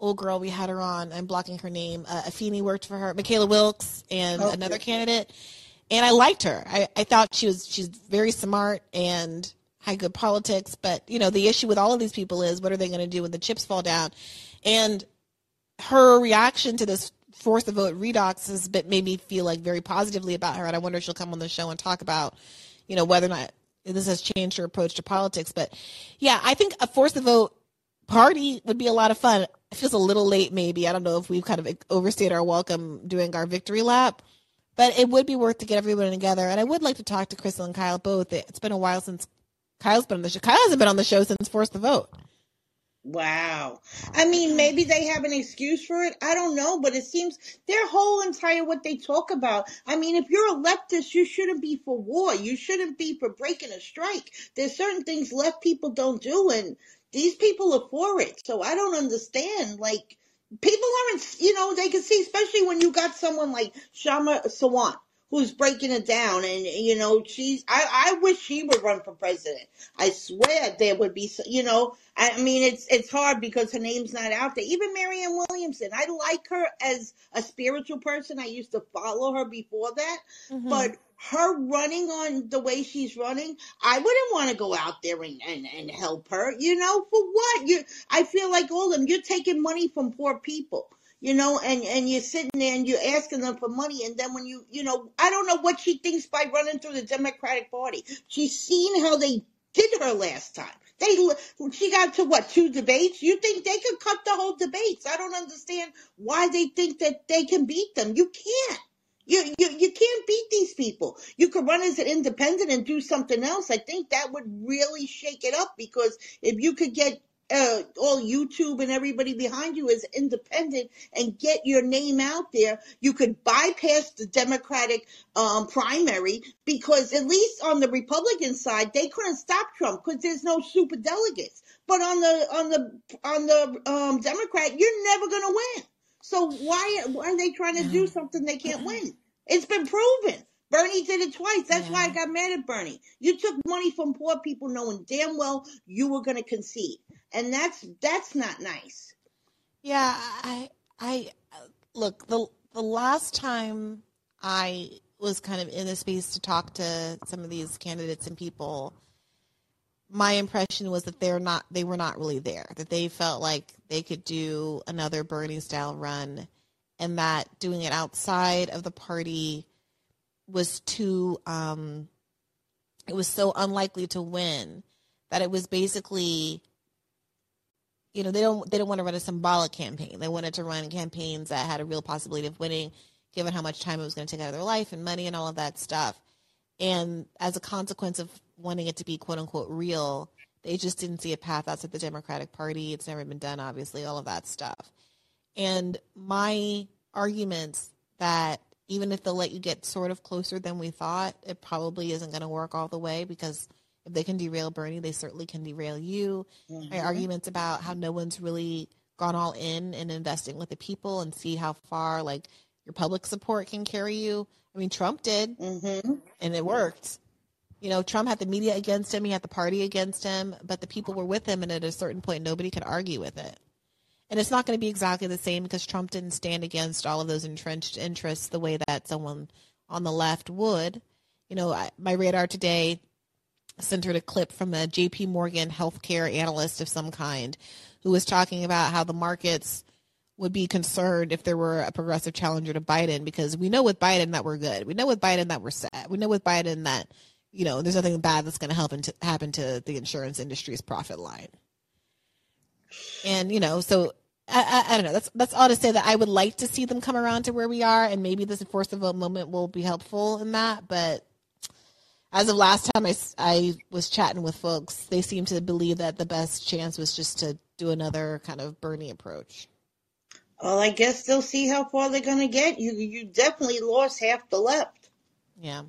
old girl we had her on. I'm blocking her name. Uh, Afeni worked for her. Michaela Wilkes and Okay. another candidate. And I liked her. I, I thought she was she's very smart and had good politics. But you know the issue with all of these people is what are they going to do when the chips fall down? And her reaction to this force the vote redox has made me feel like very positively about her. And I wonder if she'll come on the show and talk about you know whether or not this has changed her approach to politics. But yeah, I think a force the vote party would be a lot of fun. It feels a little late, maybe. I don't know if we've kind of overstayed our welcome doing our victory lap, but it would be worth to get everyone together. And I would like to talk to Krystal and Kyle both. It's been a while since Kyle's been on the show. Kyle hasn't been on the show since Force the Vote. Wow. I mean, mm-hmm. maybe they have an excuse for it. I don't know, but it seems their whole entire what they talk about. I mean, if you're a leftist, you shouldn't be for war. You shouldn't be for breaking a strike. There's certain things left people don't do, and these people are for it. So I don't understand. Like, people aren't, you know, they can see, especially when you got someone like Kshama Sawant who's breaking it down. And, you know, she's, I, I wish she would run for president. I swear there would be, you know, I mean, it's, it's hard because her name's not out there. Even Marianne Williamson, I like her as a spiritual person. I used to follow her before that, mm-hmm. but her running on the way she's running, I wouldn't want to go out there and, and, and help her. You know, for what? You, I feel like all of them, you're taking money from poor people you know, and, and you're sitting there and you're asking them for money. And then when you, you know, I don't know what she thinks by running through the Democratic Party. She's seen how they did her last time. They, she got to what, two debates? You think they could cut the whole debates? I don't understand why they think that they can beat them. You can't. You, you, you can't beat these people. You could run as an independent and do something else. I think that would really shake it up because if you could get uh, all YouTube and everybody behind you is independent and get your name out there, you could bypass the Democratic um, primary because at least on the Republican side, they couldn't stop Trump because there's no super delegates. But on the on the on the um, Democrat, you're never gonna win. So why why are they trying to do something they can't win? It's been proven. Bernie did it twice. That's why I got mad at Bernie. You took money from poor people knowing damn well you were going to concede. And that's that's not nice. Yeah, I, I look the the last time I was kind of in the space to talk to some of these candidates and people, my impression was that they're not they were not really there. That they felt like they could do another Bernie style run, and that doing it outside of the party was too um, it was so unlikely to win that it was basically you know they don't they don't want to run a symbolic campaign. They wanted to run campaigns that had a real possibility of winning given how much time it was going to take out of their life and money and all of that stuff. And as a consequence of wanting it to be quote unquote real they just didn't see a path outside the democratic party. It's never been done obviously all of that stuff. And my arguments that even if they'll let you get sort of closer than we thought it probably isn't going to work all the way because if they can derail Bernie, they certainly can derail you. My Mhm. arguments about how no one's really gone all in and investing with the people and see how far like your public support can carry you. I mean, Trump did, Mm-hmm. and it worked. You know, Trump had the media against him, he had the party against him, but the people were with him, and at a certain point, nobody could argue with it. And it's not going to be exactly the same because Trump didn't stand against all of those entrenched interests the way that someone on the left would. You know, I, my radar today centered a clip from a JP Morgan healthcare analyst of some kind who was talking about how the markets would be concerned if there were a progressive challenger to Biden because we know with Biden that we're good. We know with Biden that we're set. We know with Biden that, you know, there's nothing bad that's going to happen to the insurance industry's profit line. And, you know, so I, I, I don't know. That's that's all to say that I would like to see them come around to where we are, and maybe this force the vote moment will be helpful in that. But as of last time I, I was chatting with folks, they seem to believe that the best chance was just to do another kind of Bernie approach. Well, I guess they'll see how far they're going to get. You you definitely lost half the left. Yeah.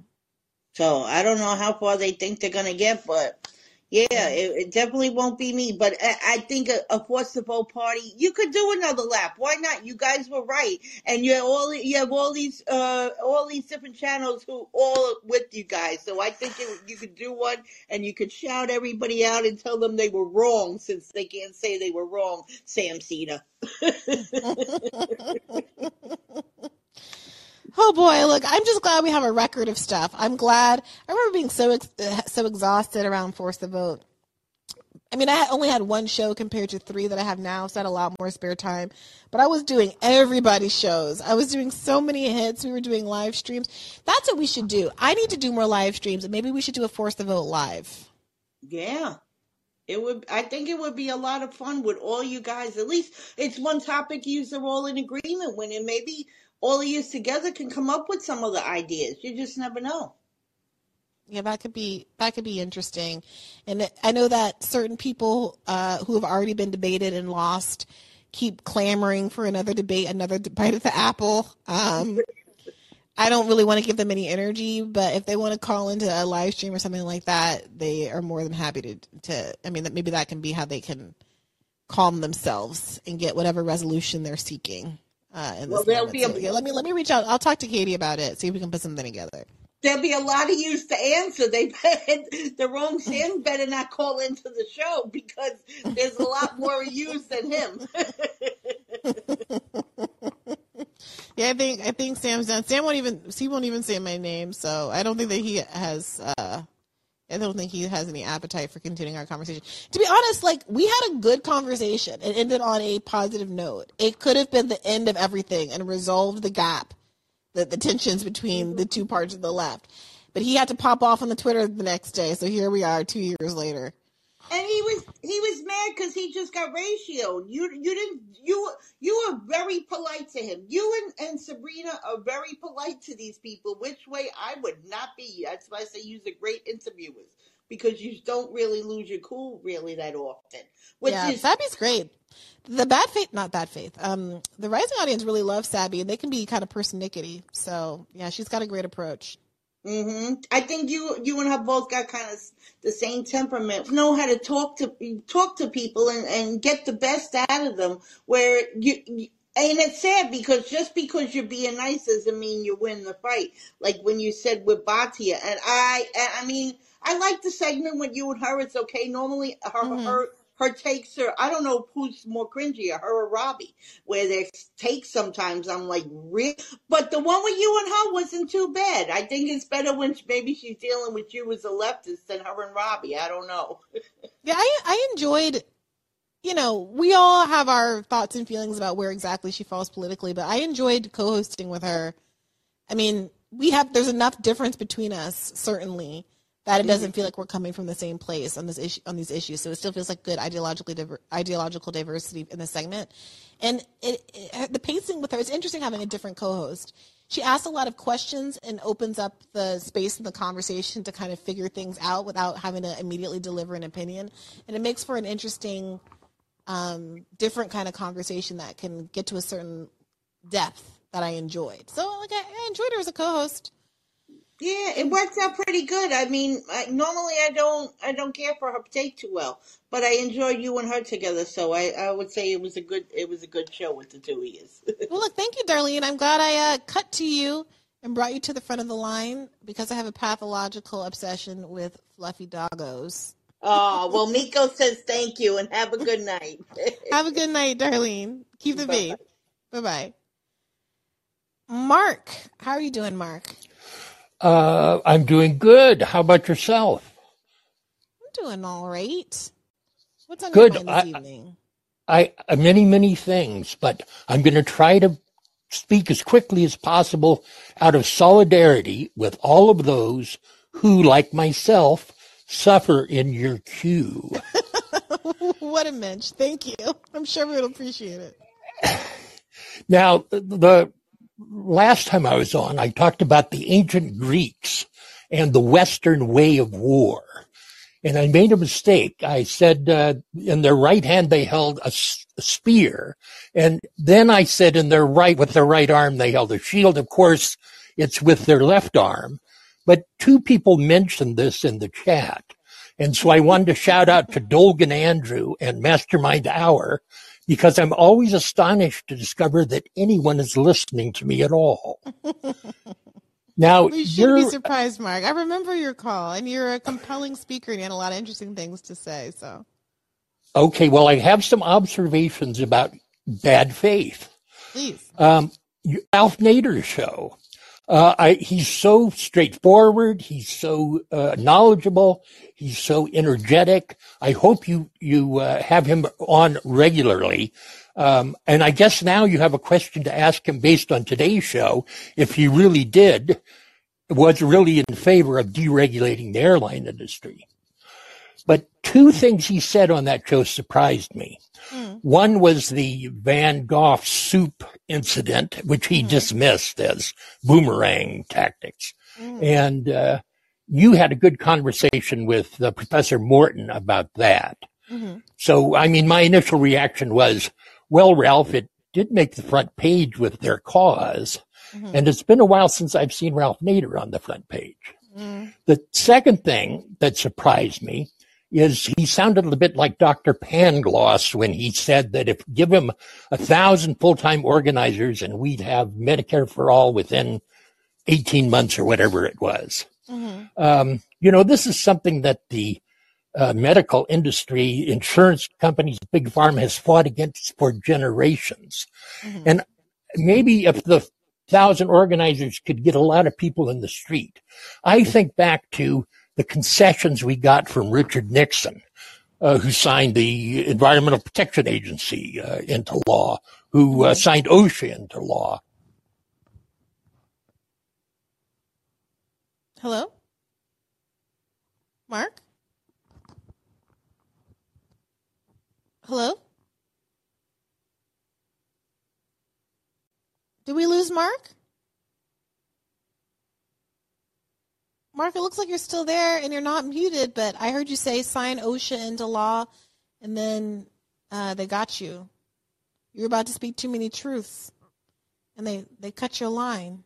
So I don't know how far they think they're going to get, but yeah, it, it definitely won't be me. But I, I think a, a force the vote party, you could do another lap. Why not? You guys were right, and you have all you have all these uh all these different channels who all with you guys. So I think it, you could do one, and you could shout everybody out and tell them they were wrong, since they can't say they were wrong. Sam Seder. Oh boy, look, I'm just glad we have a record of stuff. I'm glad. I remember being so ex- uh, so exhausted around Force the Vote. I mean, I only had one show compared to three that I have now, so I had a lot more spare time. But I was doing everybody's shows. I was doing so many hits. We were doing live streams. That's what we should do. I need to do more live streams, maybe we should do a Force the Vote live. Yeah. It would I think it would be a lot of fun with all you guys. At least it's one topic you are all in agreement with and maybe all of you together can come up with some of the ideas. You just never know. Yeah, that could be that could be interesting, and I know that certain people uh, who have already been debated and lost keep clamoring for another debate, another bite at the apple. Um, I don't really want to give them any energy, but if they want to call into a live stream or something like that, they are more than happy to. To I mean, maybe that can be how they can calm themselves and get whatever resolution they're seeking. Uh, in well, there'll be a, so, yeah, let me let me reach out. I'll talk to Katie about it. See if we can put something together. There'll be a lot of use to answer. They the wrong Sam better not call into the show because there's a lot more use than him. yeah, I think I think Sam's done. Sam won't even he won't even say my name, so I don't think that he has uh, I don't think he has any appetite for continuing our conversation. To be honest, like we had a good conversation. It ended on a positive note. It could have been the end of everything and resolved the gap, the, the tensions between the two parts of the left. But he had to pop off on the Twitter the next day. So here we are, two years later. And he was he was mad because he just got ratioed. You you didn't you you were very polite to him. You and, and Sabrina are very polite to these people, which way I would not be. That's why I say you're great interviewers because you don't really lose your cool really that often. Which yeah, is, Sabby's great. The bad faith, not bad faith. Um, the rising audience really loves Sabby, and they can be kind of persnickety. So yeah, she's got a great approach. Hmm I think you you and her both got kind of the same temperament. Know how to talk to talk to people and, and get the best out of them. Where you, you and it's sad because just because you're being nice doesn't mean you win the fight. Like when you said with Batya, and I, I mean, I like the segment with you and her. It's okay. Normally, her mm-hmm. her her takes are. I don't know who's more cringy, her or Robby. Where their takes sometimes I'm like, really? But the one with you and her wasn't too bad. I think it's better when maybe she's dealing with you as a leftist than her and Robby. I don't know. yeah, I I enjoyed. You know, we all have our thoughts and feelings about where exactly she falls politically, but I enjoyed co-hosting with her. I mean, we have there's enough difference between us certainly that it doesn't feel like we're coming from the same place on this issue on these issues. So it still feels like good ideologically diver, ideological diversity in the segment, and it, it, the pacing with her. It's interesting having a different co-host. She asks a lot of questions and opens up the space in the conversation to kind of figure things out without having to immediately deliver an opinion, and it makes for an interesting, um, different kind of conversation that can get to a certain depth that I enjoyed. So like I, I enjoyed her as a co-host. Yeah, it worked out pretty good. I mean, I, normally I don't I don't care for her take too well, but I enjoyed you and her together. So I, I would say it was a good it was a good show with the two of you. well, look, thank you, Darlene. I'm glad I uh, cut to you and brought you to the front of the line because I have a pathological obsession with fluffy doggos. Oh well, Miko says thank you and have a good night. have a good night, Darlene. Keep the faith. Bye bye. Mark, how are you doing, Mark? Uh, I'm doing good. How about yourself? I'm doing all right. What's on good. your mind this I, evening? I, I many many things, but I'm going to try to speak as quickly as possible out of solidarity with all of those who, like myself, suffer in your queue. what a mensch. Thank you. I'm sure we'll appreciate it. Now, the last time I was on, I talked about the ancient Greeks and the Western way of war. And I made a mistake. I said uh, in their right hand they held a, s- a spear, and then I said in their right with their right arm they held a shield. Of course, it's with their left arm. But two people mentioned this in the chat. And so I wanted to shout out to Dolgan Andrew and Mastermind Hour because I'm always astonished to discover that anyone is listening to me at all. Now, We shouldn't be surprised, Mark. I remember your call, and you're a compelling speaker, and you had a lot of interesting things to say. So, okay, well, I have some observations about bad faith. please. Um, you- Ralph Nader's show. Uh, I, he's so straightforward. He's so uh, knowledgeable. He's so energetic. I hope you you uh, have him on regularly. Um, and I guess now you have a question to ask him based on today's show. If he really did, was really in favor of deregulating the airline industry. But two things he said on that show surprised me. Hmm. One was the Van Gogh soup incident, which he hmm. dismissed as boomerang tactics. Hmm. And uh, you had a good conversation with uh, Professor Morton about that. Mm-hmm. So, I mean, my initial reaction was, well, Ralph, it did make the front page with their cause. Mm-hmm. And it's been a while since I've seen Ralph Nader on the front page. Mm. The second thing that surprised me is he sounded a bit like Dr. Pangloss when he said that if give him a thousand full-time organizers and we'd have Medicare for all within 18 months or whatever it was. Um, you know, this is something that the uh, medical industry, insurance companies, big pharma has fought against for generations. And maybe if the thousand organizers could get a lot of people in the street, I think back to the concessions we got from Richard Nixon, uh, who signed the Environmental Protection Agency uh, into law, who uh, signed OSHA into law. Hello, Mark. Hello. Did we lose Mark? Mark, it looks like you're still there and you're not muted, but I heard you say sign OSHA into law, and then uh, they got you. You were about to speak too many truths, and they they cut your line.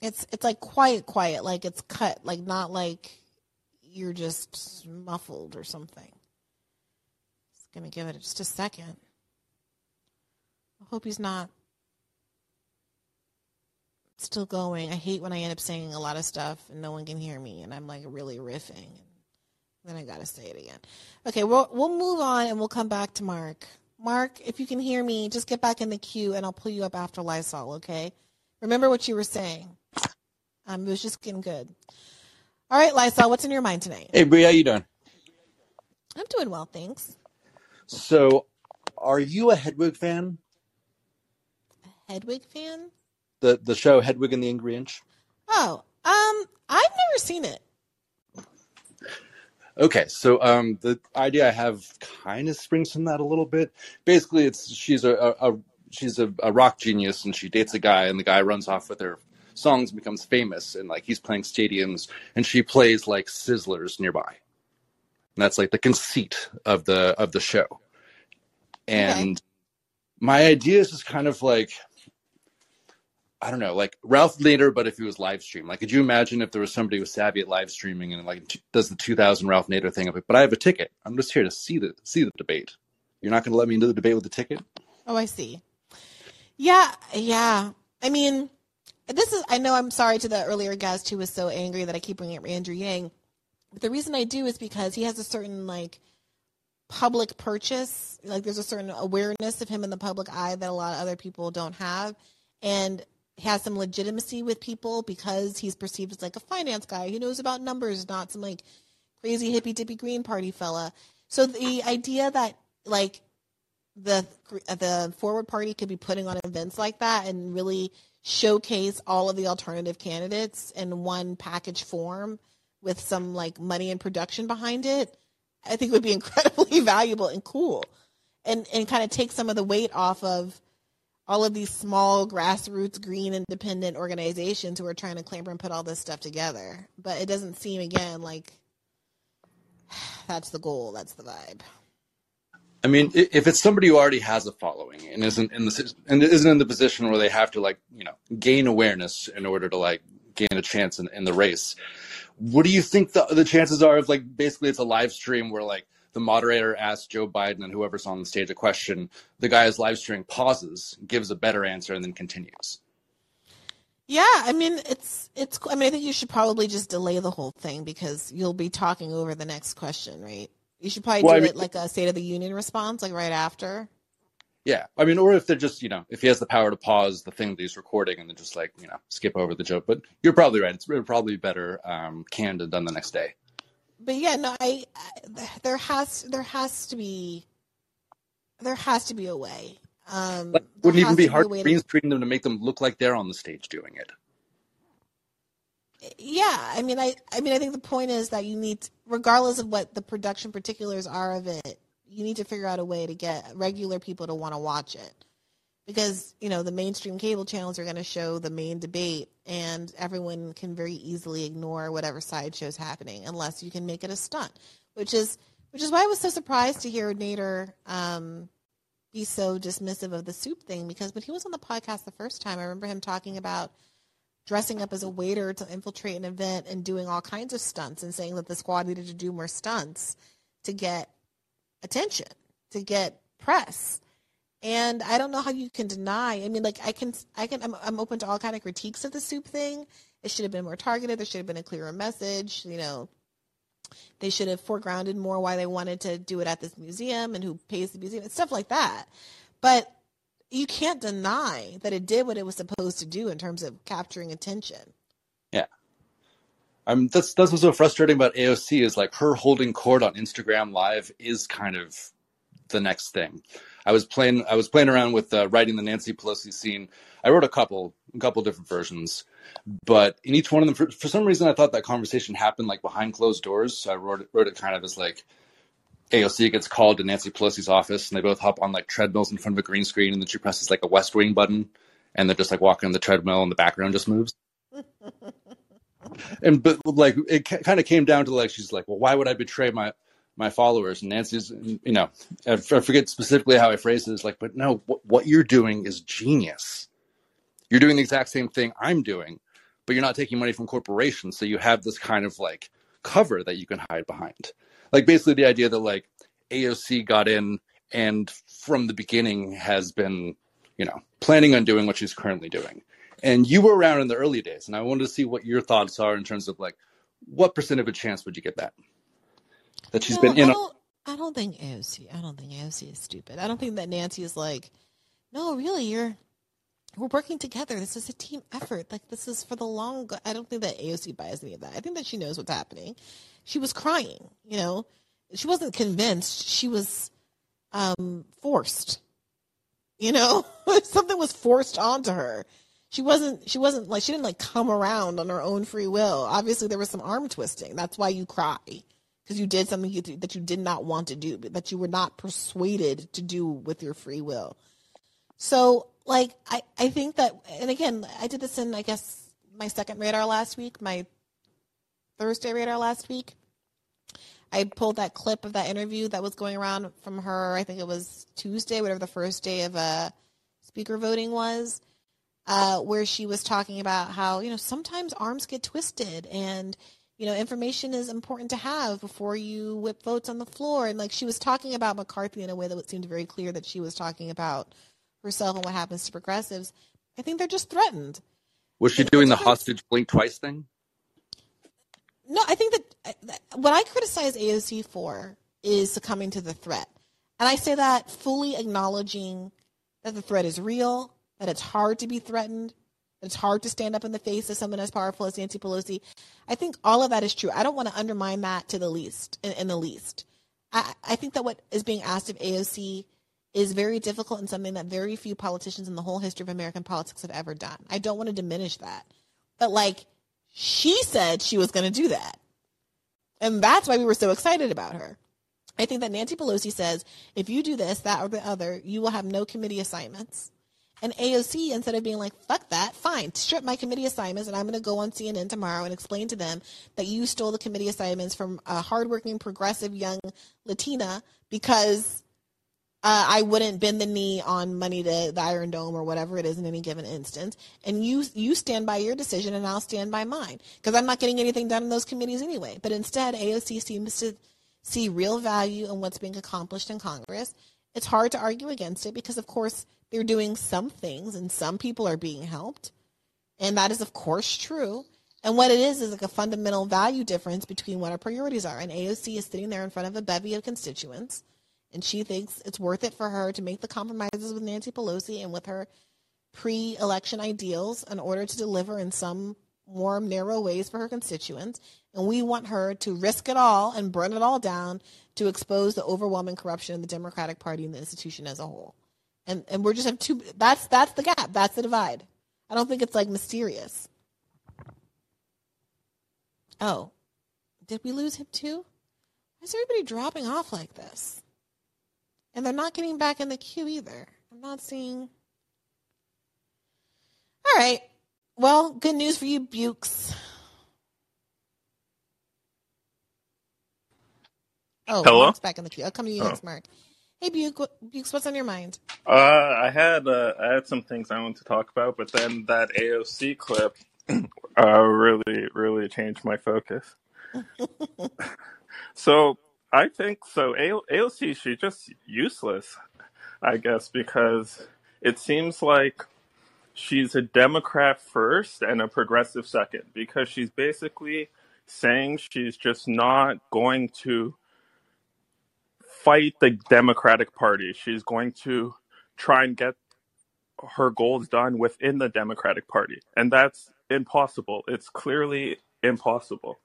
It's it's like quiet, quiet, like it's cut, like not like you're just muffled or something. Just gonna give it just a second. I hope he's not still going. I hate when I end up saying a lot of stuff and no one can hear me, and I'm like really riffing, and then I gotta say it again. Okay, we'll we'll move on and we'll come back to Mark. Mark, if you can hear me, just get back in the queue and I'll pull you up after Lysol. Okay? Remember what you were saying. Um, it was just getting good. All right, Lysol, what's in your mind tonight? Hey, Brie, how you doing? I'm doing well, thanks. So, are you a Hedwig fan? A Hedwig fan? The the show Hedwig and the Angry Inch. Oh, um, I've never seen it. Okay, so um, the idea I have kind of springs from that a little bit. Basically, it's she's a, a, a she's a, a rock genius and she dates a guy, and the guy runs off with her songs and becomes famous, and like he's playing stadiums, and she plays like sizzlers nearby. And that's like the conceit of the of the show. And my idea is just kind of like I don't know, like Ralph Nader, but if he was live stream. Like, could you imagine if there was somebody was savvy at live streaming and like does the 2000 Ralph Nader thing of it? But I have a ticket. I'm just here to see the see the debate. You're not going to let me into the debate with the ticket? Oh, I see. Yeah, yeah. I mean, this is, I know I'm sorry to the earlier guest who was so angry that I keep bringing up Andrew Yang. But the reason I do is because he has a certain, like, public purchase. Like, there's a certain awareness of him in the public eye that a lot of other people don't have. And has some legitimacy with people because he's perceived as like a finance guy who knows about numbers, not some like crazy hippy dippy green party fella. So the idea that like the the forward party could be putting on events like that and really showcase all of the alternative candidates in one package form with some like money and production behind it, I think would be incredibly valuable and cool. And and kind of take some of the weight off of all of these small grassroots green independent organizations who are trying to clamber and put all this stuff together. But it doesn't seem again like that's the goal, that's the vibe. I mean, if it's somebody who already has a following and isn't in the and isn't in the position where they have to like you know gain awareness in order to like gain a chance in, in the race, what do you think the the chances are of like basically it's a live stream where like the moderator asks Joe Biden and whoever's on the stage a question, the guy who's live streaming pauses, gives a better answer, and then continues. Yeah, I mean it's it's. I mean, I think you should probably just delay the whole thing because you'll be talking over the next question, right? You should probably Well, do I mean- it like a State of the Union response, like right after. Yeah, I mean, or if they're just you know if he has the power to pause the thing that he's recording and then just like you know skip over the joke. But you're probably right; it's probably better um, canned and done the next day. But yeah, no, I, I there has there has to be there has to be a way. Um, Like, wouldn't even be to hard way to to- green them to make them look like they're on the stage doing it. yeah i mean i i mean i think the point is that you need regardless of what the production particulars are of it you need to figure out a way to get regular people to want to watch it because you know the mainstream cable channels are going to show the main debate and everyone can very easily ignore whatever sideshow's happening unless you can make it a stunt which is which is why i was so surprised to hear nader um, be so dismissive of the soup thing because when he was on the podcast the first time i remember him talking about dressing up as a waiter to infiltrate an event and doing all kinds of stunts and saying that the squad needed to do more stunts to get attention, to get press. And I don't know how you can deny. I mean, like I can, I can, I'm, I'm open to all kind of critiques of the soup thing. It should have been more targeted. There should have been a clearer message. You know, they should have foregrounded more why they wanted to do it at this museum and who pays the museum and stuff like that. But you can't deny that it did what it was supposed to do in terms of capturing attention. Yeah. Um, that's that's what's so frustrating about AOC is like her holding court on Instagram Live is kind of the next thing. I was playing I was playing around with uh, writing the Nancy Pelosi scene. I wrote a couple a couple different versions, but in each one of them, for, for some reason, I thought that conversation happened like behind closed doors. So I wrote it, wrote it kind of as like AOC gets called to Nancy Pelosi's office, and they both hop on like treadmills in front of a green screen, and then she presses like a West Wing button, and they're just like walking on the treadmill, and the background just moves. and but like it kind of came down to like she's like, well, why would I betray my my followers? And Nancy's, you know, I forget specifically how I phrased it. Is like, but no, what, what you're doing is genius. You're doing the exact same thing I'm doing, but you're not taking money from corporations, so you have this kind of like cover that you can hide behind. Like basically the idea that like AOC got in and from the beginning has been, you know, planning on doing what she's currently doing. And you were around in the early days, and I wanted to see what your thoughts are in terms of like what percent of a chance would you get that that she's No, been in? I don't, I don't think AOC. I don't think AOC is stupid. I don't think that Nancy is like, no, really, you're. We're working together. This is a team effort. Like this is for the long. Go- I don't think that AOC buys any of that. I think that she knows what's happening. She was crying. You know, she wasn't convinced. She was um, forced. You know, something was forced onto her. She wasn't. She wasn't like she didn't like come around on her own free will. Obviously, there was some arm twisting. That's why you cry because you did something you, that you did not want to do, that you were not persuaded to do with your free will. So, like, I, I think that, and again, I did this in, I guess, my second radar last week, my Thursday radar last week. I pulled that clip of that interview that was going around from her, I think it was Tuesday, whatever the first day of uh, speaker voting was, uh, where she was talking about how, you know, sometimes arms get twisted and, you know, information is important to have before you whip votes on the floor. And like she was talking about McCarthy in a way that seemed very clear that she was talking about herself and what happens to progressives. I think they're just threatened. Was she doing the hostage blink twice thing? No, I think that, what I criticize AOC for is succumbing to the threat. And I say that fully acknowledging that the threat is real, that it's hard to be threatened, it's hard to stand up in the face of someone as powerful as Nancy Pelosi. I think all of that is true. I don't want to undermine that to the least, in, in the least. I, I think that what is being asked of AOC is very difficult and something that very few politicians in the whole history of American politics have ever done. I don't want to diminish that. But like, she said she was going to do that. And that's why we were so excited about her. I think that Nancy Pelosi says if you do this, that, or the other, you will have no committee assignments. And AOC, instead of being like, fuck that, fine, strip my committee assignments, and I'm going to go on CNN tomorrow and explain to them that you stole the committee assignments from a hardworking, progressive, young Latina because uh, I wouldn't bend the knee on money to the Iron Dome or whatever it is in any given instance. And you you stand by your decision, and I'll stand by mine because I'm not getting anything done in those committees anyway. But instead, AOC seems to see real value in what's being accomplished in Congress. It's hard to argue against it because, of course, they're doing some things and some people are being helped. And that is, of course, true. And what it is is like a fundamental value difference between what our priorities are. And AOC is sitting there in front of a bevy of constituents and she thinks it's worth it for her to make the compromises with Nancy Pelosi and with her pre election ideals in order to deliver in some more narrow ways for her constituents. And we want her to risk it all and burn it all down to expose the overwhelming corruption of the Democratic Party and the institution as a whole. And and we're just have two that's that's the gap. That's the divide. I don't think it's like mysterious. Oh. Did we lose him too? Why is everybody dropping off like this? And they're not getting back in the queue either. I'm not seeing. All right. Well, good news for you, Bukes. Oh, Hello? Mark's back in the queue. I'll come to you Oh. next, Mark. Hey, Buke, Bukes, what's on your mind? Uh, I had uh, I had some things I wanted to talk about, but then that AOC clip uh, really really changed my focus. So I think so. A- AOC she's just useless, I guess, because it seems like she's a Democrat first and a progressive second, because she's basically saying she's just not going to fight the Democratic Party. She's going to try and get her goals done within the Democratic Party. And that's impossible. It's clearly impossible.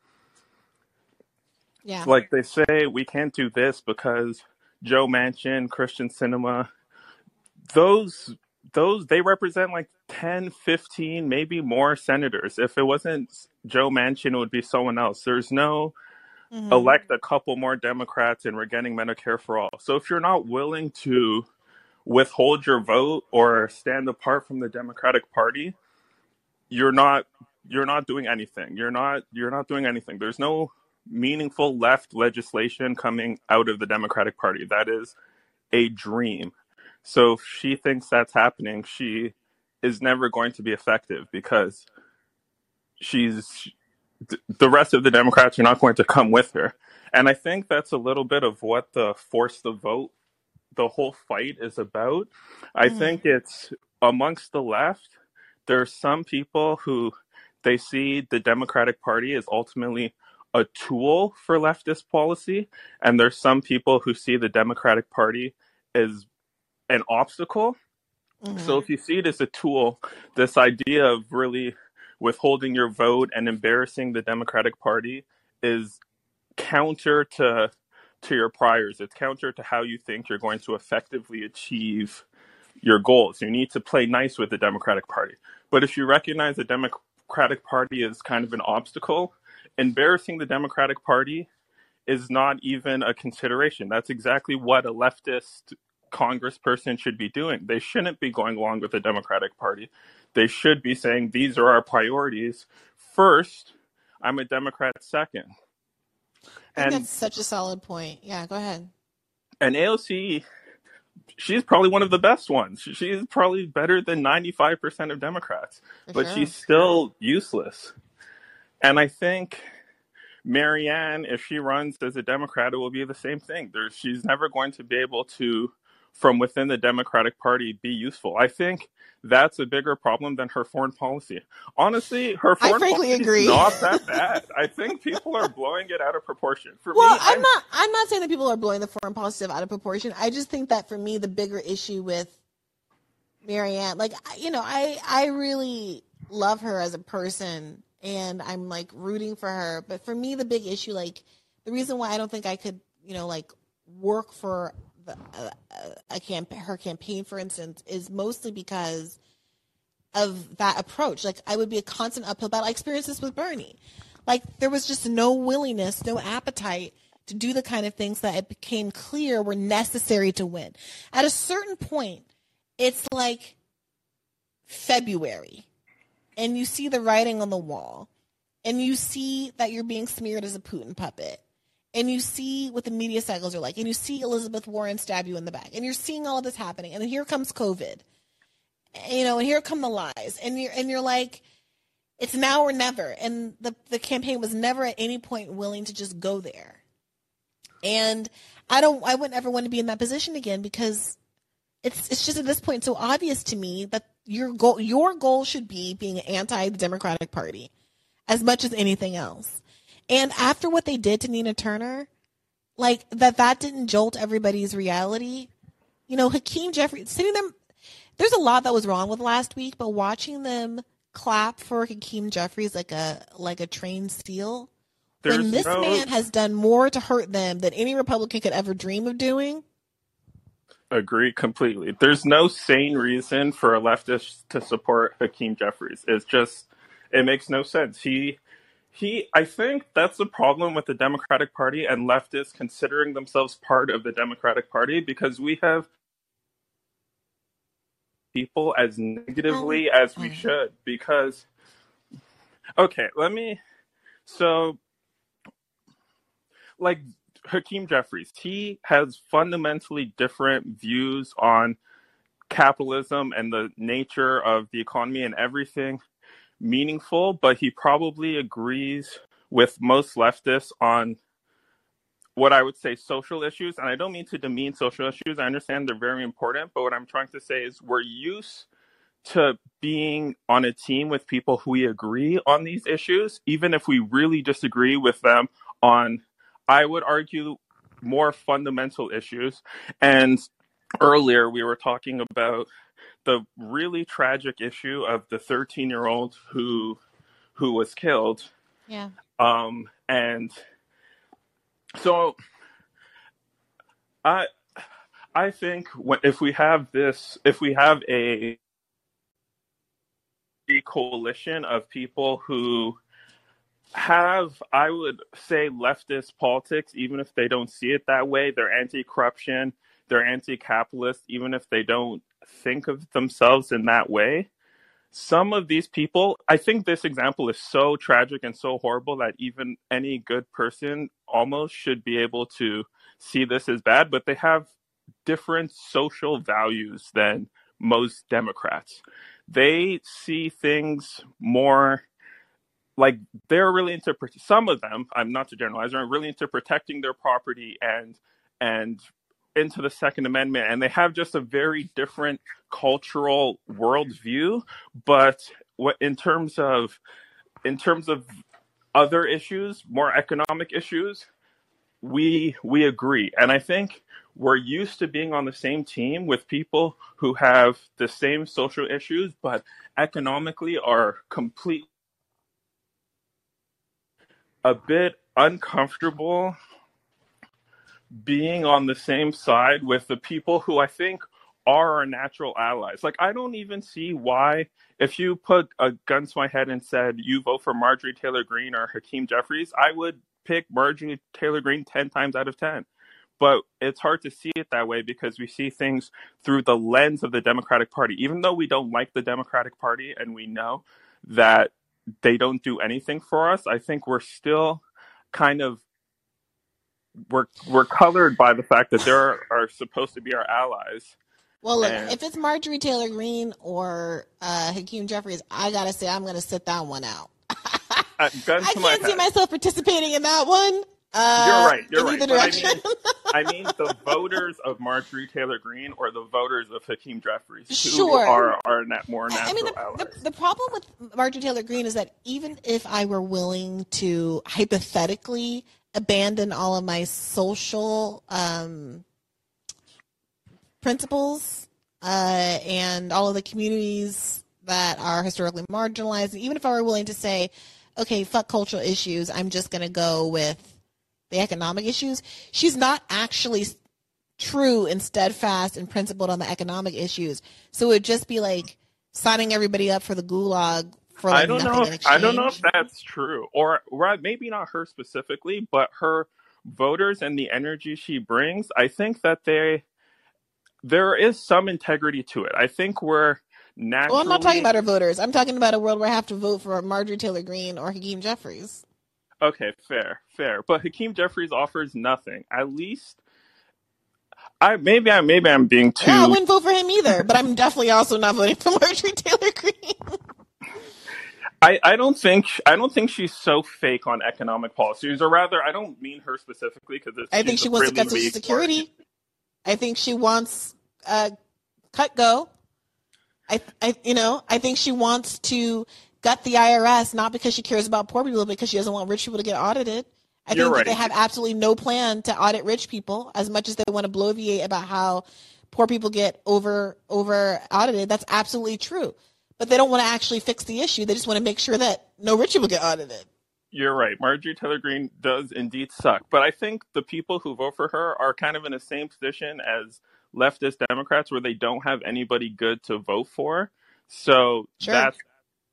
Yeah. Like they say, we can't do this because Joe Manchin, Kyrsten Sinema, those those they represent like 10, 15, maybe more senators. If it wasn't Joe Manchin, it would be someone else. There's no Mhm. elect a couple more Democrats and we're getting Medicare for all. So if you're not willing to withhold your vote or stand apart from the Democratic Party, you're not you're not doing anything. You're not you're not doing anything. There's no meaningful left legislation coming out of the Democratic Party. That is a dream. So if she thinks that's happening, she is never going to be effective because she's the rest of the Democrats are not going to come with her. And I think that's a little bit of what the force the vote, the whole fight is about. I Mhm. think it's amongst the left, there are some people who they see the Democratic Party as ultimately a tool for leftist policy, and there's some people who see the Democratic Party as an obstacle. So if you see it as a tool, this idea of really withholding your vote and embarrassing the Democratic Party is counter to to your priors. It's counter to how you think you're going to effectively achieve your goals. You need to play nice with the Democratic Party. But if you recognize the Democratic Party is kind of an obstacle, embarrassing the Democratic Party is not even a consideration. That's exactly what a leftist congressperson should be doing. They shouldn't be going along with the Democratic Party. They should be saying, these are our priorities. First, I'm a Democrat second. And that's such a solid point. Yeah, go ahead. and AOC, she's probably one of the best ones. She's probably better than 95% of Democrats, For but sure. she's still useless. And I think Marianne, if she runs as a Democrat, it will be the same thing. There, she's never going to be able to, from within the Democratic Party, be useful. I think that's a bigger problem than her foreign policy. Honestly, her foreign policy agree. is not that bad. I think people are blowing it out of proportion. For Well, me, I'm I'm not. I'm not saying that people are blowing the foreign policy out of proportion. I just think that for me, the bigger issue with Marianne, like you know, I I really love her as a person, and I'm like rooting for her. But for me, the big issue, like the reason why I don't think I could, you know, like work for uh, a camp her campaign, for instance, is mostly because of that approach. Like I would be a constant uphill battle. I experienced this with Bernie. Like there was just no willingness, no appetite to do the kind of things that it became clear were necessary to win. At a certain point, it's like February and you see the writing on the wall and you see that you're being smeared as a Putin puppet and you see what the media cycles are like and you see Elizabeth Warren stab you in the back and you're seeing all of this happening and then here comes COVID. You know, and here come the lies and you're and you're like it's now or never and the the campaign was never at any point willing to just go there. And I don't I wouldn't ever want to be in that position again because it's it's just at this point so obvious to me that your goal your goal should be being anti the Democratic Party as much as anything else. And after what they did to Nina Turner, like that that didn't jolt everybody's reality. You know, Hakeem Jeffries sitting them there's a lot that was wrong with last week, but watching them clap for Hakeem Jeffries like a like a trained steel. There's when this no- man has done more to hurt them than any Republican could ever dream of doing. Agree completely. There's no sane reason for a leftist to support Hakeem Jeffries. It's just it makes no sense. He he I think that's the problem with the Democratic Party and leftists considering themselves part of the Democratic Party because we have people as negatively oh, as we should because okay, let me so like Hakeem Jeffries, he has fundamentally different views on capitalism and the nature of the economy and everything meaningful, but he probably agrees with most leftists on what I would say social issues. And I don't mean to demean social issues. I understand they're very important, but what I'm trying to say is we're used to being on a team with people who we agree on these issues, even if we really disagree with them on, I would argue, more fundamental issues. And earlier we were talking about the really tragic issue of the 13 year old who who was killed Yeah. um and so i i think when, if we have this if we have a a coalition of people who have i would say leftist politics even if they don't see it that way they're anti-corruption they're anti-capitalist even if they don't think of themselves in that way. Some of these people i think this example is so tragic and so horrible that even any good person almost should be able to see this as bad but they have different social values than most democrats. They see things more like they're really into some of them i'm not to generalize are really into protecting their property and and into the second amendment and they have just a very different cultural worldview but what in terms of in terms of other issues more economic issues we we agree. And i think we're used to being on the same team with people who have the same social issues but economically are complete a bit uncomfortable being on the same side with the people who I think are our natural allies. Like, I don't even see why, if you put a gun to my head and said, you vote for Marjorie Taylor Greene or Hakeem Jeffries, I would pick Marjorie Taylor Greene 10 times out of 10. But it's hard to see it that way because we see things through the lens of the Democratic Party. Even though we don't like the Democratic Party and we know that they don't do anything for us, I think we're still kind of we're we're colored by the fact that they're are supposed to be our allies. Well, look, And if it's Marjorie Taylor Greene or uh, Hakeem Jeffries, I gotta say I'm gonna sit that one out. uh, I can't see myself participating in that one. Uh, You're right. You're in right. either I direction. mean, I mean the voters of Marjorie Taylor Greene or the voters of Hakeem Jeffries, who Sure. are are nat- more I natural mean, the, the, the problem with Marjorie Taylor Greene is that even if I were willing to hypothetically abandon all of my social um, principles uh, and all of the communities that are historically marginalized, even if I were willing to say, okay, fuck cultural issues, I'm just going to go with the economic issues, she's not actually true and steadfast and principled on the economic issues. So it would just be like signing everybody up for the gulag for like I don't know. If, I don't know if that's true, or or maybe not her specifically, but her voters and the energy she brings. I think that they there is some integrity to it. I think we're naturally. Well, I'm not talking about our voters. I'm talking about a world where I have to vote for Marjorie Taylor Greene or Hakeem Jeffries. Okay, fair, fair. But Hakeem Jeffries offers nothing. At least, I maybe I maybe I'm being too. Yeah, I wouldn't vote for him either. But I'm definitely also not voting for Marjorie Taylor Greene. I, I don't think I don't think she's so fake on economic policies, or rather, I don't mean her specifically because I think she wants to cut Social Security. I think she wants uh, CUTGO. I, I, you know, I think she wants to gut the IRS not because she cares about poor people, but because she doesn't want rich people to get audited. I You're think right. they have absolutely no plan to audit rich people as much as they want to bloviate about how poor people get over over audited. That's absolutely true. But they don't want to actually fix the issue. They just want to make sure that no rich people get audited. You're right. Marjorie Taylor Greene does indeed suck. But I think the people who vote for her are kind of in the same position as leftist Democrats where they don't have anybody good to vote for. So Sure. that's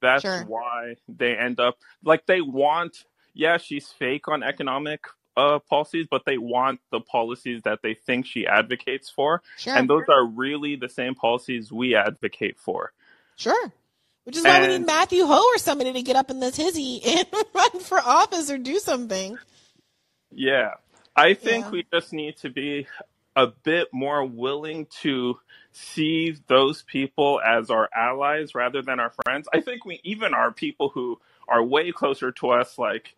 that's Sure. why they end up like they want yeah, she's fake on economic uh, policies, but they want the policies that they think she advocates for. Sure. And those are really the same policies we advocate for. Sure. Which is why we need Matthew Hoh or somebody to get up in this hizzy and run for office or do something. Yeah. I think Yeah. we just need to be a bit more willing to see those people as our allies rather than our friends. I think we even our people who are way closer to us, like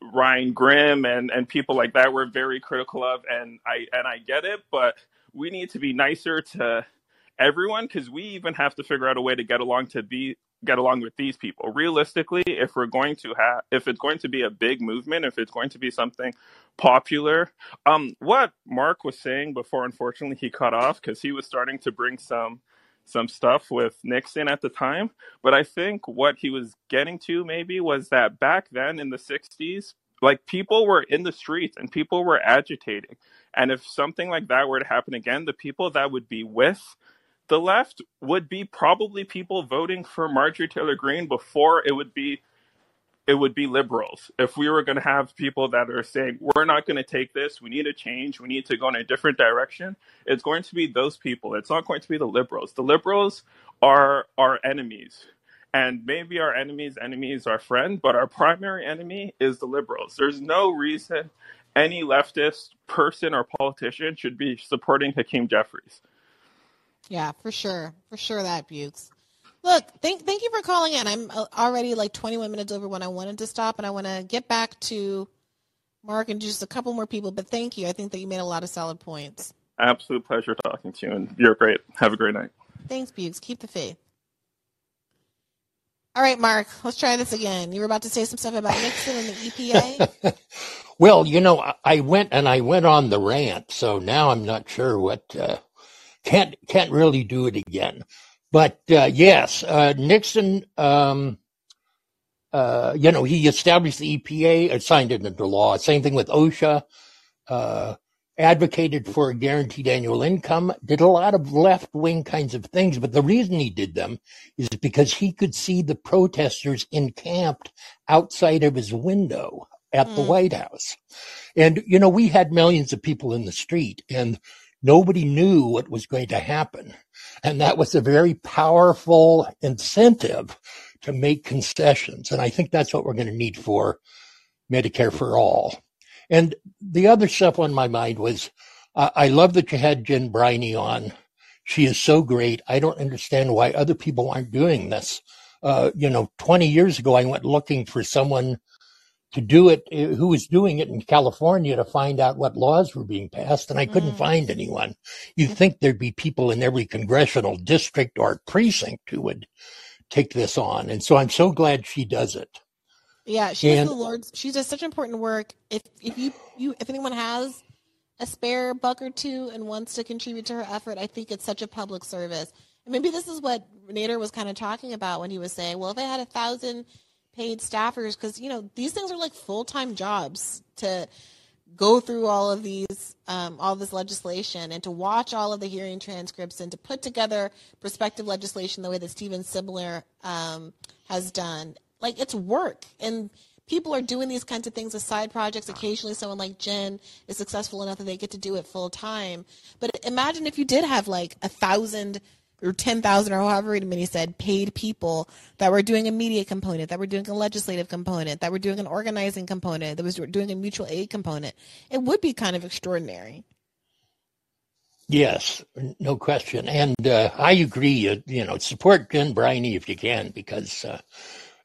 Ryan Grim and, and people like that, we're very critical of, and I and I get it, but we need to be nicer to everyone because we even have to figure out a way to get along to be get along with these people. Realistically, if we're going to have if it's going to be a big movement, if it's going to be something popular, um, what Mark was saying before, unfortunately, he cut off because he was starting to bring some some stuff with Nixon at the time. But I think what he was getting to maybe was that back then in the 60s, like people were in the streets and people were agitating. And if something like that were to happen again, the people that would be with the left would be probably people voting for Marjorie Taylor Greene before it would be it would be liberals. If we were going to have people that are saying, we're not going to take this, we need a change, we need to go in a different direction, it's going to be those people. It's not going to be the liberals. The liberals are our enemies. And maybe our enemy's enemy is our friend, but our primary enemy is the liberals. There's no reason any leftist person or politician should be supporting Hakeem Jeffries. Yeah, for sure. For sure that Bukes. Look, thank thank you for calling in. I'm uh, already like 21 minutes over when I wanted to stop and I want to get back to Mark and just a couple more people, but thank you. I think that you made a lot of solid points. Absolute pleasure talking to you, and you're great. Have a great night. Thanks, Bukes. Keep the faith. All right, Mark, let's try this again. You were about to say some stuff about Nixon and the EPA. Well, you know, I- I went and I went on the rant, so now I'm not sure what. Uh, can't can't really do it again. But uh, yes, uh, Nixon. Um, uh, you know, he established the EPA, uh, signed it into law. Same thing with OSHA. Uh, advocated for a guaranteed annual income. Did a lot of left wing kinds of things, but the reason he did them is because he could see the protesters encamped outside of his window at the Mm. White House. And, you know, we had millions of people in the street and nobody knew what was going to happen. And that was a very powerful incentive to make concessions. And I think that's what we're going to need for Medicare for all. And the other stuff on my mind was uh, I love that you had Jen Briney on. She is so great. I don't understand why other people aren't doing this. Uh, you know, 20 years ago, I went looking for someone to do it uh, who was doing it in California to find out what laws were being passed, and I couldn't find anyone. You'd think there'd be people in every congressional district or precinct who would take this on. And so I'm so glad she does it. Yeah, she does And- the Lord's. She does such important work. If if you you if anyone has a spare buck or two and wants to contribute to her effort, I think it's such a public service. And maybe this is what Nader was kind of talking about when he was saying, "Well, if I had a thousand paid staffers, because you know these things are like full time jobs to go through all of these um, all this legislation and to watch all of the hearing transcripts and to put together prospective legislation the way that Steven Sibler um, has done. Like it's work and people are doing these kinds of things as side projects. Occasionally someone like Jen is successful enough that they get to do it full time. But imagine if you did have like a thousand or 10,000 or however many said paid people that were doing a media component, that were doing a legislative component, that were doing an organizing component, that was doing a mutual aid component. It would be kind of extraordinary. Yes, no question. And uh, I agree. Uh, you know, support Jen Briney if you can, because uh,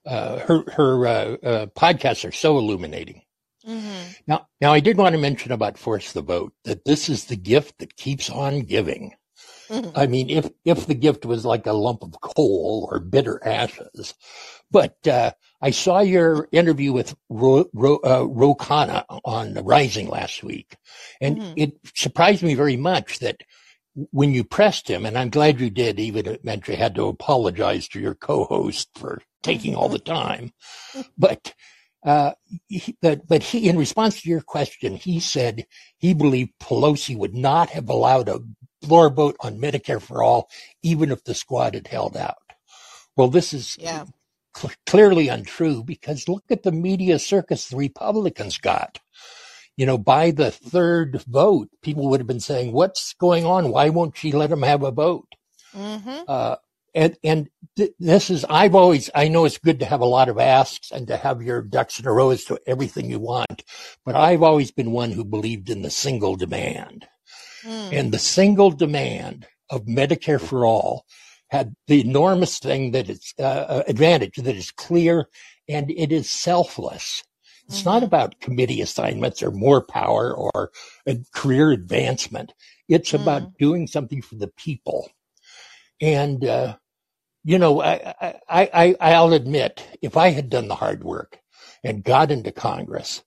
uh her her uh, uh, podcasts are so illuminating. Mm-hmm. Now, now I did want to mention about Force the Vote that this is the gift that keeps on giving. Mm-hmm. I mean, if if the gift was like a lump of coal or bitter ashes, but uh, I saw your interview with Ro, Ro, uh, Ro Khanna on Rising last week, and mm-hmm. it surprised me very much that when you pressed him, and I'm glad you did, even it meant you had to apologize to your co-host for taking all the time, but uh, he, but, but he, in response to your question, he said he believed Pelosi would not have allowed a floor vote on Medicare for all, even if the squad had held out. Well, this is yeah. cl- clearly untrue because look at the media circus the Republicans got. You know, by the third vote, people would have been saying, what's going on? Why won't she let them have a vote? Mm-hmm. Uh, and and th- this is I've always I know it's good to have a lot of asks and to have your ducks in a row as to everything you want, but I've always been one who believed in the single demand, mm. and the single demand of Medicare for all had the enormous thing that it's uh, uh advantage that is clear and it is selfless. It's mm-hmm. not about committee assignments or more power or career advancement. It's mm. about doing something for the people. And uh, you know, I, I, I, I'll admit, if I had done the hard work and got into Congress,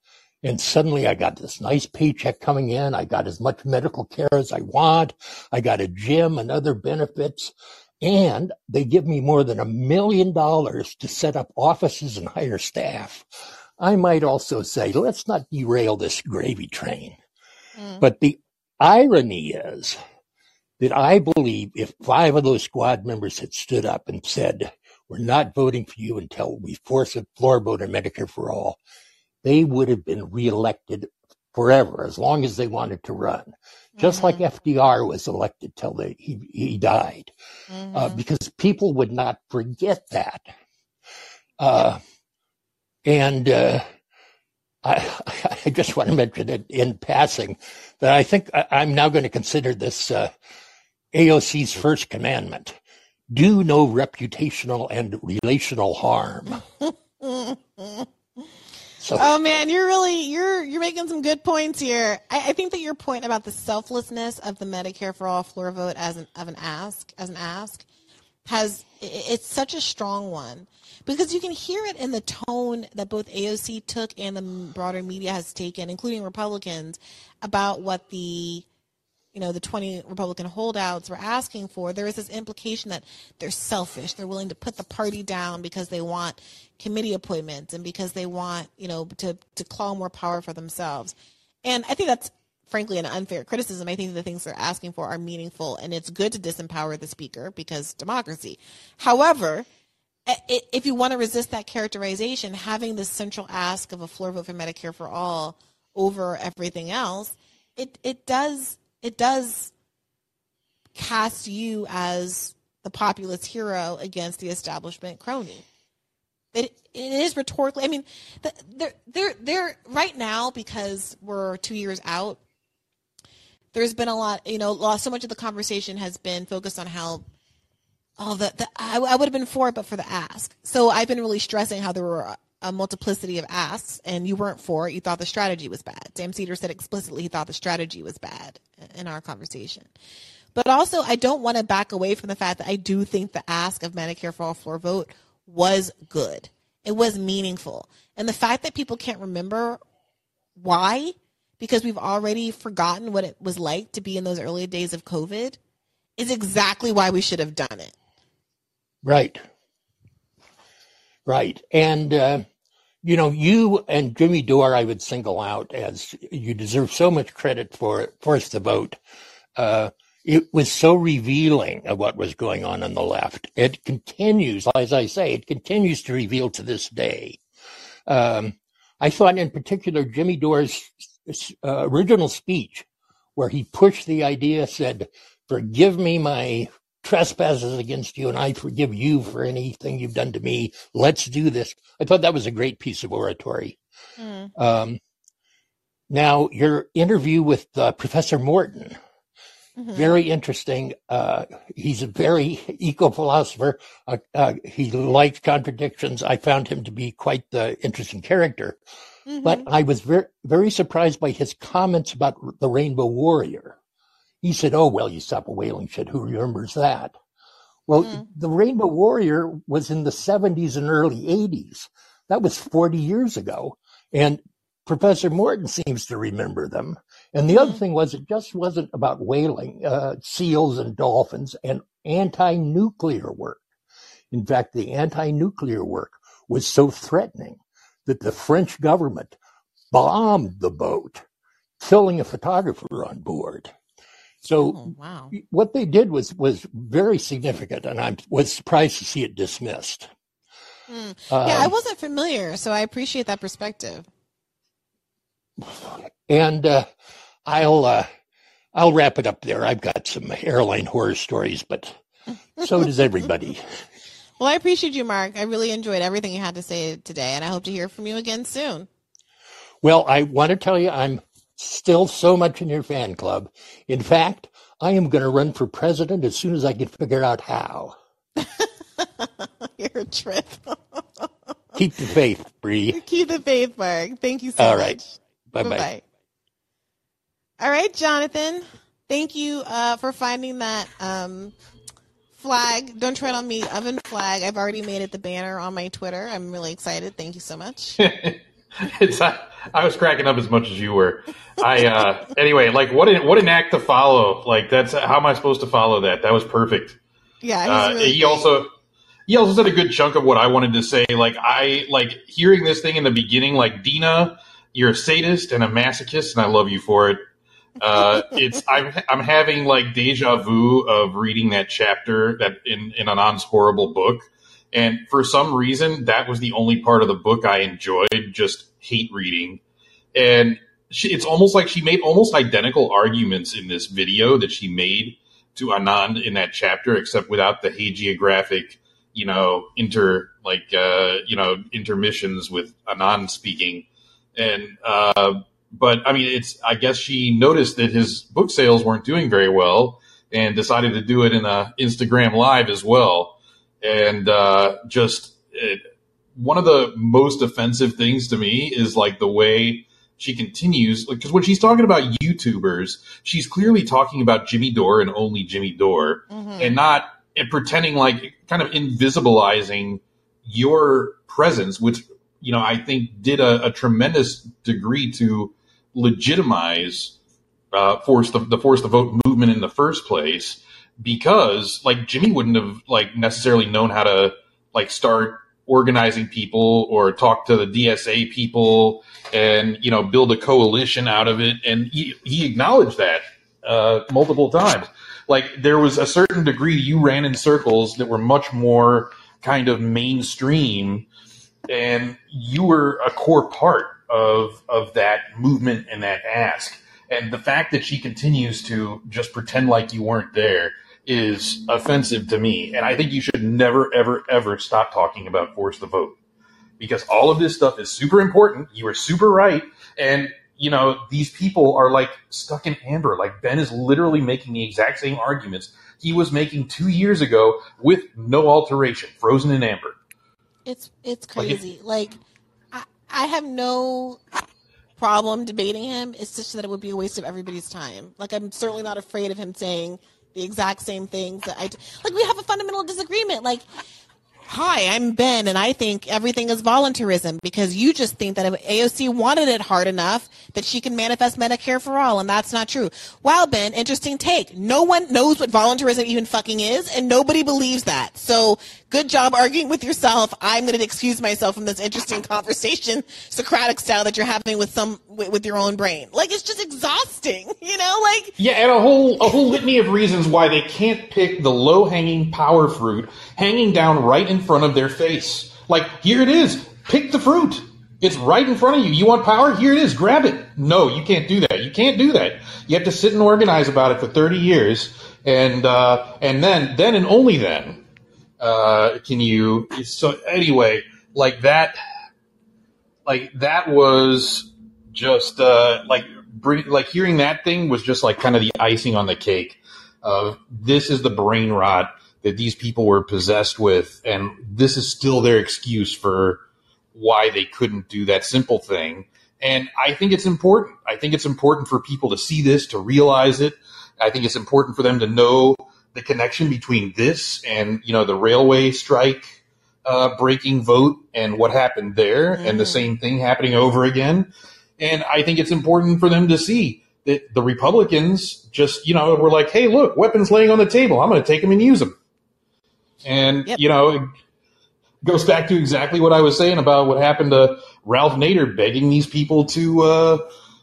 and suddenly I got this nice paycheck coming in, I got as much medical care as I want, I got a gym and other benefits, and they give me more than a million dollars to set up offices and hire staff. I might also say, let's not derail this gravy train. Mm. But the irony is, that I believe if five of those squad members had stood up and said, we're not voting for you until we force a floor vote on Medicare for all, they would have been reelected forever, as long as they wanted to run. Just mm-hmm. like FDR was elected till they, he, he died, uh, mm-hmm. uh, because people would not forget that. Uh, and uh, I, I, just want to mention it in passing that I think I, am now going to consider this uh, AOC's first commandment do no reputational and relational harm. So, oh man, you're really you're you're making some good points here. I, I, think that your point about the selflessness of the Medicare for all floor vote as an of an ask as an ask has it's such a strong one because you can hear it in the tone that both AOC took and the broader media has taken, including Republicans, about what the you know, the 20 Republican holdouts were asking for, there is this implication that they're selfish. They're willing to put the party down because they want committee appointments and because they want, you know, to, to claw more power for themselves. And I think that's frankly an unfair criticism. I think the things they're asking for are meaningful and it's good to disempower the speaker because democracy. However, if you want to resist that characterization, having this central ask of a floor vote for Medicare for all over everything else, it, it does it does cast you as the populist hero against the establishment crony. It, it is rhetorically. I mean, they're they're they're right now because we're two years out. There's been a lot, you know, so much of the conversation has been focused on how, oh, the, the I, I would have been for it, but for the ask. So I've been really stressing how there were a multiplicity of asks and you weren't for it. You thought the strategy was bad. Sam Seder said explicitly he thought the strategy was bad in our conversation. But also, I don't want to back away from the fact that I do think the ask of Medicare for all floor vote was good. It was meaningful. And the fact that people can't remember why, because we've already forgotten what it was like to be in those early days of COVID, is exactly why we should have done it. Right. Right. And, uh, you know, you and Jimmy Dore, I would single out as you deserve so much credit for it. Force the Vote. Uh, it was so revealing of what was going on on the left. It continues, as I say, it continues to reveal to this day. Um, I thought in particular Jimmy Dore's uh, original speech, where he pushed the idea, said, forgive me my trespasses against you, and I forgive you for anything you've done to me. Let's do this. I thought that was a great piece of oratory. Mm. Um, now, your interview with uh, Professor Morton, Mhm. very interesting. Uh, he's a very eco philosopher. Uh, uh, he likes contradictions. I found him to be quite the interesting character. But Mhm. I was very, very surprised by his comments about the Rainbow Warrior. He said, "Oh well, you stop a whaling shit. Who remembers that?" Well, Mm. the Rainbow Warrior was in the 70s and early 80s. That was 40 years ago. And Professor Morton seems to remember them. And the other Mm. thing was, it just wasn't about whaling, uh, seals and dolphins and anti nuclear work. In fact, the anti nuclear work was so threatening that the French government bombed the boat, killing a photographer on board. So Oh, wow. what they did was was very significant, and I was surprised to see it dismissed. Mm. yeah, I Um, wasn't familiar, so I appreciate that perspective. and uh, I'll uh, I'll wrap it up there. I've got some airline horror stories, but so does everybody. Well, I appreciate you, Mark. I really enjoyed everything you had to say today, and I hope to hear from you again soon. Well, I want to tell you, I'm still so much in your fan club. In fact, I am going to run for president as soon as I can figure out how. You're a trip. Keep the faith, Bree. Keep the faith, Mark. Thank you so All much. right. Bye bye. Bye-bye. All right, Jonathan. Thank you uh, for finding that um, flag. Don't tread on me oven flag. I've already made it the banner on my Twitter. I'm really excited. Thank you so much. it's I, I was cracking up as much as you were. I uh anyway, like what an what an act to follow. Like that's how am I supposed to follow that? That was perfect. Yeah, he's Uh, really he also he also said a good chunk of what I wanted to say. Like I like hearing this thing in the beginning. Like Dina, you're a sadist and a masochist, and I love you for it. Uh, it's I'm I'm having like deja vu of reading that chapter that in in Anand's horrible book, and for some reason that was the only part of the book I enjoyed. Just hate reading, and she, it's almost like she made almost identical arguments in this video that she made to Anand in that chapter, except without the hagiographic, you know, inter like uh, you know intermissions with Anand speaking, and uh, but I mean, it's I guess she noticed that his book sales weren't doing very well and decided to do it in a Instagram live as well, and uh, just it, one of the most offensive things to me is like the way she continues because when she's talking about YouTubers, she's clearly talking about Jimmy Dore and only Jimmy Dore, Mhm. and not and pretending like kind of invisibilizing your presence, which you know I think did a, a tremendous degree to legitimize uh, force the, the force the vote movement in the first place because like Jimmy wouldn't have like necessarily known how to like start organizing people or talk to the DSA people and you know build a coalition out of it. And he, he acknowledged that uh, multiple times. Like there was a certain degree you ran in circles that were much more kind of mainstream and you were a core part of of that movement and that ask. And the fact that she continues to just pretend like you weren't there is offensive to me and i think you should never ever ever stop talking about force the vote because all of this stuff is super important you are super right and you know these people are like stuck in amber like ben is literally making the exact same arguments he was making two years ago with no alteration frozen in amber It's it's Like, if- crazy. Like I, I have no problem debating him. It's just that it would be a waste of everybody's time. Like I'm certainly not afraid of him saying the exact same things that I d- like. We have a fundamental disagreement. Like, hi, I'm Ben, and I think everything is voluntarism because you just think that if AOC wanted it hard enough that she can manifest Medicare for all, and that's not true. Wow, Ben, interesting take. No one knows what voluntarism even fucking is, and nobody believes that. So good job arguing with yourself. I'm going to excuse myself from this interesting conversation, Socratic style that you're having with some with, with your own brain. Like it's just exhausting, you know? Like Yeah, and a whole a whole litany of reasons why they can't pick the low hanging power fruit hanging down right in front of their face. Like here it is, pick the fruit. It's right in front of you. You want power? Here it is. Grab it. No, you can't do that. You can't do that. You have to sit and organize about it for 30 years, and uh, and then then and only then uh, can you. So anyway, like that, like that was just uh, like like hearing that thing was just like kind of the icing on the cake of this is the brain rot that these people were possessed with, and this is still their excuse for why they couldn't do that simple thing. And I think it's important. I think it's important for people to see this, to realize it. I think it's important for them to know the connection between this and, you know, the railway strike uh, breaking vote and what happened there and the same thing happening over again. And I think it's important for them to see that the Republicans just, you know, were like, hey, look, weapons laying on the table. I'm going to take them and use them. And, you know, it goes back to exactly what I was saying about what happened to Ralph Nader begging these people to, uh,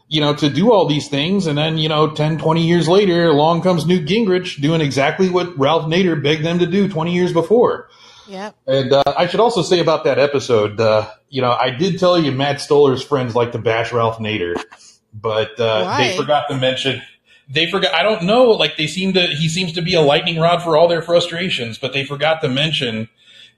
you know, to do all these things. And then, you know, 10, 20 years later, along comes Newt Gingrich doing exactly what Ralph Nader begged them to do 20 years before. Yeah. And uh, I should also say about that episode, uh, you know, I did tell you Matt Stoller's friends like to bash Ralph Nader, but uh, they forgot to mention. They forgot. I don't know. Like they seem to. He seems to be a lightning rod for all their frustrations, but they forgot to mention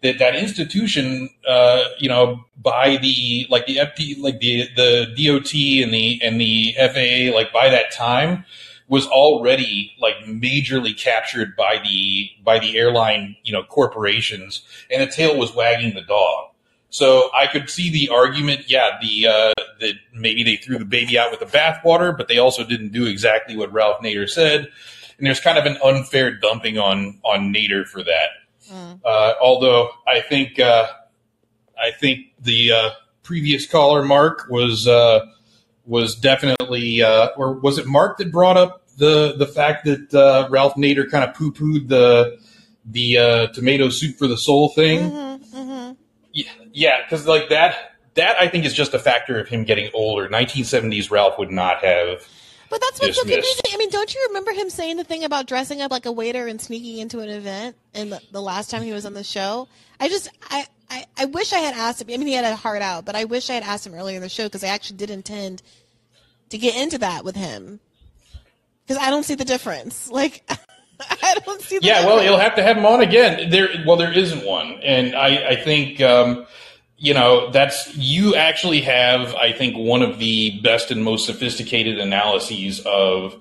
that that institution, uh, you know, by the like the FD, like the the DOT and the and the FAA, like by that time, was already like majorly captured by the by the airline, you know, corporations, and the tail was wagging the dog. So I could see the argument, yeah, the uh, that maybe they threw the baby out with the bathwater, but they also didn't do exactly what Ralph Nader said, and there's kind of an unfair dumping on on Nader for that. Uh, although I think uh, I think the uh, previous caller Mark was uh, was definitely uh, or was it Mark that brought up the the fact that uh, Ralph Nader kind of poo pooed the the uh, tomato soup for the soul thing. Yeah, yeah, because like that that I think is just a factor of him getting older. 1970s Ralph would not have. But that's what's so confusing. I mean, don't you remember him saying the thing about dressing up like a waiter and sneaking into an event? And the, the last time he was on the show, I just I, I I wish I had asked him. I mean, he had a heart out, but I wish I had asked him earlier in the show because I actually did intend to get into that with him because I don't see the difference. Like I don't see. The Yeah, well, you'll have to have him on again. There, well, there isn't one, and I, I think, um, you know, that's you actually have, I think, one of the best and most sophisticated analyses of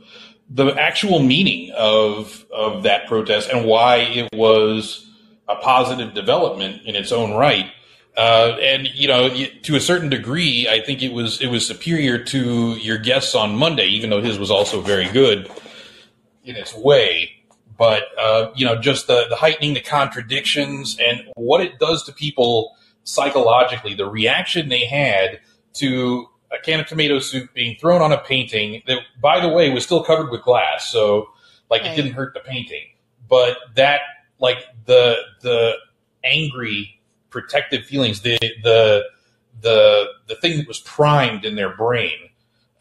the actual meaning of of that protest and why it was a positive development in its own right. Uh, and you know, to a certain degree, I think it was it was superior to your guests on Monday, even though his was also very good in its way. But uh, you know, just the, the heightening the contradictions and what it does to people psychologically, the reaction they had to a can of tomato soup being thrown on a painting that, by the way, was still covered with glass, so like it didn't hurt the painting. But that, like the the angry, protective feelings, the the the the thing that was primed in their brain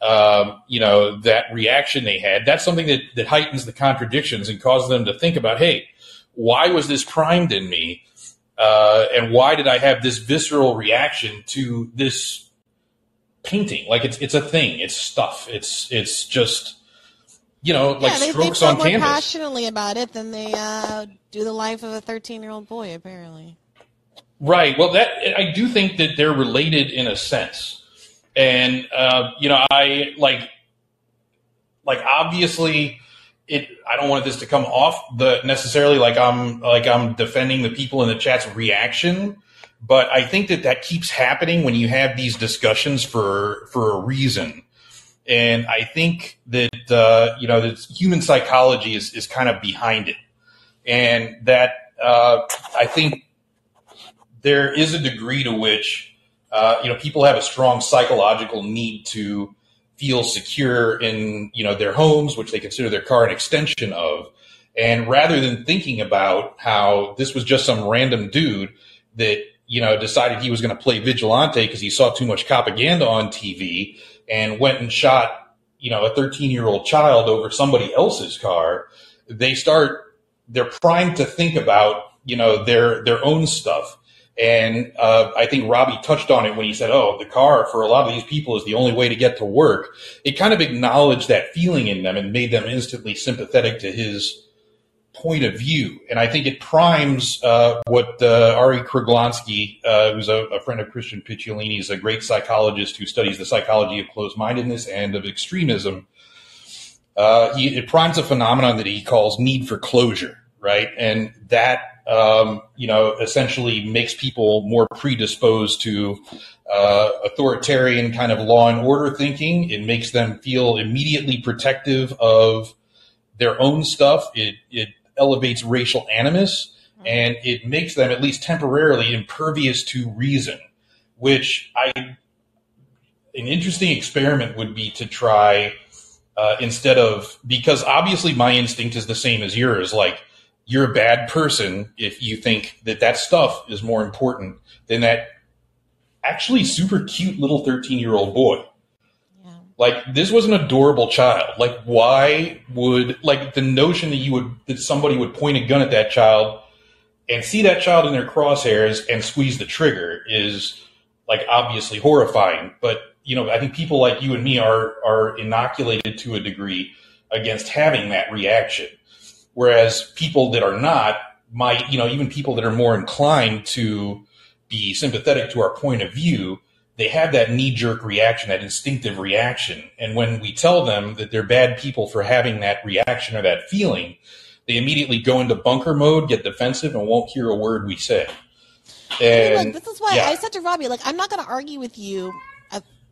um, you know, that reaction they had, that's something that, that heightens the contradictions and causes them to think about, hey, why was this primed in me? Uh, and why did I have this visceral reaction to this painting? Like it's, it's a thing. It's stuff. It's, it's just, you know, like yeah, they, they strokes feel on more canvas. passionately about it than they uh, do the life of a 13 year old boy. Apparently. Right. Well, that I do think that they're related in a sense, and uh, you know, I like, like obviously, it. I don't want this to come off the necessarily like I'm like I'm defending the people in the chat's reaction, but I think that that keeps happening when you have these discussions for for a reason, and I think that uh, you know that human psychology is is kind of behind it, and that uh, I think there is a degree to which uh, you know people have a strong psychological need to feel secure in you know their homes, which they consider their car an extension of. And rather than thinking about how this was just some random dude that you know decided he was going to play vigilante because he saw too much propaganda on TV and went and shot you know a 13 year old child over somebody else's car, they start they're primed to think about you know their their own stuff And uh, I think Robby touched on it when he said, "Oh, the car for a lot of these people is the only way to get to work." It kind of acknowledged that feeling in them and made them instantly sympathetic to his point of view. And I think it primes uh, what uh, Arie Kruglanski, uh, who's a, a, friend of Christian Picciolini, is a great psychologist who studies the psychology of closed-mindedness and of extremism. Uh, he, it primes a phenomenon that he calls need for closure, right? And that um, you know, essentially makes people more predisposed to uh, authoritarian kind of law and order thinking. It makes them feel immediately protective of their own stuff. It, it elevates racial animus and it makes them at least temporarily impervious to reason, which I, an interesting experiment would be to try uh, instead of, because obviously my instinct is the same as yours. Like, you're a bad person if you think that that stuff is more important than that actually super cute little 13 year old boy. Yeah. Like this was an adorable child. Like why would like the notion that you would that somebody would point a gun at that child and see that child in their crosshairs and squeeze the trigger is like obviously horrifying. But you know, I think people like you and me are are inoculated to a degree against having that reaction. Whereas people that are not might, you know, even people that are more inclined to be sympathetic to our point of view, they have that knee jerk reaction, that instinctive reaction. And when we tell them that they're bad people for having that reaction or that feeling, they immediately go into bunker mode, get defensive, and won't hear a word we say. And look, this is why yeah. I said to Robby, like, I'm not going to argue with you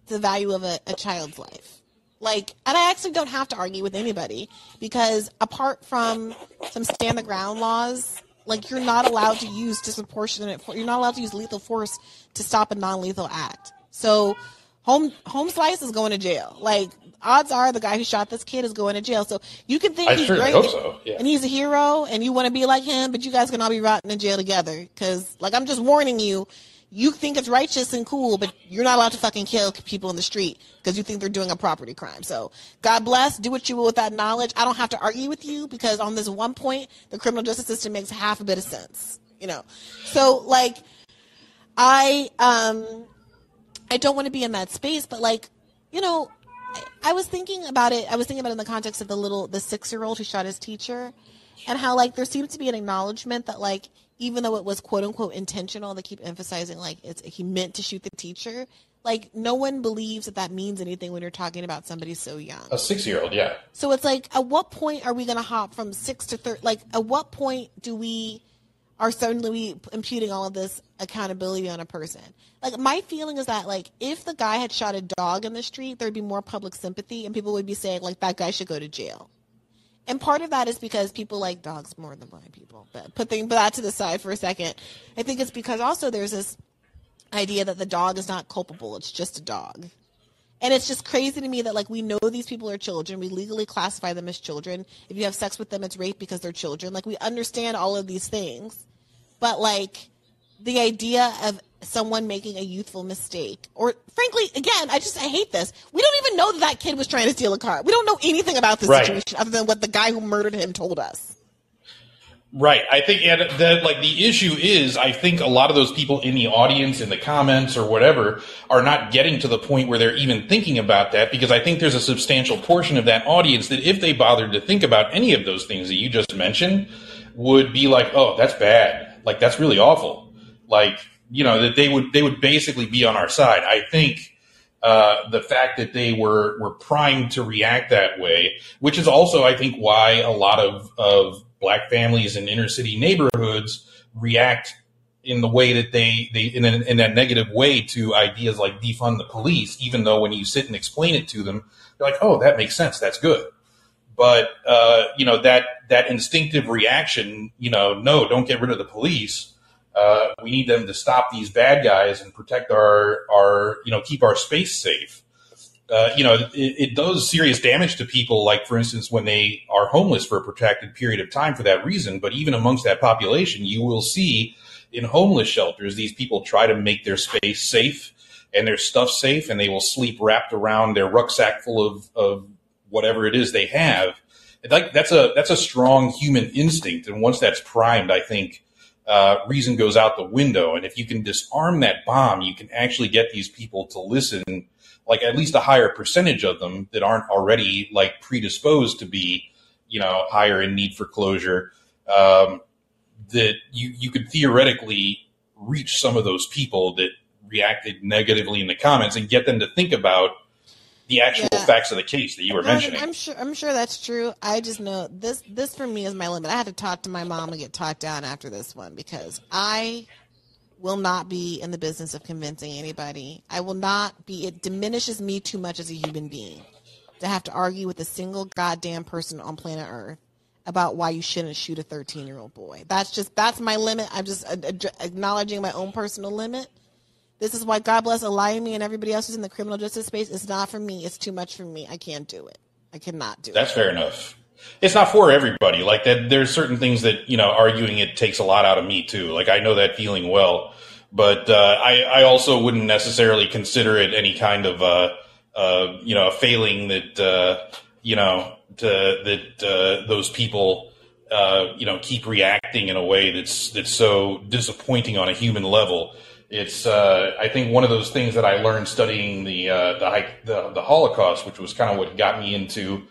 the value of a, a child's life. Like, and I actually don't have to argue with anybody because apart from some stand the ground laws, like you're not allowed to use disproportionate. You're not allowed to use lethal force to stop a non-lethal act. So, home home slice is going to jail. Like, odds are the guy who shot this kid is going to jail. So you can think I he's great so. yeah. and he's a hero, and you want to be like him, but you guys can all be rotting in jail together. Because, like, I'm just warning you, you think it's righteous and cool, but you're not allowed to fucking kill people in the street because you think they're doing a property crime. So God bless, do what you will with that knowledge. I don't have to argue with you because on this one point, the criminal justice system makes half a bit of sense. You know, so like, I um, I don't want to be in that space, but like, you know, I, I was thinking about it. I was thinking about it in the context of the little the six year old who shot his teacher, and how like there seems to be an acknowledgement that like even though it was quote unquote intentional, they keep emphasizing like it's he meant to shoot the teacher. Like no one believes that that means anything when you're talking about somebody so young. A six year old, yeah. So it's like, at what point are we going to hop from six to thirty? Like, at what point do we are suddenly we imputing all of this accountability on a person? Like, my feeling is that like if the guy had shot a dog in the street, there'd be more public sympathy, and people would be saying like that guy should go to jail. And part of that is because people like dogs more than blind people. But putting that to the side for a second, I think it's because also there's this idea that the dog is not culpable. It's just a dog. And it's just crazy to me that like we know these people are children. We legally classify them as children. If you have sex with them, it's rape because they're children. Like we understand all of these things. But like the idea of someone making a youthful mistake. Or frankly again i just i hate this. We don't even know that that kid was trying to steal a car. We don't know anything about this right. situation other than what the guy who murdered him told us. Right. I think and that like the issue is i think a lot of those people in the audience in the comments or whatever are not getting to the point where they're even thinking about that because i think there's a substantial portion of that audience that if they bothered to think about any of those things that you just mentioned would be like oh that's bad. Like that's really awful. Like you know that they would they would basically be on our side. I think uh, the fact that they were were primed to react that way, which is also I think why a lot of of black families in inner city neighborhoods react in the way that they they in, in that negative way to ideas like defund the police, even though when you sit and explain it to them, they're like, oh, that makes sense, that's good. But uh, you know that that instinctive reaction, you know, no, don't get rid of the police uh, we need them to stop these bad guys and protect our our you know keep our space safe. Uh, you know, it, it, does serious damage to people, like for instance, when they are homeless for a protracted period of time for that reason. But even amongst that population, you will see in homeless shelters these people try to make their space safe and their stuff safe, and they will sleep wrapped around their rucksack full of, of whatever it is they have. Like that's a that's a strong human instinct, and once that's primed, I think uh, reason goes out the window. And if you can disarm that bomb, you can actually get these people to listen, like at least a higher percentage of them that aren't already like predisposed to be, you know, higher in need for closure. Um, that you you could theoretically reach some of those people that reacted negatively in the comments and get them to think about the actual Yeah. facts of the case that you were No, mentioning. I'm sure. I'm sure that's true. I just know this. This for me is my limit. I had to talk to my mom and get talked down after this one because I will not be in the business of convincing anybody. I will not be. It diminishes me too much as a human being to have to argue with a single goddamn person on planet Earth about why you shouldn't shoot a 13 year old boy. That's just that's my limit. I'm just acknowledging my own personal limit. This is why God bless me and everybody else who's in the criminal justice space. It's not for me. It's too much for me. I can't do it. I cannot do That's it. That's fair enough. It's not for everybody. Like that, there's certain things that you know, arguing it takes a lot out of me too. Like I know that feeling well, but uh, I, I also wouldn't necessarily consider it any kind of uh, uh, you know a failing that uh, you know to, that uh, those people uh, you know keep reacting in a way that's that's so disappointing on a human level. It's uh, I think one of those things that I learned studying the uh, the, the the Holocaust, which was kind of what got me into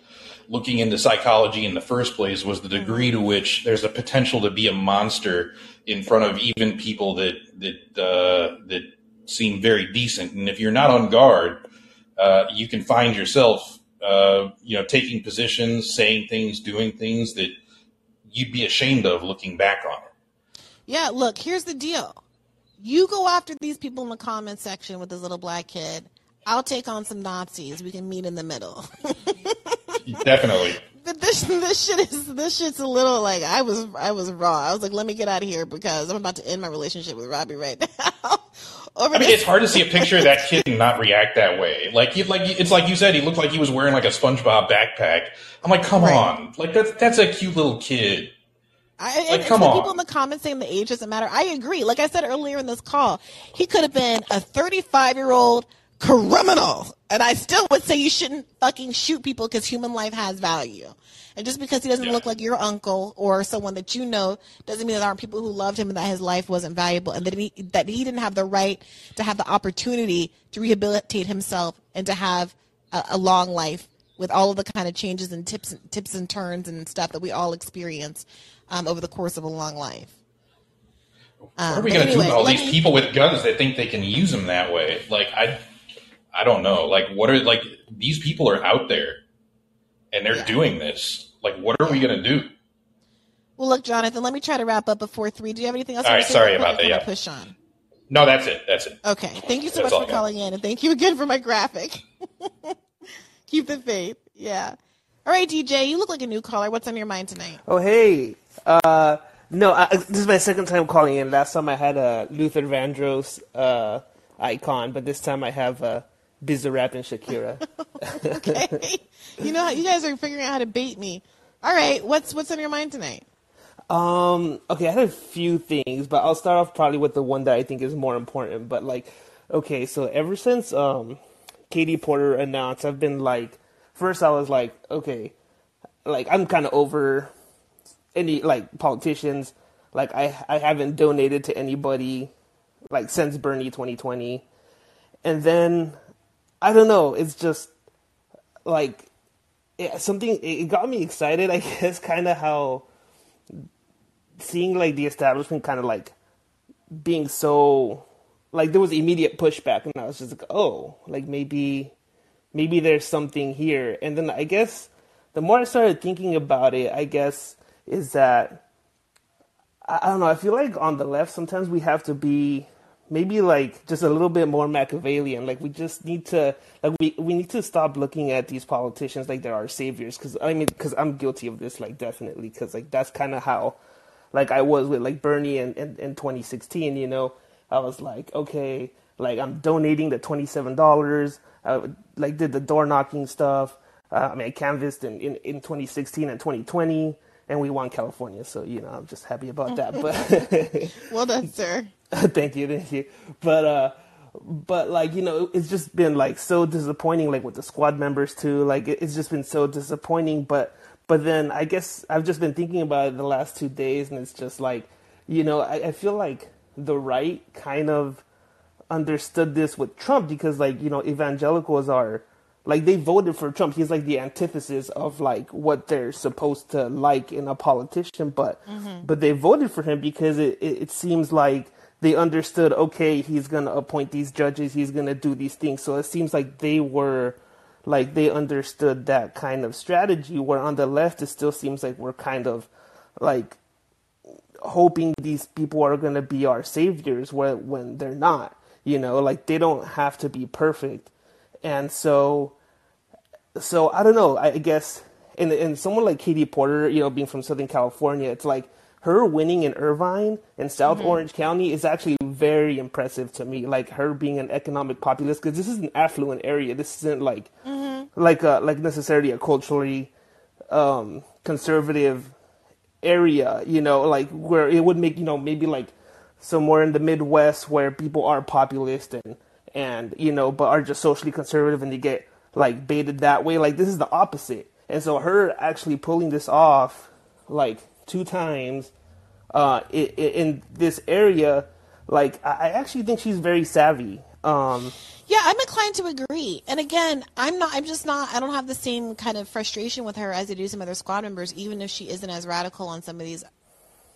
looking into psychology in the first place, was the degree to which there's a potential to be a monster in front of even people that that uh, that seem very decent. And if you're not on guard, uh, you can find yourself uh, you know taking positions, saying things, doing things that you'd be ashamed of looking back on it. Yeah, look, here's the deal. You go after these people in the comment section with this little black kid. I'll take on some Nazis. We can meet in the middle. Definitely. But this this shit is this shit's a little like I was I was raw. I was like, let me get out of here because I'm about to end my relationship with Robby right now. Over I mean, this- it's hard to see a picture of that kid and not react that way. Like, he, like it's like you said, he looked like he was wearing like a SpongeBob backpack. I'm like, come on, like that's that's a cute little kid. I, Like, and come on. people in the comments saying the age doesn't matter. I agree. Like I said earlier in this call, he could have been a 35 year old criminal, and I still would say you shouldn't fucking shoot people because human life has value. And just because he doesn't look like your uncle or someone that you know doesn't mean that there aren't people who loved him and that his life wasn't valuable and that he that he didn't have the right to have the opportunity to rehabilitate himself and to have a, a long life with all of the kind of changes and tips and tips and turns and stuff that we all experience um, over the course of a long life. What Um, are we going to anyway, do with all these me- people with guns that think they can use them that way? Like, I, I don't know. Like, what are like these people are out there, and they're doing this. Like, what are we going to do? Well, look, Jonathan, let me try to wrap up before three. Do you have anything else? All you right, wanna say sorry about that, yeah. Push on. No, that's it. That's it. Okay. Thank you so That's much for calling in, and thank you again for my graphic. Keep the faith. Yeah. All right, DJ, you look like a new caller. What's on your mind tonight? Oh hey, uh, no, I, this is my second time calling in. Last time I had a Luther Vandross uh, icon, but this time I have uh, Bizarrap and Shakira. okay. You know, you guys are figuring out how to bait me. All right. What's what's on your mind tonight? Um, okay, I had a few things, but I'll start off probably with the one that I think is more important. But like, okay, so ever since um, Katie Porter announced, I've been like, first I was like, okay, like I'm kind of over any like politicians. Like I I haven't donated to anybody like since Bernie 2020, and then I don't know. It's just like it, something. It got me excited. I guess kind of how seeing like the establishment kind of like being so like there was immediate pushback and I was just like oh like maybe maybe there's something here and then I guess the more I started thinking about it I guess is that I, don't know I feel like on the left sometimes we have to be maybe like just a little bit more Machiavellian. Like we just need to like we we need to stop looking at these politicians like they're our saviors. Because I mean because I'm guilty of this like definitely. Because like that's kind of how like I was with like Bernie in, in, in 2016, you know, I was like, okay, like I'm donating the $27. I like did the door knocking stuff. Uh, I mean, I canvassed in, in, in 2016 and 2020 and we won California. So, you know, I'm just happy about that. But well done, sir. thank you. Thank you. But, uh, but like, you know, it's just been like so disappointing, like with the squad members too. Like it's just been so disappointing. But, but then I guess I've just been thinking about it the last two days and it's just like, you know, I, I feel like the right kind of understood this with Trump because like you know evangelicals are like they voted for Trump. He's like the antithesis of like what they're supposed to like in a politician, but Mhm. but they voted for him because it, it, it seems like they understood okay he's gonna appoint these judges he's gonna do these things so it seems like they were like they understood that kind of strategy where on the left it still seems like we're kind of like hoping these people are going to be our saviors when when they're not you know like they don't have to be perfect and so so i don't know i guess and and someone like katie porter you know being from southern california it's like her winning in irvine and south Mhm. orange county is actually very impressive to me like her being an economic populist because this is an affluent area this isn't like Mhm. like a like necessarily a culturally um conservative area, you know, like where it would make, you know, maybe like somewhere in the Midwest where people are populist and and you know, but are just socially conservative and they get like baited that way. Like this is the opposite. And so her actually pulling this off like two times uh i i in this area, like I I actually think she's very savvy. Um Yeah, I'm inclined to agree. And again, I'm not. I'm just not. I don't have the same kind of frustration with her as I do some other squad members, even if she isn't as radical on some of these,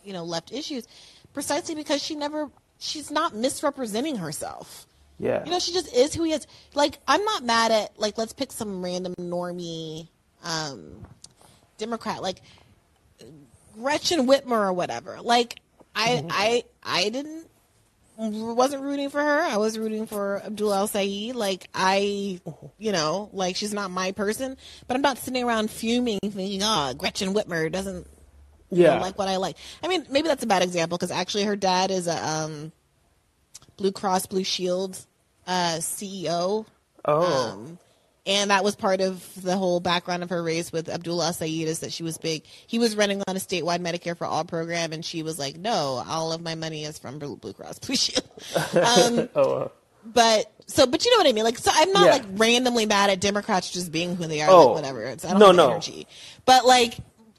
you know, left issues, precisely because she never. She's not misrepresenting herself. Yeah. You know, she just is who he is. Like, I'm not mad at like let's pick some random normie um Democrat, like Gretchen Whitmer or whatever. Like I I I didn't wasn't rooting for her. I was rooting for Abdul El Sayed. Like I you know, like she's not my person. But I'm not sitting around fuming thinking, oh, Gretchen Whitmer doesn't you know, Yeah. like what I like. I mean, maybe that's a bad example because actually her dad is a um, Blue Cross Blue Shield uh, CEO. Oh. Um, and that was part of the whole background of her race with Abdul El Sayed is that she was big. He was running on a statewide Medicare for All program, and she was like, "No, all of my money is from Blue Blue Cross Blue Shield." Um, oh but so, but you know what I mean. Like, so I'm not Yeah. like randomly mad at Democrats just being who they are. Oh. Like, whatever. It's, I don't No, have no. energy. But like,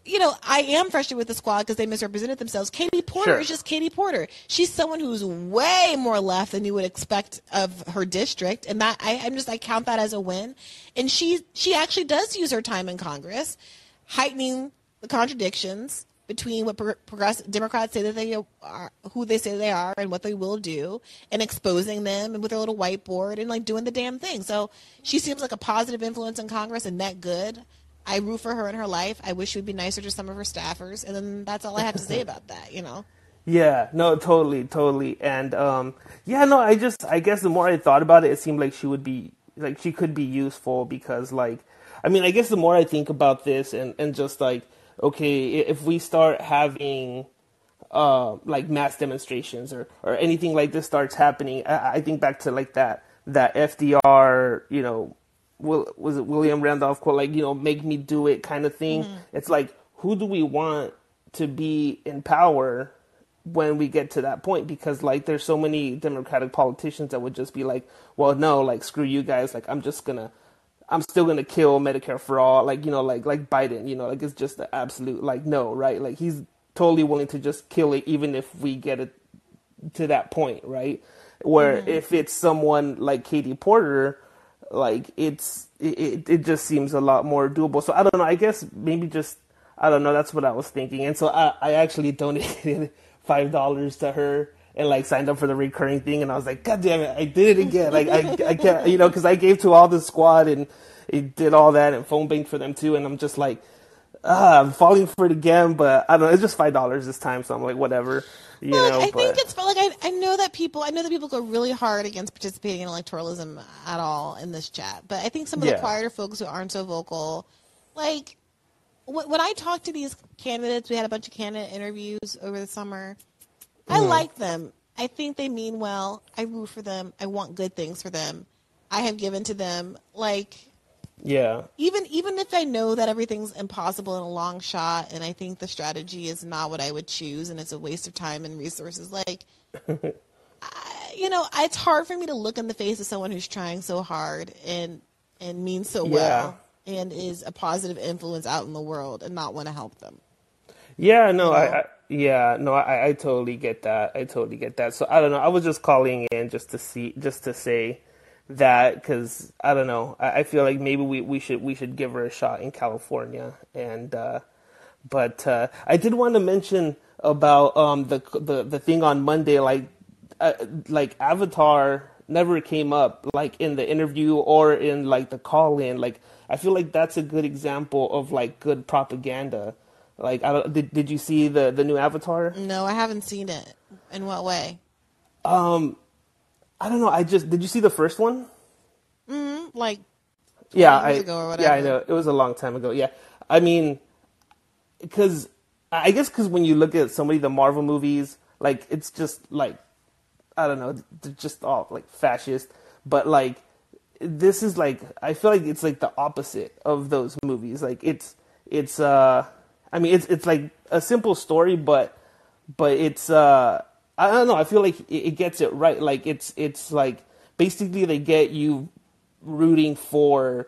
you know, I am frustrated with the squad because they misrepresented themselves. Katie Porter Sure. is just Katie Porter. She's someone who's way more left than you would expect of her district, and that I, I'm just I count that as a win. And she she actually does use her time in Congress, heightening the contradictions between what pro- progressive Democrats say that they are, who they say they are, and what they will do, and exposing them, and with their little whiteboard, and like doing the damn thing. So she seems like a positive influence in Congress, and that good. I root for her in her life. I wish she would be nicer to some of her staffers, and then that's all I have to say about that. You know. Yeah, no, totally, totally. And um yeah, no, I just I guess the more I thought about it, it seemed like she would be like she could be useful because like I mean, I guess the more I think about this and and just like okay, if we start having uh like mass demonstrations or or anything like this starts happening, I, I think back to like that that FDR, you know, Will, was it William Randolph quote like you know make me do it kind of thing. Mhm. It's like who do we want to be in power when we get to that point because like there's so many democratic politicians that would just be like well no like screw you guys like i'm just gonna i'm still gonna kill medicare for all like you know like like biden you know like it's just the absolute like no right like he's totally willing to just kill it even if we get it to that point right where Mhm. if it's someone like katie porter like it's it, it, just seems a lot more doable. So i don't know i guess maybe just i don't know that's what i was thinking. And so i, I actually donated five dollars to her and like signed up for the recurring thing. And i was like god damn it i did it again. Like i, I can't you know because i gave to all the squad and it did all that and phone banked for them too. And i'm just like ah, i'm falling for it again but i don't know it's just five dollars this time. So i'm like whatever you Look, know I but think it's like I, I know that people I know that people go really hard against participating in electoralism at all in this chat, but I think some of the quieter folks who aren't so vocal, like when, when I talk to these candidates, we had a bunch of candidate interviews over the summer. I Mhm. like them. I think they mean well. I root for them. I want good things for them. I have given to them. Like yeah even even if I know that everything's impossible in a long shot, and I think the strategy is not what I would choose, and it's a waste of time and resources, like I, you know, it's hard for me to look in the face of someone who's trying so hard and and means so well and is a positive influence out in the world and not want to help them. Yeah, no, You I. I Yeah, no, I, I totally get that. I totally get that. So I don't know. I was just calling in just to see, just to say that because I don't know. I, I feel like maybe we, we should we should give her a shot in California. And uh, but uh, I did want to mention about um the the the thing on Monday, like uh, like Avatar never came up like in the interview or in like the call in. Like I feel like that's a good example of like good propaganda. Like I don't, did did you see the the new Avatar? No, I haven't seen it. In what way? Um, I don't know. I just did you see the first one? mm Like Yeah, I yeah. I know it was a long time ago. Yeah, I mean, because I guess because when you look at so many of the Marvel movies, like it's just like I don't know, they're just all like fascist. But like this is like I feel like it's like the opposite of those movies. Like it's it's uh I mean it's it's like a simple story, but but it's uh I don't know. I feel like it, it gets it right. Like it's it's like basically they get you rooting for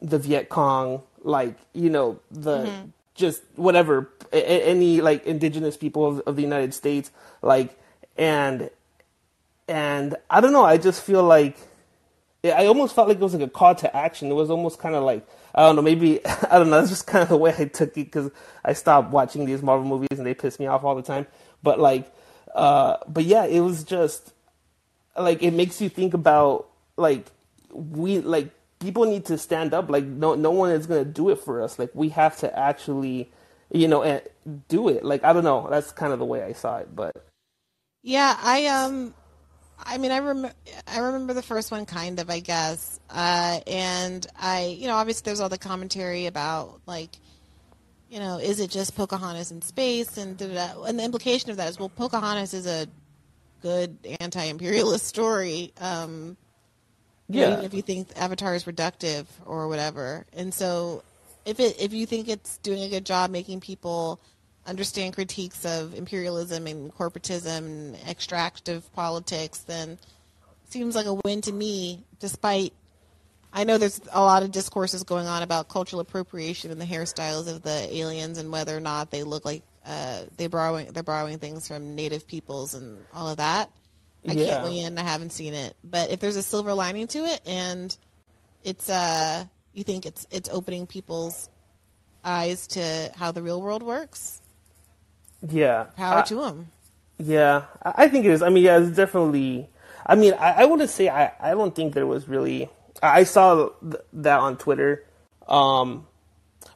the Viet Cong, like you know the Mhm. just whatever any like indigenous people of, of the United States, like and and I don't know. I just feel like I almost felt like it was like a call to action. It was almost kind of like I don't know. Maybe I don't know. That's just kind of the way I took it because I stopped watching these Marvel movies and they piss me off all the time. But like, uh, but yeah, it was just like it makes you think about like we like people need to stand up. Like no no one is gonna do it for us. Like we have to actually you know do it. Like I don't know. That's kind of the way I saw it. But Yeah, I um, I mean, I remember, I remember the first one kind of, I guess, uh, and I, you know, obviously there's all the commentary about like, you know, is it just Pocahontas in space, and da, da, da. and the implication of that is, well, Pocahontas is a good anti-imperialist story. Um, Yeah. even if you think Avatar is reductive or whatever, and so if it if you think it's doing a good job making people understand critiques of imperialism and corporatism and extractive politics, then it seems like a win to me. Despite I know there's a lot of discourses going on about cultural appropriation and the hairstyles of the aliens and whether or not they look like uh, they borrowing they're borrowing things from native peoples and all of that. I Yeah. can't weigh in. I haven't seen it, but if there's a silver lining to it, and it's uh, you think it's it's opening people's eyes to how the real world works. yeah, Power I- to them. Yeah, I think it is. I mean, yeah, it's definitely. I mean, I, I wouldn't say I, I don't think there was really. I saw th- that on Twitter, um,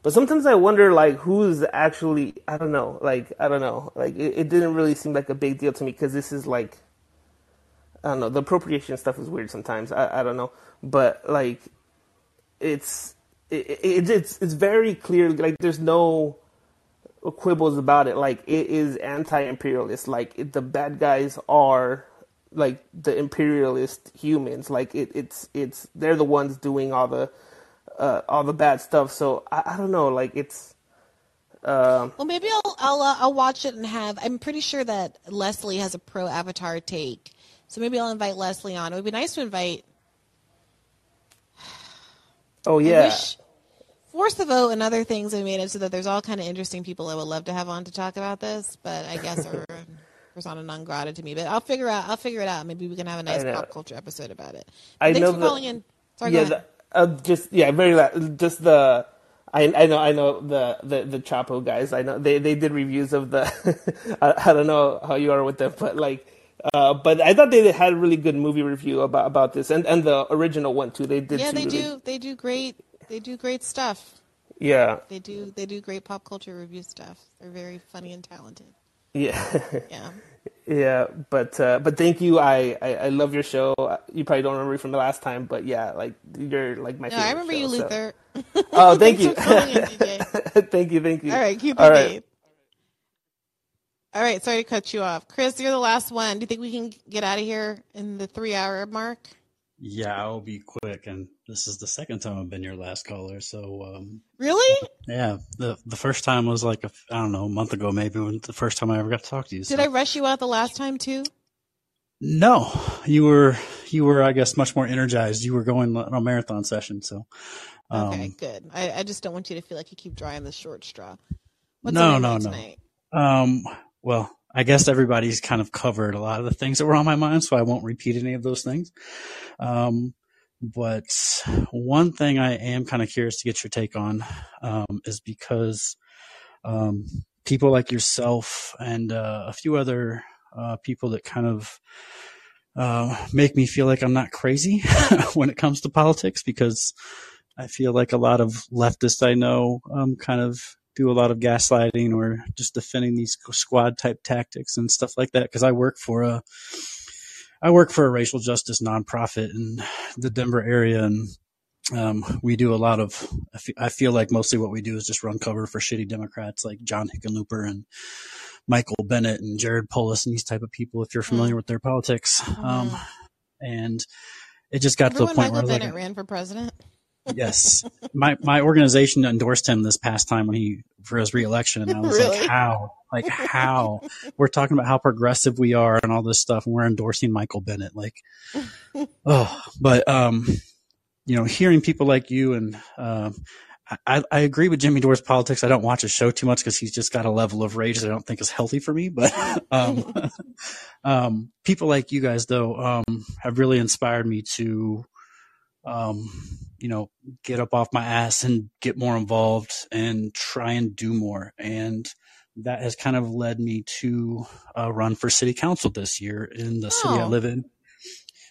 but sometimes I wonder like who's actually. I don't know. Like I don't know. Like it, it didn't really seem like a big deal to me because this is like. I don't know. The appropriation stuff is weird sometimes. I, I don't know, but like, it's it, it, it's it's very clear. Like there's no quibbles about it. Like it is anti-imperialist. Like it, the bad guys are like the imperialist humans. Like it, it's it's they're the ones doing all the uh, all the bad stuff. So I, I don't know. Like it's um Well, maybe I'll I'll uh, I'll watch it and have. I'm pretty sure that Leslie has a pro Avatar take, so maybe I'll invite Leslie on. It would be nice to invite. oh yeah Force the vote and other things have made it so that there's all kind of interesting people I would love to have on to talk about this, but I guess persona non grata to me. But I'll figure out. I'll figure it out. Maybe we can have a nice pop culture episode about it. I Thanks know for the- calling in. Sorry, yeah the, uh, just yeah very just the. I, I know I know the, the, the Chapo guys I know they, they did reviews of the I, I don't know how you are with them but like uh, but I thought they had a really good movie review about about this and, and the original one too they did yeah, they really- do. They do great. They do great stuff. yeah They do. They do great pop culture review stuff. They're very funny and talented. Yeah. Yeah. yeah, but uh, but thank you. I, I I love your show. You probably don't remember me from the last time, but yeah, like you're like my No, favorite. I remember show, you, so- Luther. Oh, thank you. in, DJ. thank you, thank you. All right, keep All right. date. All right, sorry to cut you off. Chris, you're the last one. Do you think we can get out of here in the three hour mark? Yeah, I'll be quick, and this is the second time I've been your last caller. So, um, Really? yeah, the the first time was like a, I don't know a month ago, maybe when the first time I ever got to talk to you. So. Did I rush you out the last time too? No, you were you were I guess much more energized. You were going on a marathon session, so um, Okay, good. I, I just don't want you to feel like you keep drawing the short straw. What's no, no, no. tonight? Um, well, I guess everybody's kind of covered a lot of the things that were on my mind, so I won't repeat any of those things. Um, but one thing I am kind of curious to get your take on um, is because um, people like yourself and uh, a few other uh, people that kind of uh, make me feel like I'm not crazy when it comes to politics because I feel like a lot of leftists I know um, kind of do a lot of gaslighting or just defending these squad type tactics and stuff like that because I work for a I work for a racial justice nonprofit in the Denver area, and um, we do a lot of. I feel like mostly what we do is just run cover for shitty Democrats like John Hickenlooper and Michael Bennet and Jared Polis and these type of people. If you're familiar mm. with their politics, mm. um, and it just got Remember to the point Michael where Bennet like, ran for president. Yes, my my organization endorsed him this past time when he for his reelection, and I was Really? like, how? Like how? We're talking about how progressive we are and all this stuff, and we're endorsing Michael Bennet. Like, oh, but um, you know, hearing people like you and um, I, I agree with Jimmy Dore's politics. I don't watch his show too much because he's just got a level of rage that I don't think is healthy for me. But um, um, people like you guys, though, um, have really inspired me to, um, you know, get up off my ass and get more involved and try and do more. And that has kind of led me to uh, run for city council this year in the city I Oh. live in,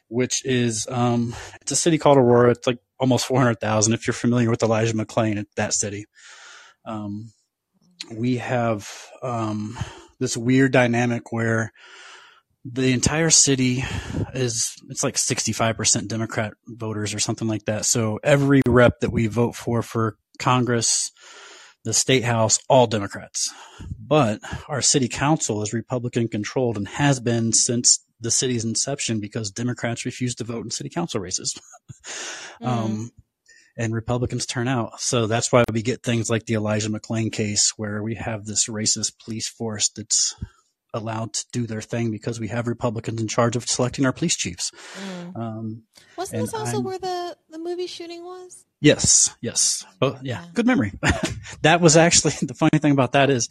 which is um, it's a city called Aurora. It's like almost four hundred thousand. If you're familiar with Elijah McClain at that city, um, we have um, this weird dynamic where the entire city is it's like 65% democrat voters or something like that. So every rep that we vote for for congress the state house all democrats. But our city council is republican controlled and has been since the city's inception because democrats refuse to vote in city council races. Um, and Republicans turn out. So that's why we get things like the Elijah McClain case, where we have this racist police force that's allowed to do their thing because we have Republicans in charge of selecting our police chiefs. Mm. Um, Wasn't this also I'm- where the, the movie shooting was? Yes, yes. Oh, yeah, good memory. that was actually the funny thing about that is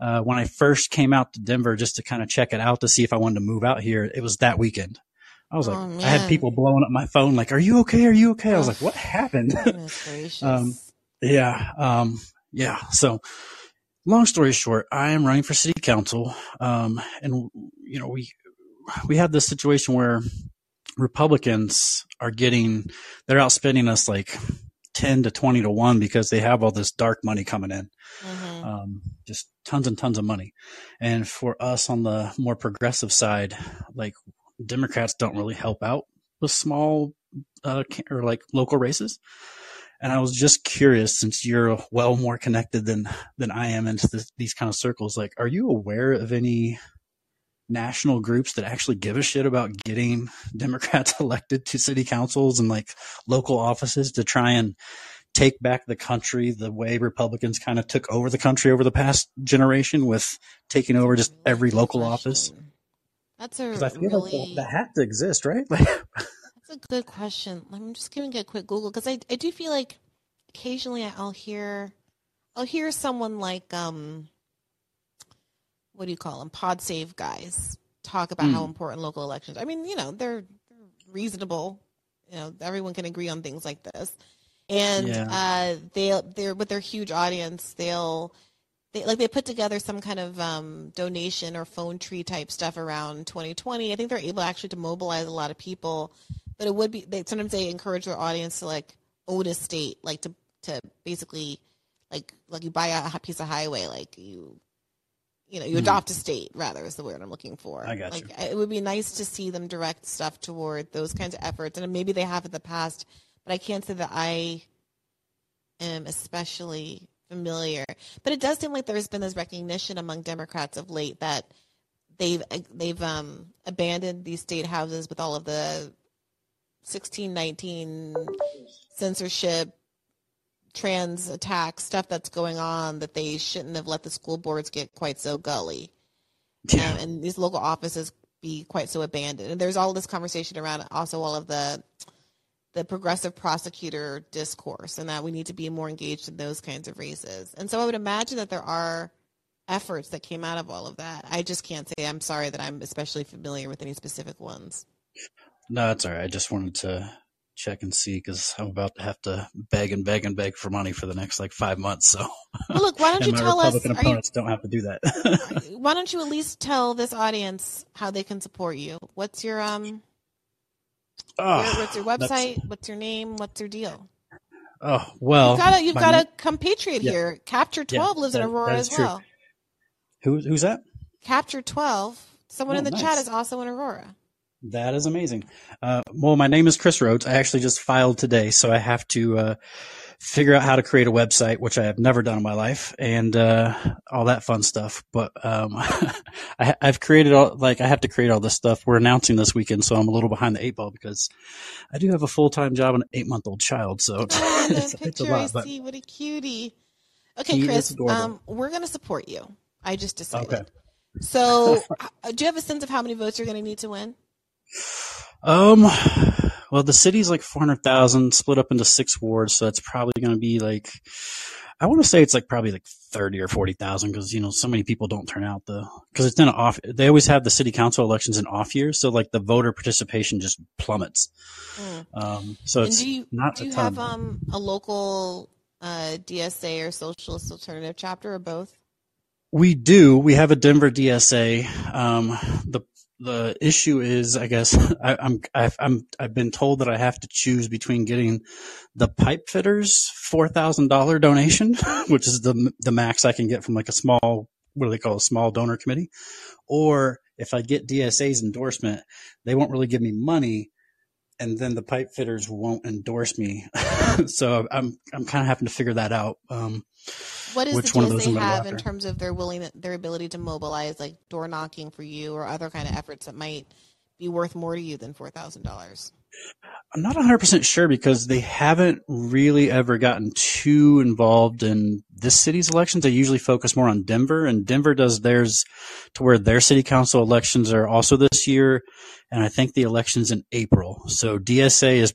uh, when I first came out to Denver just to kind of check it out to see if I wanted to move out here, it was that weekend. I was like, Oh, I had people blowing up my phone, like, "Are you okay? Are you okay?" I was Oh, like, "What happened?" Um, yeah, um, yeah. So, long story short, I am running for city council, um, and you know, we we have this situation where Republicans are getting they're outspending us like ten to twenty to one because they have all this dark money coming in, Mhm. um, just tons and tons of money. And for us on the more progressive side, like Democrats don't really help out with small uh, or like local races. And I was just curious, since you're well more connected than than I am into this, these kind of circles, like, are you aware of any national groups that actually give a shit about getting Democrats elected to city councils and like local offices to try and take back the country the way Republicans kind of took over the country over the past generation with taking over just every local office? That's a feel really like that, that had to exist, right? that's a good question. I'm just giving a quick Google because I I do feel like occasionally I'll hear I'll hear someone like um what do you call them pod save guys talk about how Mm. important local elections. I mean, you know, they're, they're reasonable. You know, everyone can agree on things like this. And Yeah. uh, they they're with their huge audience, they'll they like they put together some kind of um, donation or phone tree type stuff around 2020. I think they're able actually to mobilize a lot of people, but it would be they sometimes they encourage their audience to like own a state, like to to basically like like you buy a piece of highway, like you you know you Hmm. adopt a state rather is the word I'm looking for. I got like you. it would be nice to see them direct stuff toward those kinds of efforts, and maybe they have in the past, but I can't say that I am especially familiar. But it does seem like there's been this recognition among Democrats of late that they've they've um, abandoned these state houses with all of the 1619 censorship trans attack stuff that's going on that they shouldn't have let the school boards get quite so gully. Um, and these local offices be quite so abandoned. And there's all this conversation around also all of the the progressive prosecutor discourse and that we need to be more engaged in those kinds of races. And so i would imagine that there are efforts that came out of all of that. I just can't say. I'm sorry that I'm especially familiar with any specific ones. No, that's all right. I just wanted to check and see because I'm about to have to beg and beg and beg for money for the next like five months. So, well, look, why don't you tell Republican us? opponents you, don't have to do that. why don't you at least tell this audience how they can support you? What's your um? Oh, your, what's your website? What's your name? What's your deal? Oh well, you've got a, you've got a compatriot yeah. here. Capture Twelve yeah, lives that, in Aurora as true. well. Who, who's that? Capture Twelve. Someone Oh, in the nice. chat is also in Aurora. That is amazing. Uh, well, my name is Chris Rhodes. I actually just filed today, so I have to uh, figure out how to create a website, which I have never done in my life, and uh, all that fun stuff. But um, I, I've created all like I have to create all this stuff. We're announcing this weekend, so I'm a little behind the eight ball because I do have a full time job and an eight month old child, so Oh, it's, it's a picture I lot. But see, what a cutie. Okay, Chris, um, we're going to support you. I just decided. okay. So, uh, do you have a sense of how many votes you're going to need to win? Um, well, the city's like 400,000 split up into six wards. So that's probably going to be like, I want to say it's like probably like 30 or 40,000 because, you know, so many people don't turn out the, because it's in an off, they always have the city council elections in off years. So like the voter participation just plummets. Um, so and it's do you, not do you have um, a local uh, DSA or Socialist Alternative chapter or both? We do. We have a Denver DSA. Um, the the issue is, I guess, I, I'm I've, I'm I've been told that I have to choose between getting the pipe fitters four thousand dollar donation, which is the the max I can get from like a small what do they call a small donor committee, or if I get DSA's endorsement, they won't really give me money, and then the pipe fitters won't endorse me. so I'm I'm kind of having to figure that out. Um, What does which the one of those I'm DSA gonna go have in terms of their willing their ability to mobilize like door knocking for you or other kind of efforts that might be worth more to you than four thousand dollars? I'm not 100% sure because they haven't really ever gotten too involved in this city's elections. They usually focus more on Denver, and Denver does theirs to where their city council elections are also this year, and I think the election's in April. So DSA is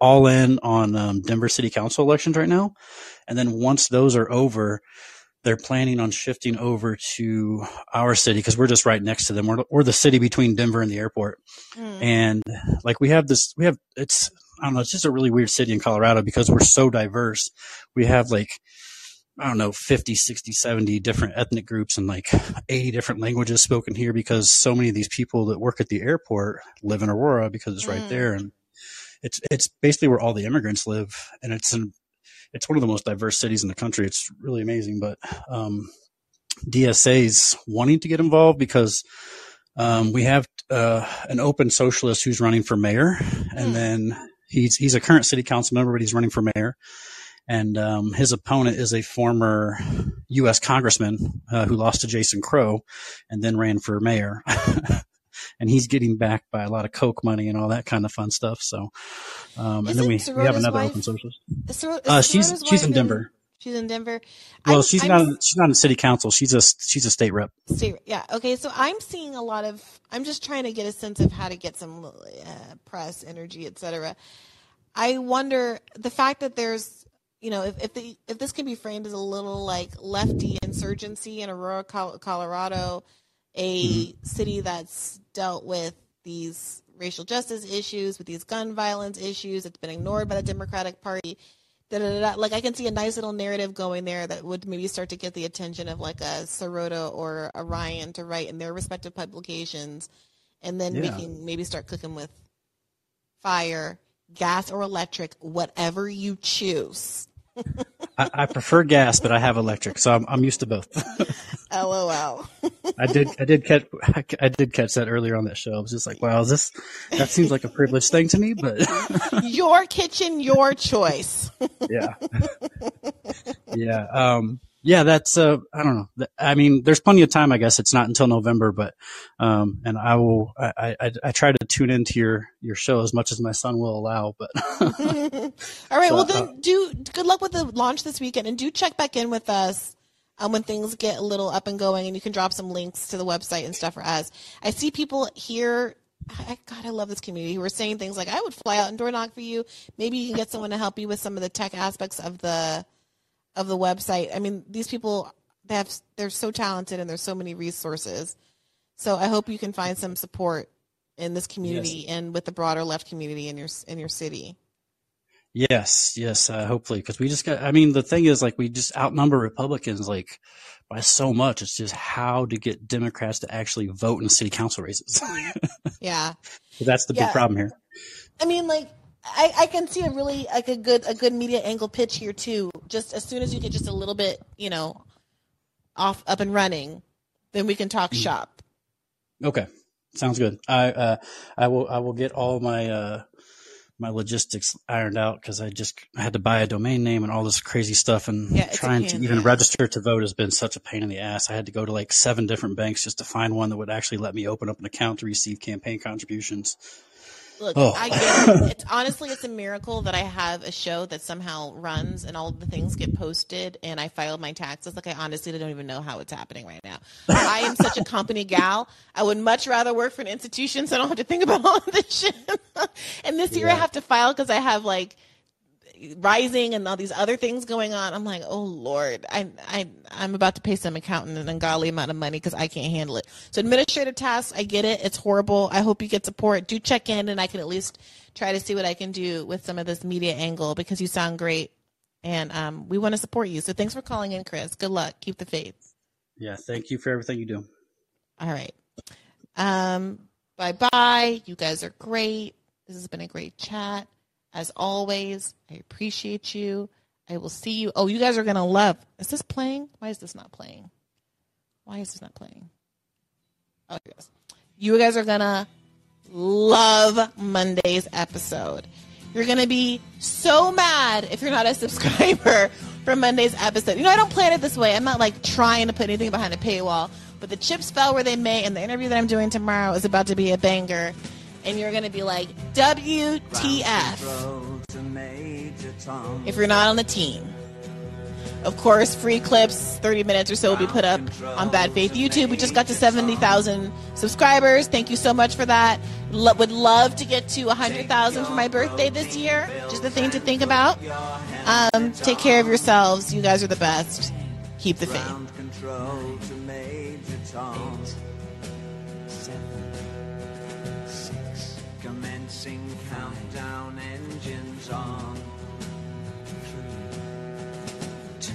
all in on um, Denver city council elections right now, and then once those are over, they're planning on shifting over to our city because we're just right next to them. We're, we're the city between Denver and the airport. And like we have this, we have, it's, I don't know, it's just a really weird city in Colorado because we're so diverse. We have like, I don't know, 50, 60, 70 different ethnic groups and like 80 different languages spoken here because so many of these people that work at the airport live in Aurora because it's right Mm. there. And it's, it's basically where all the immigrants live. And it's an, it's one of the most diverse cities in the country. It's really amazing. But, um, DSA's wanting to get involved because, um, we have, uh, an open socialist who's running for mayor and then he's, he's a current city council member, but he's running for mayor. And, um, his opponent is a former U.S. congressman, uh, who lost to Jason Crow and then ran for mayor. and he's getting backed by a lot of Koch money and all that kind of fun stuff. So, um, and then we, we have another wife- open source. Uh, she's she's in Denver. She's in Denver. Well, I'm- she's I'm not. In, she's not in city council. She's a she's a state rep. State, yeah. Okay. So I'm seeing a lot of. I'm just trying to get a sense of how to get some uh, press, energy, etc. I wonder the fact that there's, you know, if if the if this can be framed as a little like lefty insurgency in Aurora, Colorado, a mm-hmm. city that's dealt with these racial justice issues, with these gun violence issues, it's been ignored by the Democratic Party. Da, da, da. Like I can see a nice little narrative going there that would maybe start to get the attention of like a Sirota or a Ryan to write in their respective publications, and then we can maybe start cooking with fire, gas, or electric, whatever you choose. I, I prefer gas, but I have electric, so I'm I'm used to both. LOL. I did I did catch I did catch that earlier on that show. I was just like, wow, is this that seems like a privileged thing to me, but your kitchen, your choice. yeah, yeah, um, yeah. That's uh, I don't know. I mean, there's plenty of time. I guess it's not until November, but um, and I will. I, I I try to tune into your your show as much as my son will allow, but All right. So, well, uh, then do good luck with the launch this weekend, and do check back in with us um, when things get a little up and going, and you can drop some links to the website and stuff for us. I see people here. I, God, I love this community who are saying things like, "I would fly out and door knock for you." Maybe you can get someone to help you with some of the tech aspects of the of the website. I mean, these people they have they're so talented and there's so many resources. So I hope you can find some support in this community Yes. and with the broader left community in your in your city. Yes, yes, uh, hopefully, because we just got. I mean, the thing is, like, we just outnumber Republicans like by so much. It's just how to get Democrats to actually vote in city council races. Yeah. That's the Yeah. big problem here. I mean, like, I, I can see a really like a good a good media angle pitch here too. Just as soon as you get just a little bit, you know, off up and running, then we can talk shop. Okay, sounds good. I uh, I will I will get all my uh, my logistics ironed out because I just I had to buy a domain name and all this crazy stuff, and Yeah, trying to even register to vote has been such a pain in the ass. I had to go to like seven different banks just to find one that would actually let me open up an account to receive campaign contributions. Look, Oh. I get it. It's honestly it's a miracle that I have a show that somehow runs and all the things get posted and I filed my taxes. Like I honestly don't even know how it's happening right now. I am such a company gal. I would much rather work for an institution so I don't have to think about all of this shit. and this year I have to file because I have like rising and all these other things going on. I'm like, oh lord, I I I'm about to pay some accountant an ungodly amount of money because I can't handle it. So administrative tasks, I get it. It's horrible. I hope you get support. Do check in, and I can at least try to see what I can do with some of this media angle because you sound great, and um, we want to support you. So thanks for calling in, Chris. Good luck. Keep the faith. Yeah, thank you for everything you do. All right. Um, bye bye. You guys are great. This has been a great chat. As always, I appreciate you. I will see you. Oh, you guys are going to love. Is this playing? Why is this not playing? Why is this not playing? Oh, is. You guys are going to love Monday's episode. You're going to be so mad if you're not a subscriber for Monday's episode. You know, I don't plan it this way. I'm not like trying to put anything behind a paywall, but the chips fell where they may, and the interview that I'm doing tomorrow is about to be a banger. And you're going to be like, WTF if you're not on the team. Of course, free clips, 30 minutes or so, will be put up on Bad Faith YouTube. We just got to 70,000 subscribers. Thank you so much for that. Lo- would love to get to 100,000 for my birthday this year. Just a thing to think about. Um, take care of yourselves. You guys are the best. Keep the faith. Countdown, engines on. Three, two,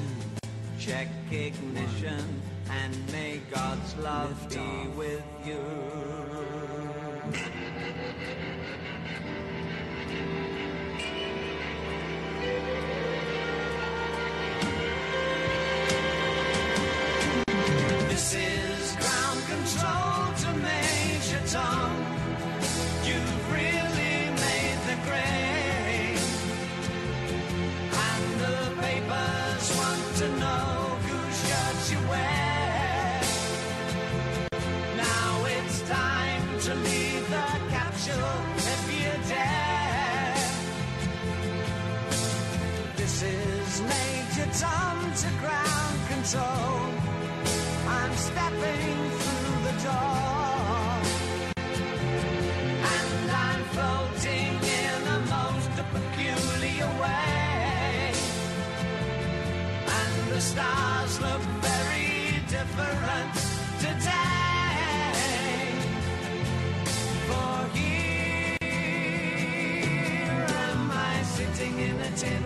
check ignition, and may God's love be with you. This is ground control to Major Tom. Major Tom to ground control. I'm stepping through the door. And I'm floating in a most peculiar way. And the stars look very different today. in a tin